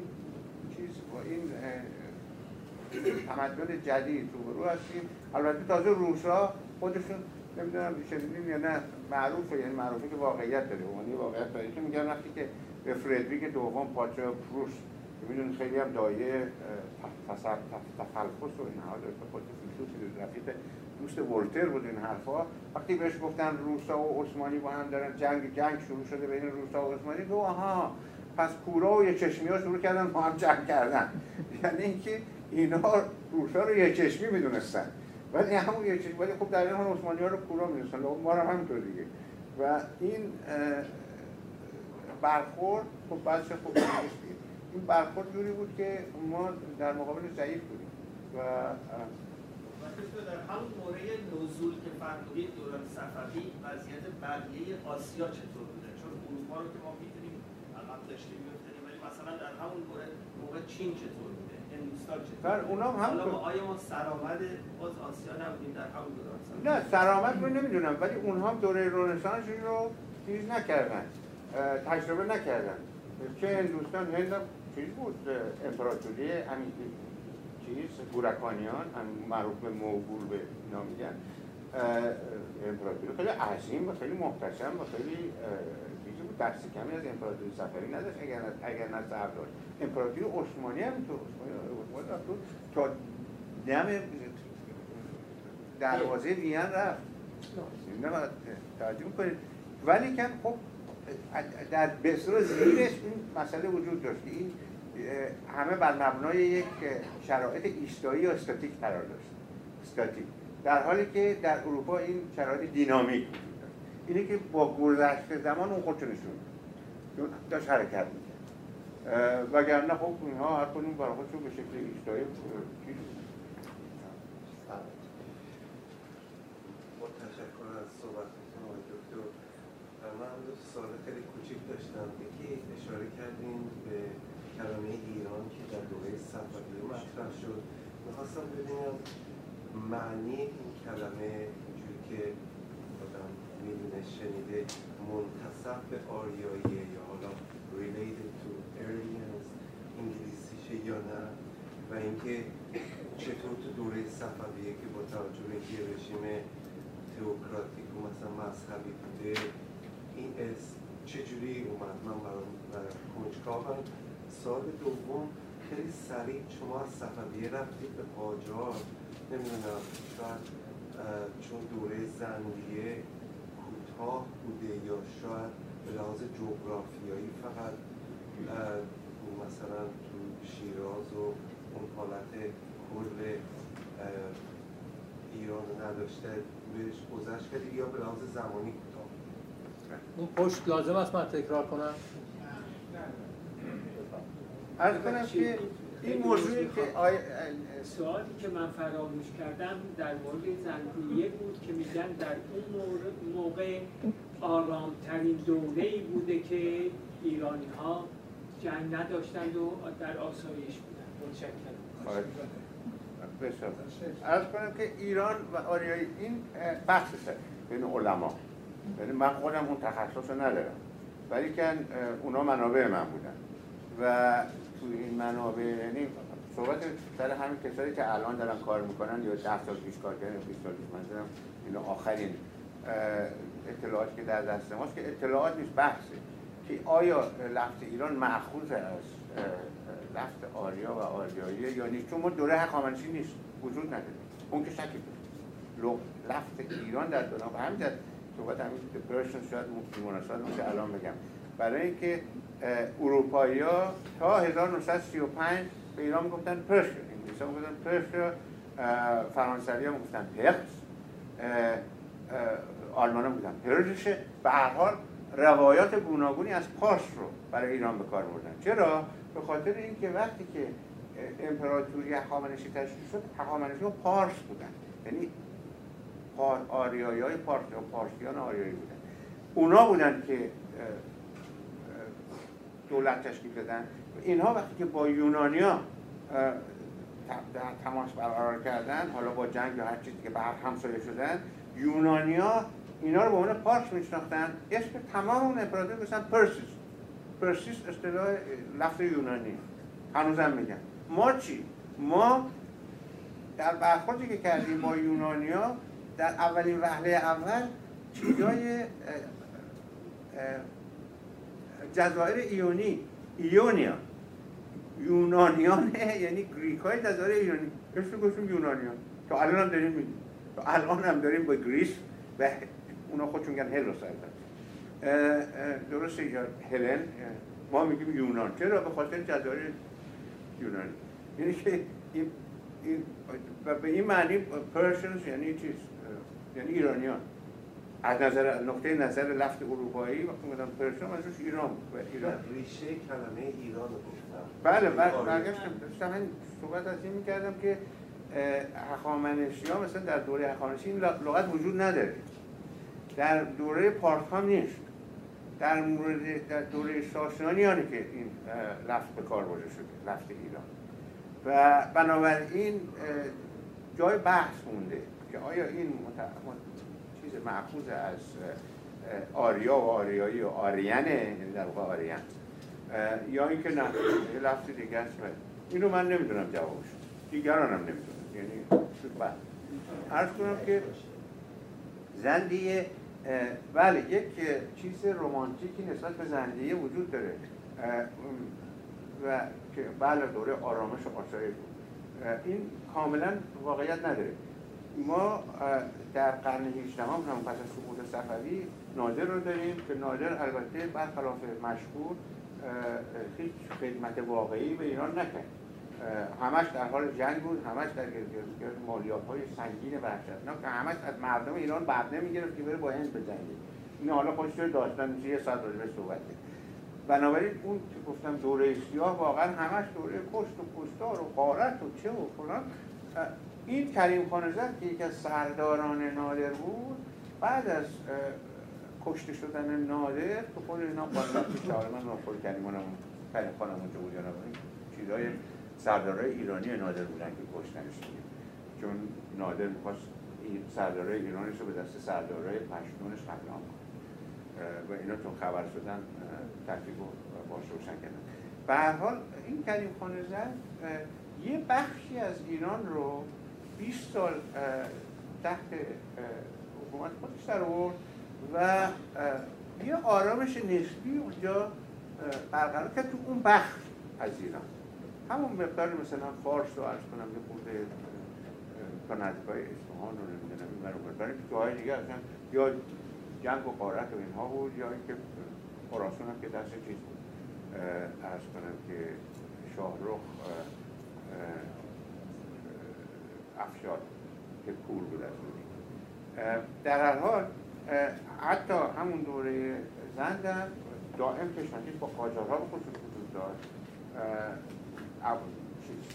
چیز با این تمدن جدید روبرو هستیم. البته تازه روسا خودشون نمی‌دونم شنیدین یا نه معروفه یعنی معروفه که واقعیت داره. اونی واقعیت داره. که میگن وقتی که به فردریک دوم پادشاه پروس می‌دونید خیلی هم دایه تفلفس و اینها داشته خود فیلسوف رفیق دوست ولتر بود این حرفا. وقتی بهش گفتن روسا و عثمانی با هم دارن جنگ جنگ شروع شده بین روسا و عثمانی گفت آها پس کورا و یه چشمی ها شروع کردن با هم جنگ کردن. یعنی اینکه اینا روسا رو یه چشمی می‌دونستن. ولی همون یه چشمی ولی خب در این حال عثمانی ها رو کورا می‌دونستن. ما رو همینطور دیگه. و این برخورد خب بعدش خب این برخورد جوری بود که ما در مقابل ضعیف بودیم. و در همون موره نزول که فرمودید دوران صفوی وضعیت بقیه آسیا چطور بوده؟ چون اروپا رو که ما می‌تونیم عقب داشته میفتدیم ولی مثلا در همون موره موقع چین چطور بوده؟ هندوستان چطور بله، بوده؟ اونام هم حالا آیا ما سرآمد باز آسیا نبودیم در همون دوران صفوی؟ نه سرآمد رو نمی‌دونم ولی اونها دوره رنسانس رو چیز نکردن تجربه نکردن. چه هندوستان هند چیز بود امپراتوری همین چیز گورکانیان معروف به موگول به اینا میگن. امپراتوری خیلی عظیم و خیلی محتشم و خیلی چیزی بود. دست کمی از امپراتوری سفری نداشت اگر اگر نه داشت. امپراتوری عثمانی هم تو عثمانی تا دم دروازه وین رفت. نه توجه کنید ولی کن خب در بسرا زیرش این مسئله وجود داشت. این همه بر مبنای یک شرایط ایستایی یا استاتیک قرار داشت. استاتیک. در حالی که در اروپا این شرایط دینامیک اینه که با گذشت زمان اون خودشو نشون داشت حرکت می‌کرد. وگرنه خب اینها هر کنون برای خودشون به شکل ایستایی چیز با تشکر از صحبتتون آقای دکتر من دو سال خیلی کوچیک داشتم یکی اشاره کردیم به کلمه ایران که در صفوی مطرح شد. می‌خواستم ببینم معنی این کلمه اینجوری که آدم می‌دونه شنیده منتصب به آریایی یا حالا related to Aryans انگلیسیشه یا نه و اینکه چطور تو دوره صفویه که با توجه به اینکه رژیم تئوکراتیک و مثلا مذهبی بوده این اسم چجوری اومد؟ من برای کنجکاوم. سال دوم خیلی سریع شما از صفویه رفتید به قاجار نمی‌دونم شاید چون دوره زندیه کوتاه بوده یا شاید به لحاظ جغرافیایی فقط مثلا تو شیراز و اون حالت کل ایران نداشته بهش گذشت کردی یا به لحاظ زمانی کوتاه؟ اون پشت لازم است من تکرار کنم؟ از کنم که این موضوعی که آی... سوالی که من فراموش کردم در مورد زندیه بود که میگن در اون موقع آرامترین دوره ای بوده که ایرانی ها جنگ نداشتند و در آسایش بودن متشکرم. کنم که ایران و آریایی این بحث بین علما. یعنی من خودم اون تخصص رو ندارم. ولی که اونا منابع من بودن. و تو این منابع یعنی صحبت سر همین کسایی که الان دارن کار می‌کنن یا 10 سال پیش کار کردن 20 سال پیش من اینا آخرین اطلاعاتی که در دست ماست که اطلاعات نیست بحثه که آیا لفظ ایران معخوض از لفظ آریا و آریایی یا نیست؟ چون ما دوره هخامنشی نیست وجود نداره. اون که شکی لفظ ایران در و همین صحبت همین پرشن شاید مناسبت که الان بگم. برای اینکه اروپایی ها تا 1935 به ایران می‌گفتن پرشن انگلیسی ها می‌گفتن پرشن فرانسوی ها می‌گفتن پرس آلمان ها می‌گفتن پرژشه به هر حال روایات گوناگونی از پارس رو برای ایران به کار بردن. چرا؟ به خاطر اینکه وقتی که امپراتوری هخامنشی تشکیل شد هخامنشی ها پارس بودن. یعنی آریایی های پارس یا پارسیان آریایی بودن. اونا بودن که دولت تشکیل دادن اینها وقتی که با یونانیا تماس برقرار کردن حالا با جنگ یا هر چیزی که به هر همسایه شدن یونانیا اینا رو به عنوان پارس میشناختن. اسم تمام اون امپراتوری مثلا پرسیس. پرسیس اصطلاح لفظ یونانی. هنوزم میگن. ما چی؟ ما در برخوردی که کردیم با یونانیا در اولین وهله اول چیزای جزایر ایونی ایونیا. یونانیان یعنی Greek های جزایر ایونی. اسم گفتیم یونانیان. تا الان هم داریم میگیم تا الان هم داریم با Greece و اونا خودشون گن هلاس درسته یا هلن ما میگیم یونان. چرا؟ به خاطر جزایر یونانی. یعنی که این و به این معنی پرشنز یعنی چیز یعنی ایرانیان. از نظر نقطه نظر لفت اروپایی وقتی میگم پرشن روش ایران بود ایران. ریشه کلمه ایران گفتم. بله برگشتم. داشتم این صحبت از این می‌کردم که هخامنشی ها مثلا در دوره هخامنشی این لغت وجود نداره. در دوره پارت نیست. در مورد در دوره ساسانیانه که این لفظ به کار برده شده لفظ ایران. و بنابراین جای بحث مونده که آیا این معخوض از آریا و آریایی و آریانه یعنی در واقع آریان. یا اینکه نه یه لفظ دیگه است. اینو من نمی‌دونم جوابش. دیگران هم نمی‌دونم یعنی عرض کنم که زندیه بله یک چیز رومانتیکی نسبت به زندیه وجود داره. و که بله دوره آرامش و بود. این کاملا واقعیت نداره. ما در قرن 18 هم هم پس از سقوط صفوی نادر رو داریم که نادر البته برخلاف مشهور هیچ خدمت واقعی به ایران نکرد. همش در حال جنگ بود همش در مالیات های سنگین وحشتناک که همش از مردم ایران بعد نمی‌گرفت که بره با هند بجنگه. این حالا خودش داشتن میشه یه ساعت راجبه صحبت بنابراین اون که گفتم دوره سیاه واقعا همش دوره کشت و کشتار و قارت و چه و فلان این کریم خانزد که یکی از سرداران نادر بود بعد از کشته شدن نادر تو خود اینا قانون که من خود کریم خانم اونجا بود چیزای سردارای ایرانی نادر بودن که کشتنش چون نادر می‌خواست سردارای ایرانش رو به دست سردارای پشتونش قتل کنه. و اینا چون خبر شدن تحقیق رو باش روشن کردن. به هر حال این کریم خانه زن یه بخشی از ایران رو 20 سال تحت حکومت خودش در آورد و یه آرامش نسبی اونجا برقرار کرد تو اون بخش از ایران همون مقدار مثلا فارس رو عرض کنم یه خورده تا نزدیکای اصفهان رو نمی‌دونم این برای جاهای دیگه اصلا یا جنگ و قارت و اینها بود یا اینکه خراسان هم که دست چیز بود. عرض کنم که شاهرخ افشار که پول بود از در هر حال حتی همون دوره زند هم دائم کشمکش با قاجارها به خصوص وجود داشت.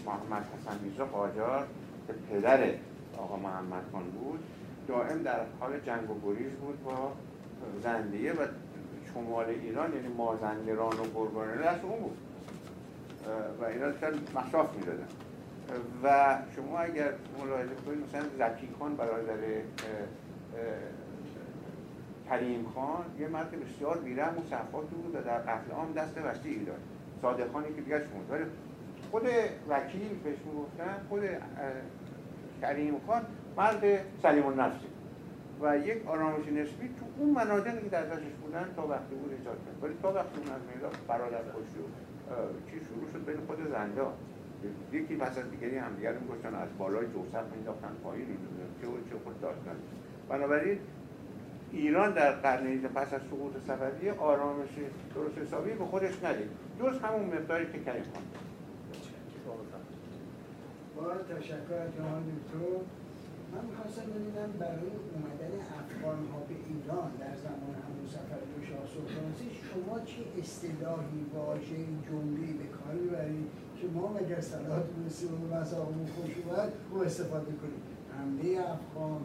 محمد حسن میرزا قاجار که پدر آقا محمد خان بود دائم در حال جنگ و گریز بود با زندیه و شمال ایران یعنی مازندران و گرگانه دست اون بود. و اینا داشتن مصاف می‌دادن. و شما اگر ملاحظه کنید مثلا زکی خان برادر کریم خان یه مرد بسیار بیرحم و صفاتی بود و در قتل عام دست وسیعی داشت. صادق خانی که دیگه شما. ولی خود وکیل بهش می‌گفتن خود کریم خان مرد سلیم النفسی. و یک آرامش نسبی تو اون مناطقی که در دستش بودن تا وقتی بود ایجاد کرد. ولی تا وقتی اون از میدان برادر و چی شروع شد بین خود زنده یکی پس از دیگری هم دیگر می‌گفتن از بالای جوسف مینداختن پایین چه چه خود داشتن. بنابراین ایران در قرن پس از سقوط صفویه آرامش درست حسابی به خودش ندید. جز همون مقداری که کریم خان با تشکر از جهان دکتر. من می‌خواستم ببینم برای اومدن افغان ها به ایران در زمان همون سفر شاه سلطانسی شما چه اصطلاحی واژه جمله به کار می‌برید؟ که ما صلاحات می‌رسیم و مذاقمون خوش اومد رو استفاده کنیم. حمله افغان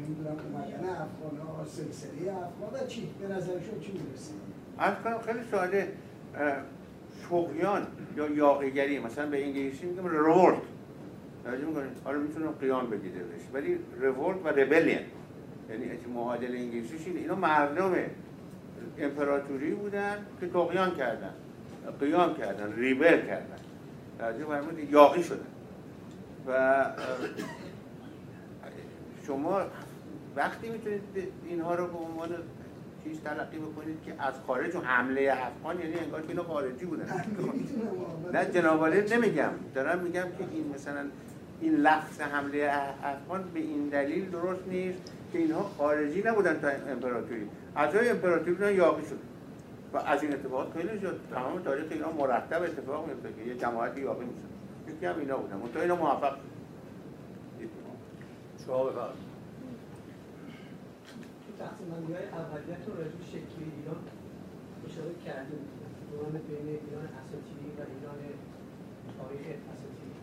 نمی‌دونم اومدن افغان ها سلسله افغان و چی؟ به نظر شما چی می‌رسید افغان خیلی ساده شغیان یا یاقیگری مثلا به انگلیسی میگم رولت توجه می‌کنید؟ حالا می‌تونم قیام بگیده بشه ولی ریولت و ریبلیون یعنی معادل انگلیسیش اینه اینا مردم امپراتوری بودن که تقیان کردن. قیام کردن ریبل کردن. توجه فرمودید یاقی شدن و شما وقتی می‌تونید اینها رو به عنوان چیز تلقی بکنید که از خارج و حمله افغان یعنی انگار که اینا خارجی بودن. نه جناب نمیگم. دارم میگم که این مثلا این لفظ حمله افغان به این دلیل درست نیست که اینها خارجی نبودن تا امپراتوری. اعضای امپراتوری بودن یاقی شد و از این اتفاقات خیلی شد تمام تاریخ اینا مرتب اتفاق میفته که یه جماعت یاقی میشن. یکی هم اینا بودن. تو اینا موفق شما بفرمایید. تقسیم بندی های اولیت رو راجع شکلی ایران اشاره کردیم. دوران بین ایران اساطیری و ایران تاریخ اساطیری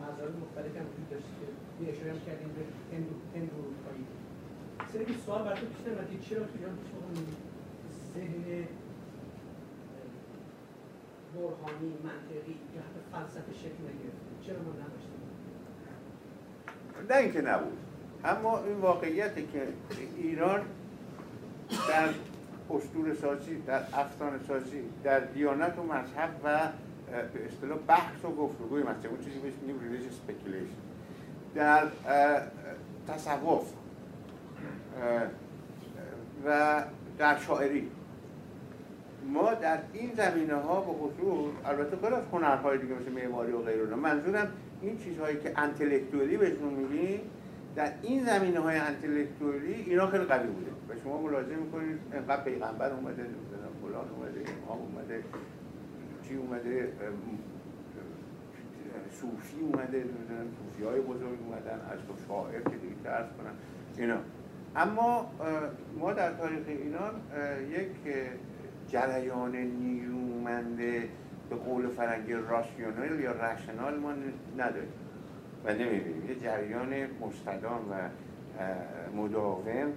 مذاهب مختلف هم وجود داشت که یه اشاره هم کردیم به هند هند اروپایی سری سوال برای تو پیش نمیاد چرا تو ایران پیش ذهن برهانی منطقی یا حتی فلسفه شکل نگرفت چرا ما نداشتیم؟ نه اینکه نبود. اما این واقعیت که ایران در اسطوره سازی در افسانه سازی در دیانت و مذهب و به اصطلاح بحث و گفتگوی مثلا اون چیزی بهش میگیم religious speculation در تصوف و در شاعری. ما در این زمینه ها به خصوص البته غیر از هنرهای دیگه مثل معماری و غیره منظورم این چیزهایی که انتلکتوئلی بهشون میگیم در این زمینه های انتلکتوئلی اینا خیلی قوی بوده. و شما ملاحظه می‌کنید انقدر پیغمبر اومده فلان اومده امام اومده چی اومده صوفی اومده صوفی های بزرگ اومدن از تو شاعر که دیگه ترس کنن اینا. اما ما در تاریخ ایران یک جریان نیرومنده به قول فرنگی راسیونال یا رشنال ما نداریم. و نمی‌بینیم. یه جریان مستدام و مداوم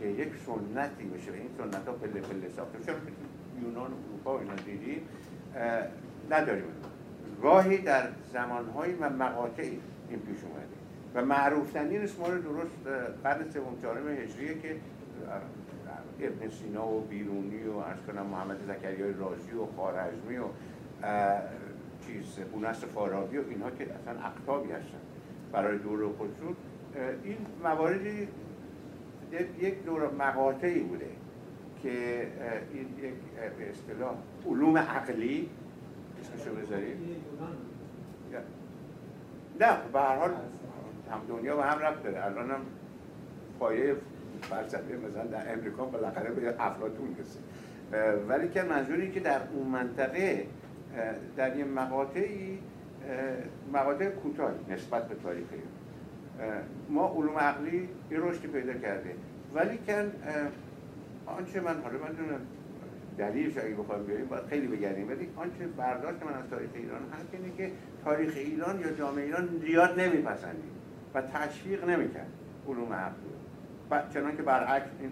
که یک سنتی بشه این سنت ها پله پله ساخته چون یونان و اروپا اینا دیدیم. نداریم. گاهی در زمانهایی و مقاطعی این پیش اومده. و معروفترین اسم رو درست قرن سوم چهارم هجریه که ابن سینا و بیرونی و ارز کنم محمد زکریای رازی و خارزمی و چیز بونست فارابی و اینها که اصلا اقتابی هستن برای دور خودشون. این مواردی یک دور مقاطعی بوده که این یک به اصطلاح علوم عقلی اسمشو بذارید. نه به هر حال هم دنیا و هم رفت داره. الان هم پایه فلسفه مثلا در امریکا بالاخره به افلاطون رسید ولی که منظوری که در اون منطقه در یه مقاطعی مقاطع کوتاهی نسبت به تاریخ ما علوم عقلی یه رشدی پیدا کرده. ولی کن آنچه من حالا من دونم دلیلش اگه بخوایم بیاریم باید خیلی بگردیم. ولی آنچه برداشت من از تاریخ ایران هست اینه که تاریخ ایران یا جامعه ایران زیاد نمیپسندید و تشویق نمی‌کرد علوم عقل و چنان که برعکس این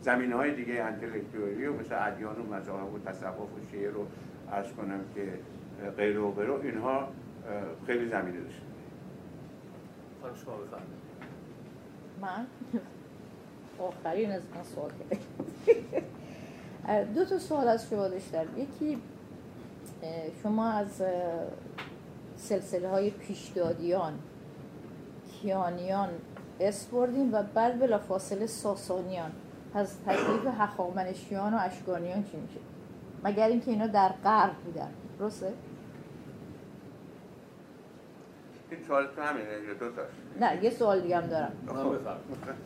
زمینه های دیگه انتلکتوالی و مثل ادیان و مذاهب و تصوف و شعر رو عرض کنم که غیر و غیر اینها خیلی زمینه داشت خانم شما بفرمایید. من؟ آخرین از من سوال دو تا سوال از شما داشتم. یکی شما از سلسله های پیشدادیان کیانیان اسم بردین و بعد بلا فاصله ساسانیان. پس تکلیف هخامنشیان و اشکانیان چی میشه مگر اینکه اینا در غرب بودن. درسته؟ این سوال تو همینه دو تاش نه یه سوال دیگه هم دارم.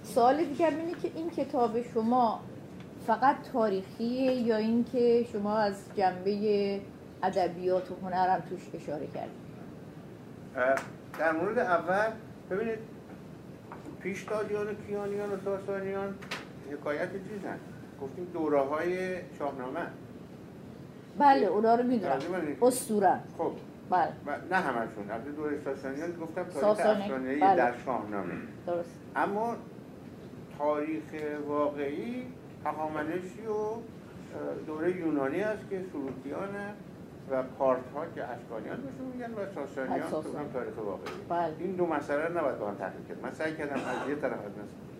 سوال دیگه اینه که این کتاب شما فقط تاریخیه یا اینکه شما از جنبه ادبیات و هنر هم توش اشاره کردید؟ در مورد اول ببینید پیشتادیان و کیانیان و ساسانیان حکایت چیزن؟ گفتیم دوره های شاهنامه. بله اونا رو می‌دونم. اسطوره. خب. بله. نه همشون از دوره ساسانیان گفتم تاریخ افسانه‌ای بله. در شاهنامه. درست. اما تاریخ واقعی هخامنشی و دوره یونانی است که سلوکیان و پارت ها که اشکانیان بهشون میگن و ساسانیان تو هم تاریخ واقعی. بله. این دو مسئله رو نباید با هم تحقیق کرد. من سعی کردم از یه طرف از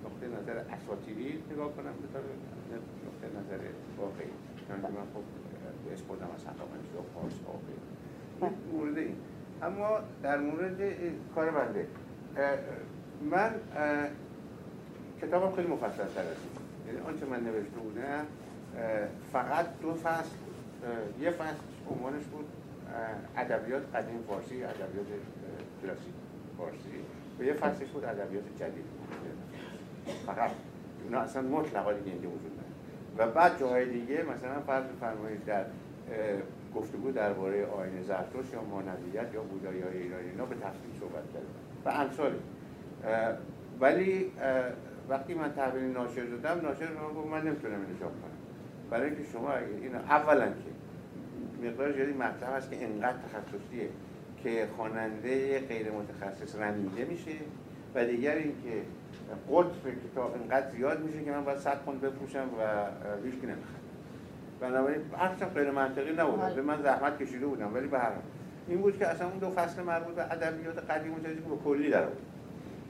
نقطه نظر اساطیری نگاه کنم به نقطه نظر واقعی. چون من خب استفاده از هخامنشی و پارس واقعی. این مورد این. اما در مورد کار بنده من کتابم خیلی مفصل تر است یعنی آنچه من نوشته بودم فقط دو فصل یه فصل عنوانش بود ادبیات قدیم فارسی ادبیات کلاسیک فارسی. و یه فصلش بود ادبیات جدید. فقط اونا اصلا مطلقا دیگه اینجا وجود و بعد جاهای دیگه مثلا فرض فرمایید در گفتگو درباره آین زرتوش یا مانویت یا بودایی های ایرانی اینا به تفصیل صحبت کرد و امثالی ولی وقتی من تحویل ناشر دادم ناشر من گفت من نمی‌تونم اینو چاپ کنم برای اینکه شما این اولا که مقدار زیادی مطلب هست که انقدر تخصصیه که خواننده غیر متخصص رنیده میشه و دیگر اینکه قطب کتاب انقدر زیاد میشه که من باید صد پوند بپوشم و هیچ کی نمی‌خواد بنابراین حرفم غیر منطقی نبود. به من زحمت کشیده بودم ولی به هر این بود که اصلا اون دو فصل مربوط به ادبیات قدیم و جدید به کلی در بود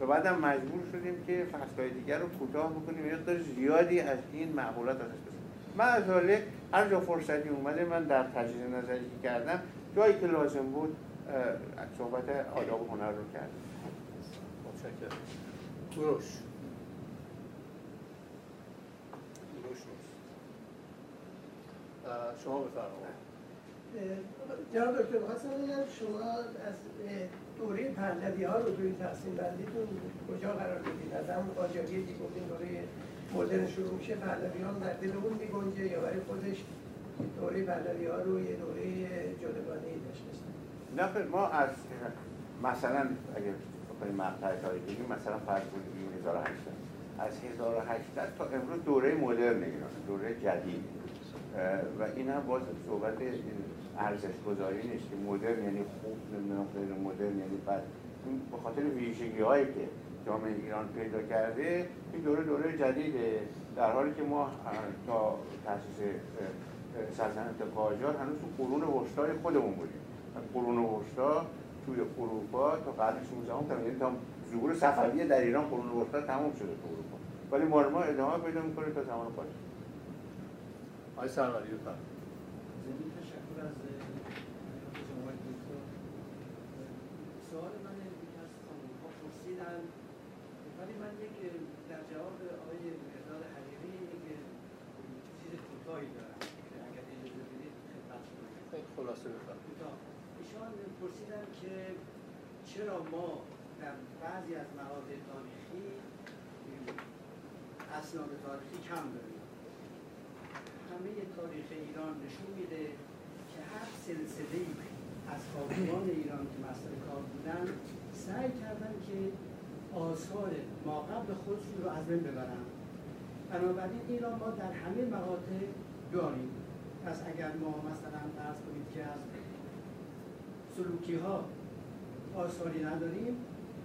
و بعدم مجبور شدیم که فصلهای دیگر رو کوتاه بکنیم. مقدار زیادی از این معقولات ازش من از حاله هر جا فرصتی اومده من در تجهیز نظری که کردم جایی که لازم بود صحبت آداب و هنر رو کردم. متشکرم. دروش شما بفرمایید. جناب دکتر بخواستم بگم شما از دوره پهلوی ها رو توی تقسیم بندیتون کجا قرار بدید از همون قاجاریه که گفتین دوره مدرن شروع میشه پهلوی ها در دل اون میگنجه یا برای خودش دوره پهلوی ها رو یه دوره جدگانه ای نه ما از مثلا اگه بخوایم مقطع تاریخی بگیم مثلا فرض کنیم 1800 از 1800 تا امروز دوره مدرن ایران دوره جدید. و این هم باز صحبت ارزش گذاری نیست که مدرن یعنی خوب نمی‌دونم غیر مدرن یعنی بد. این به خاطر ویژگی هایی که جامعه ایران پیدا کرده این دوره دوره جدیده. در حالی که ما تا تاسیس سلطنت قاجار هنوز تو قرون وسطای خودمون بودیم. قرون وسطا توی اروپا تا قرن 16 هم یعنی تا ظهور صفویه در ایران قرون وسطا تمام شده تو اروپا. ولی ما ادامه پیدا می‌کنه تا زمان قاجار آقای سروری بفرمایید سوال من از ها پرسیدن ولی من یک در جواب آقای مرداد حقیقی یک چیز کوتاهی دارم که اگر اجازه بدید خدمت خیلی خلاصه بفرمایید ایشان پرسیدن که چرا ما در بعضی از مقاطع تاریخی اسناد تاریخی کم داریم. همه تاریخ ایران نشون میده که هر سلسله از کارکنان ایران که مسئله کار بودن سعی کردن که آثار ما قبل خودشون رو از بین ببرن. بنابراین این را ما در همه مقاطع داریم. پس اگر ما مثلا فرض کنید که از سلوکی ها آثاری نداریم.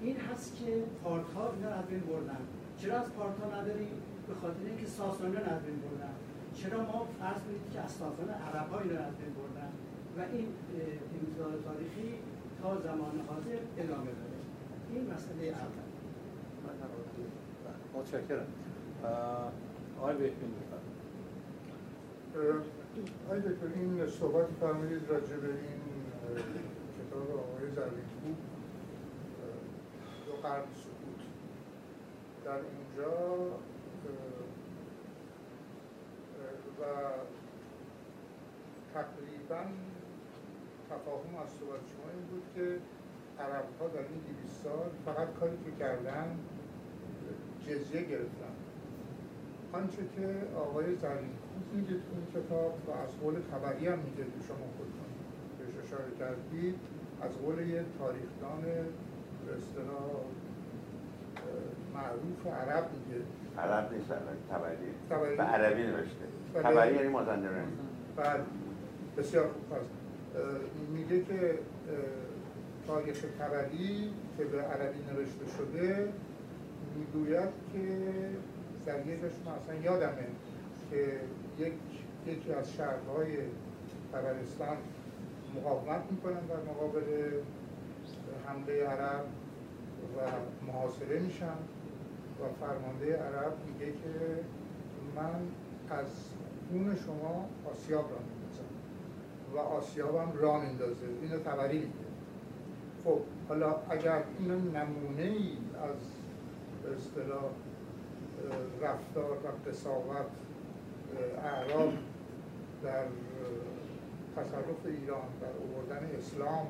این هست که پارت ها اینا از بین بردن. چرا از پارت ها نداریم؟ به خاطر اینکه ساسانیان از بین بردن. چرا ما فرض کنید که از ساسان عرب ها اینا از بین بردن و این امتداد تاریخی تا زمان حاضر ادامه داره؟ این مسئله اول. متشکرم. آقای بهبین آقای دکتر این صحبت فرمودید راجع به این کتاب آقای زرینکو دو قرن سکوت در اونجا و تقریبا تفاهم از صحبت شما این بود که عرب ها در این 200 سال فقط کاری که کردن جزیه گرفتن. آنچه که آقای زرینکوب میگه تو این کتاب و از قول تبری هم میگه شما خودتون بهش اشاره کردید از قول یه تاریخدان به اصطلاح معروف عرب میگه عرب نیست تبری. به عربی نوشته. بله. تبری یعنی مازندرانی. بله. بسیار خوب. هست میگه که تاریخ تبری که به عربی نوشته شده می‌گوید که در یه من اصلا یادمه که یک یکی از شهرهای طبرستان مقاومت می‌کنن در مقابل حمله عرب. و محاصره میشن و فرمانده عرب میگه که من از خون شما آسیاب را میندازم و آسیابم را میندازه. اینو تبری میگه. خب حالا اگر این نمونه ای از به اصطلاح رفتار و قصاوت اعراب در تصرف ایران در اووردن اسلام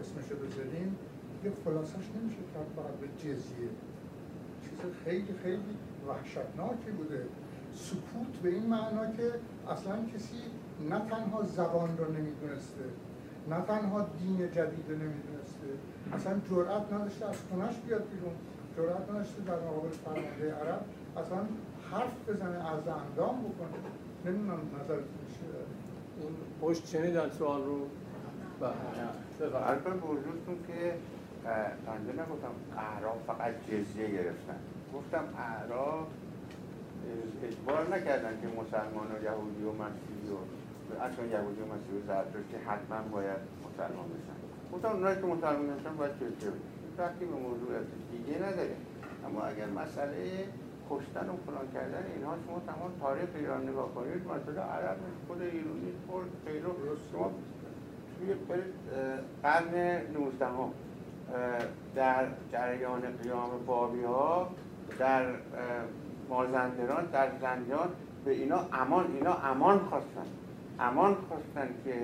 اسمشو بذاریم یه خلاصش نمیشه کرد فقط به جزیه. چیز خیلی خیلی وحشتناکی بوده. سکوت به این معنا که اصلا کسی نه تنها زبان رو نمی‌دونسته نه تنها دین جدید رو نمی‌دونسته اصلا جرأت نداشته از خونش بیاد بیرون جرأت نداشته در مقابل فرمانده عرب اصلا حرف بزنه از اندام بکنه. نمی‌دونم نظرتون چیه اون پشت شنیدن سوال رو عرض به وجودتون که بنده نگفتم اعراب فقط جزیه گرفتن. گفتم اعراب اجبار نکردن که مسلمان و یهودی و مسیحی و اصلا یهودی و مسیحی و زرتشتی حتما باید مسلمان بشن. گفتم اونایی که مسلمان بشن باید جزیه بشن وقتی به موضوع دیگه نداره. اما اگر مسئله کشتن و فلان کردن اینها شما تمام تاریخ ایران نگاه کنید مثلا عرب خود ایرانی خود پیرو شما توی قرن 19 هم در جریان قیام بابی ها در مازندران در زندان به اینا امان اینا امان خواستن. امان خواستن که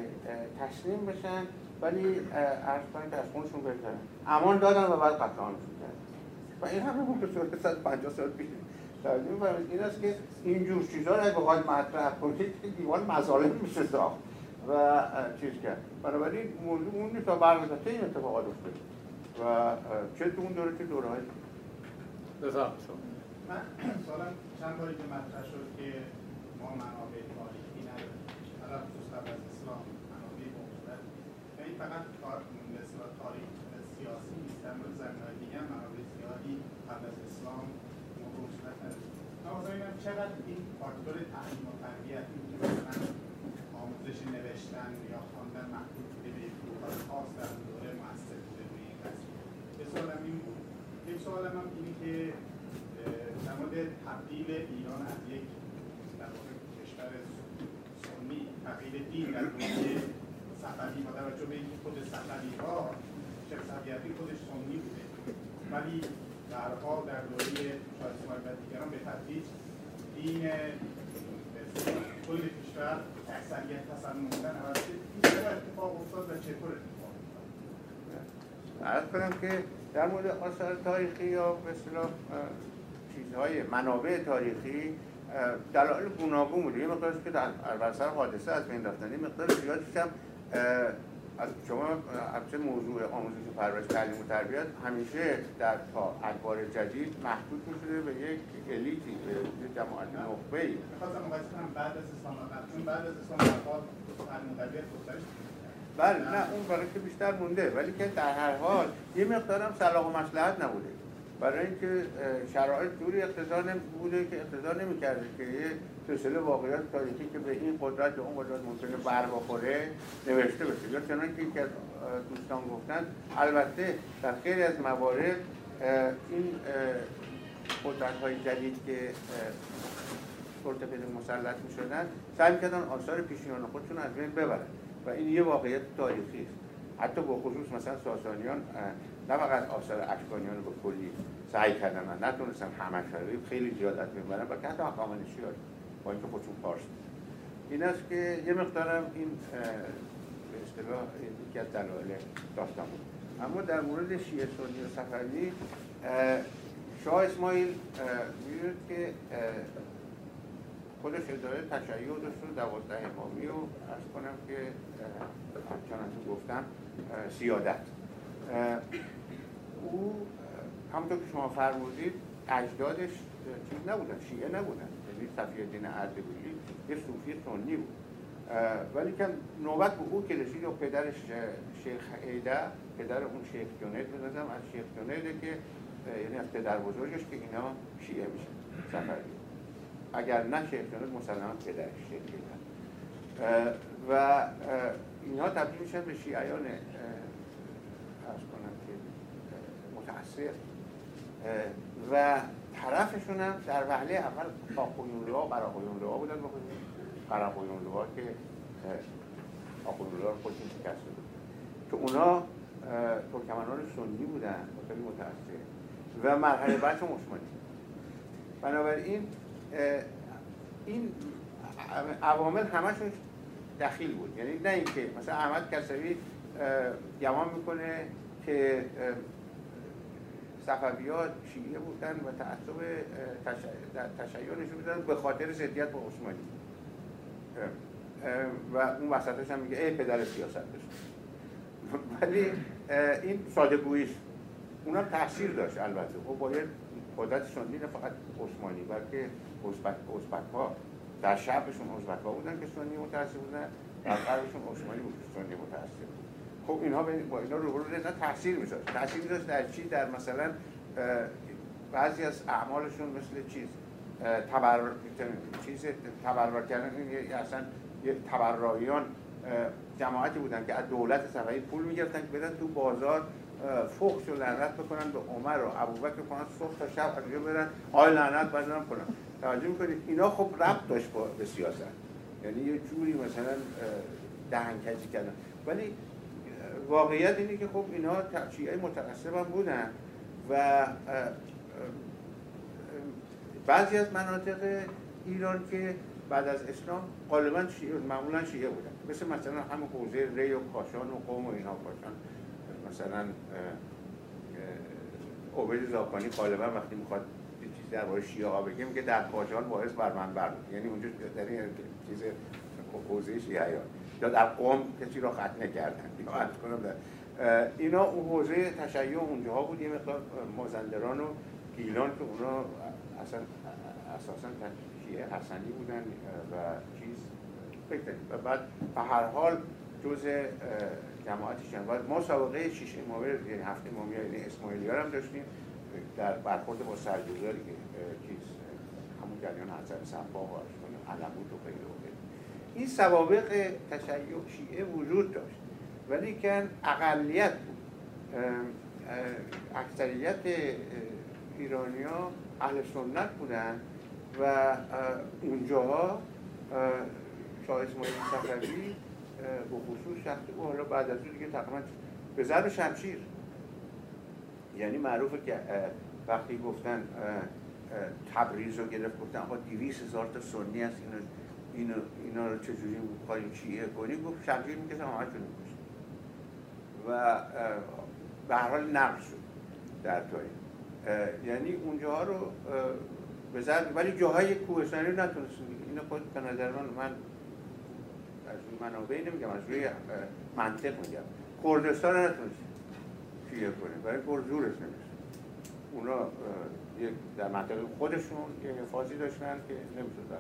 تسلیم بشن ولی عرض کنید که از خونشون بگذارن امان دادن و بعد قتل عامشون کردن و این همه به صورت 150 سال پیش. می‌فرمایید این است که اینجور چیزا رو اگه بخواید مطرح کنید دیوان مظالم میشه ساخت. و چیز کرد. بنابراین موضوع اون نیست تا برگزاته این اتفاقات افتاده؟ و چه تو اون دوره چه دوره های من سالم چند باری که مطرح شد که ما منابع تاریخی نداریم. حالا خصوص قبل از اسلام منابع موجودت یعنی فقط مثلا تاریخ سیاسی نیست در مورد زمینهای دیگه هم منابع زیادی قبل از اسلام موجودت نداریم من چقدر این فاکتور تعلیم و تربیت این که مثلا آموزش نوشتن یا خواندن محدود بوده به یک گروه خاص در دوره مؤثر بوده روی این قضیه یه سوالم این بود یک سوالم هم اینه که در مورد تبدیل ایران از یک در واقع کشور سنی تبدیل دین در دوره صفوی با توجه به اینکه خود صفوی ها شیخ صفویتی خودش سنی بوده. ولی درها در دوره شاه اسماعیل و دیگران به تدریج دین کل کشور اکثریت تصمیم بودن عوض شد این اتفاق افتاد و چطور عرض کنم که در مورد آثار تاریخی یا به اصطلاح چیزهای منابع تاریخی دلایل گوناگون بوده. یه مقدارش که در سر حادثه از بین رفتن یه مقدار زیادیش هم از شما البته موضوع آموزش و پرورش تعلیم و تربیت همیشه در تا ادوار جدید محدود می‌شده به یک الیتی به یک جماعت نخبه ای بعد از اسلام بعد از اسلام تعلیم و تربیت بله نه اون برای که بیشتر مونده ولی که در هر حال یه مقدارم صلاح و مصلحت نبوده. برای اینکه شرایط جوری اقتضا بوده که اقتضا نمی‌کرده که یه سلسله واقعیات تاریخی که به این قدرت یا اون قدرت ممکنه بر بخوره نوشته بشه. یا چنانکه که یکی از دوستان گفتن البته در خیلی از موارد این قدرت های جدید که سلطه مسلط می شدن سعی کردن آثار پیشینیان خودشون از بین ببرن. و این یه واقعیت تاریخی است. حتی با خصوص مثلا ساسانیان نه فقط آثار اشکانیان به کلی سعی کردن و نتونستن همش خیلی زیاد از بین ببرن و حتی هخامنشی ها با اینکه خودشون پارس. این است که یه مقدارم این به اصطلاح یکی از دلایل داستان بود. اما در مورد شیعه سنی و صفوی اه، شاه اسماعیل می‌دونید که خودش اداره تشیع و دوازده امامی و ارز کنم که چنانچه گفتم سیادت. او همونطور که شما فرمودید اجدادش چیز نبودن شیعه نبودن. یعنی صفی الدین اردبیلی یه صوفی سنی بود. ولی که نوبت به او که رسید و پدرش شیخ ایده پدر اون شیخ جنید بزنم از شیخ جنیده که یعنی از پدر بزرگش که اینا شیعه میشن صفوی اگر نه جنید مسلما پدرش اه، و اینها تبدیل میشن به شیعیان ارز کنم که اه، و طرفشون هم در وهله اول آقویونلوها و قراقویونلوها بودن. بخودی قراقویونلوها که آقویونلوها رو خودشون شکست بود که اونا ترکمنان سنی بودن خیلی متأثر و مرحله بعد عثمانی. بنابراین این عوامل همشون دخیل بود. یعنی نه اینکه مثلا احمد کسوی گمان می‌کنه که اه، صفویات شیعه بودن و تعصب تشیع نشون میدن به خاطر ضدیت با عثمانی. و اون وسطش هم میگه ای پدر سیاست ولی این ساده گوییش اونم تاثیر داشت البته. خب باید قدرت نه فقط عثمانی بلکه ازبک ازبک ها در شرقشون ازبک ها بودن که سنی متأثر بودن در غربشون عثمانی بود که سنی متأثر بود. خب اینها با اینا رو نه تاثیر میذاشت. تاثیر میذاشت در چی؟ در مثلا بعضی از اعمالشون مثل چیز تبر چیز تبرع کردن. اصلا یه تبرعیان اه، جماعتی بودن که از دولت صفوی پول می‌گرفتن که بدن تو بازار اه، فحش و لعنت بکنن به عمر و ابوبکر کنن صبح تا شب از برن آی لعنت بدنم کنن. توجه می‌کنید؟ اینا خب ربط داشت با به سیاست. یعنی یه جوری مثلا دهنکجی کردن. ولی واقعیت اینه که خب اینا شیعه متعصب هم بودن و بعضی از مناطق ایران که بعد از اسلام غالبا شیعه معمولا شیعه بودن. مثل مثلا همون حوزه ری و کاشان و قوم و اینا کاشان. مثلا عبید زاکانی غالبا وقتی می‌خواد یه چیز درباره شیعه ها بگه میگه در کاشان باعث بر من بر بود. یعنی اونجا در این چیز حوزه شیعه یا در قوم کسی را ختنه کردن یا عرض کنم در اینا اون حوزه تشیع اونجاها بود یه مقدار مازندران و گیلان که اونا اصلا اساسا شیعه حسنی بودن و چیز. و بعد به هر حال جز جماعتی شدن و ما سابقه شیش امامی یعنی هفت امامی یعنی اسماعیلی هم داشتیم. در برخورد با سرگذاری که چیز همون جریان حسن صفا و علموت و غیره و غیره. این سوابق تشیع شیعه وجود داشت. ولی که اقلیت بود. اکثریت ایرانی ها اهل سنت بودن و اه، اونجاها اه، شاه اسماعیل صفوی به خصوص شخصی بود حالا بعد از اون دیگه تقریبا به ضرب شمشیر. یعنی معروفه که وقتی گفتن تبریز رو گرفت گفتن آقا 200 هزار تا سنی هست اینو اینو اینا رو چجوری می‌خوایم چیه کنیم گفت شمشیر می‌کشم همه‌شون می‌کشم. و به هر حال نقل شد در اه، یعنی اونجاها رو به ولی جاهای کوهستانی رو نتونستن اینا خود به نظر من من از روی منابع نمیگم از روی منطق میگم. کردستان نتونست پیه کنه برای کر زورش نمیشه. اونا در منطقه خودشون که حفاظی داشتن که نمی‌شد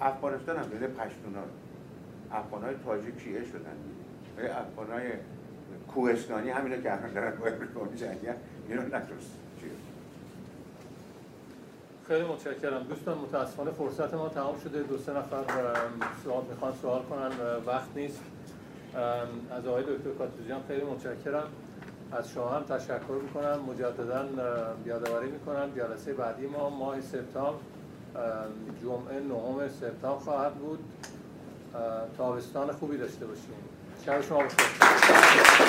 افغانستان هم بده پشتونا افغان های تاجیک شیعه شدن؟ افغان های کوهستانی همینو که الان دارن با امریکا جنگن اینو نتونست خیلی متشکرم. دوستان متاسفانه فرصت ما تمام شده. دو سه نفر سوال می‌خوان سوال کنن وقت نیست. از آقای دکتر کاتوزیان خیلی متشکرم. از شما هم تشکر می‌کنم. مجددا یادآوری می‌کنم. جلسه بعدی ما ماه سپتامبر جمعه نهم سپتامبر خواهد بود. تابستان خوبی داشته باشیم شب شما بخیر.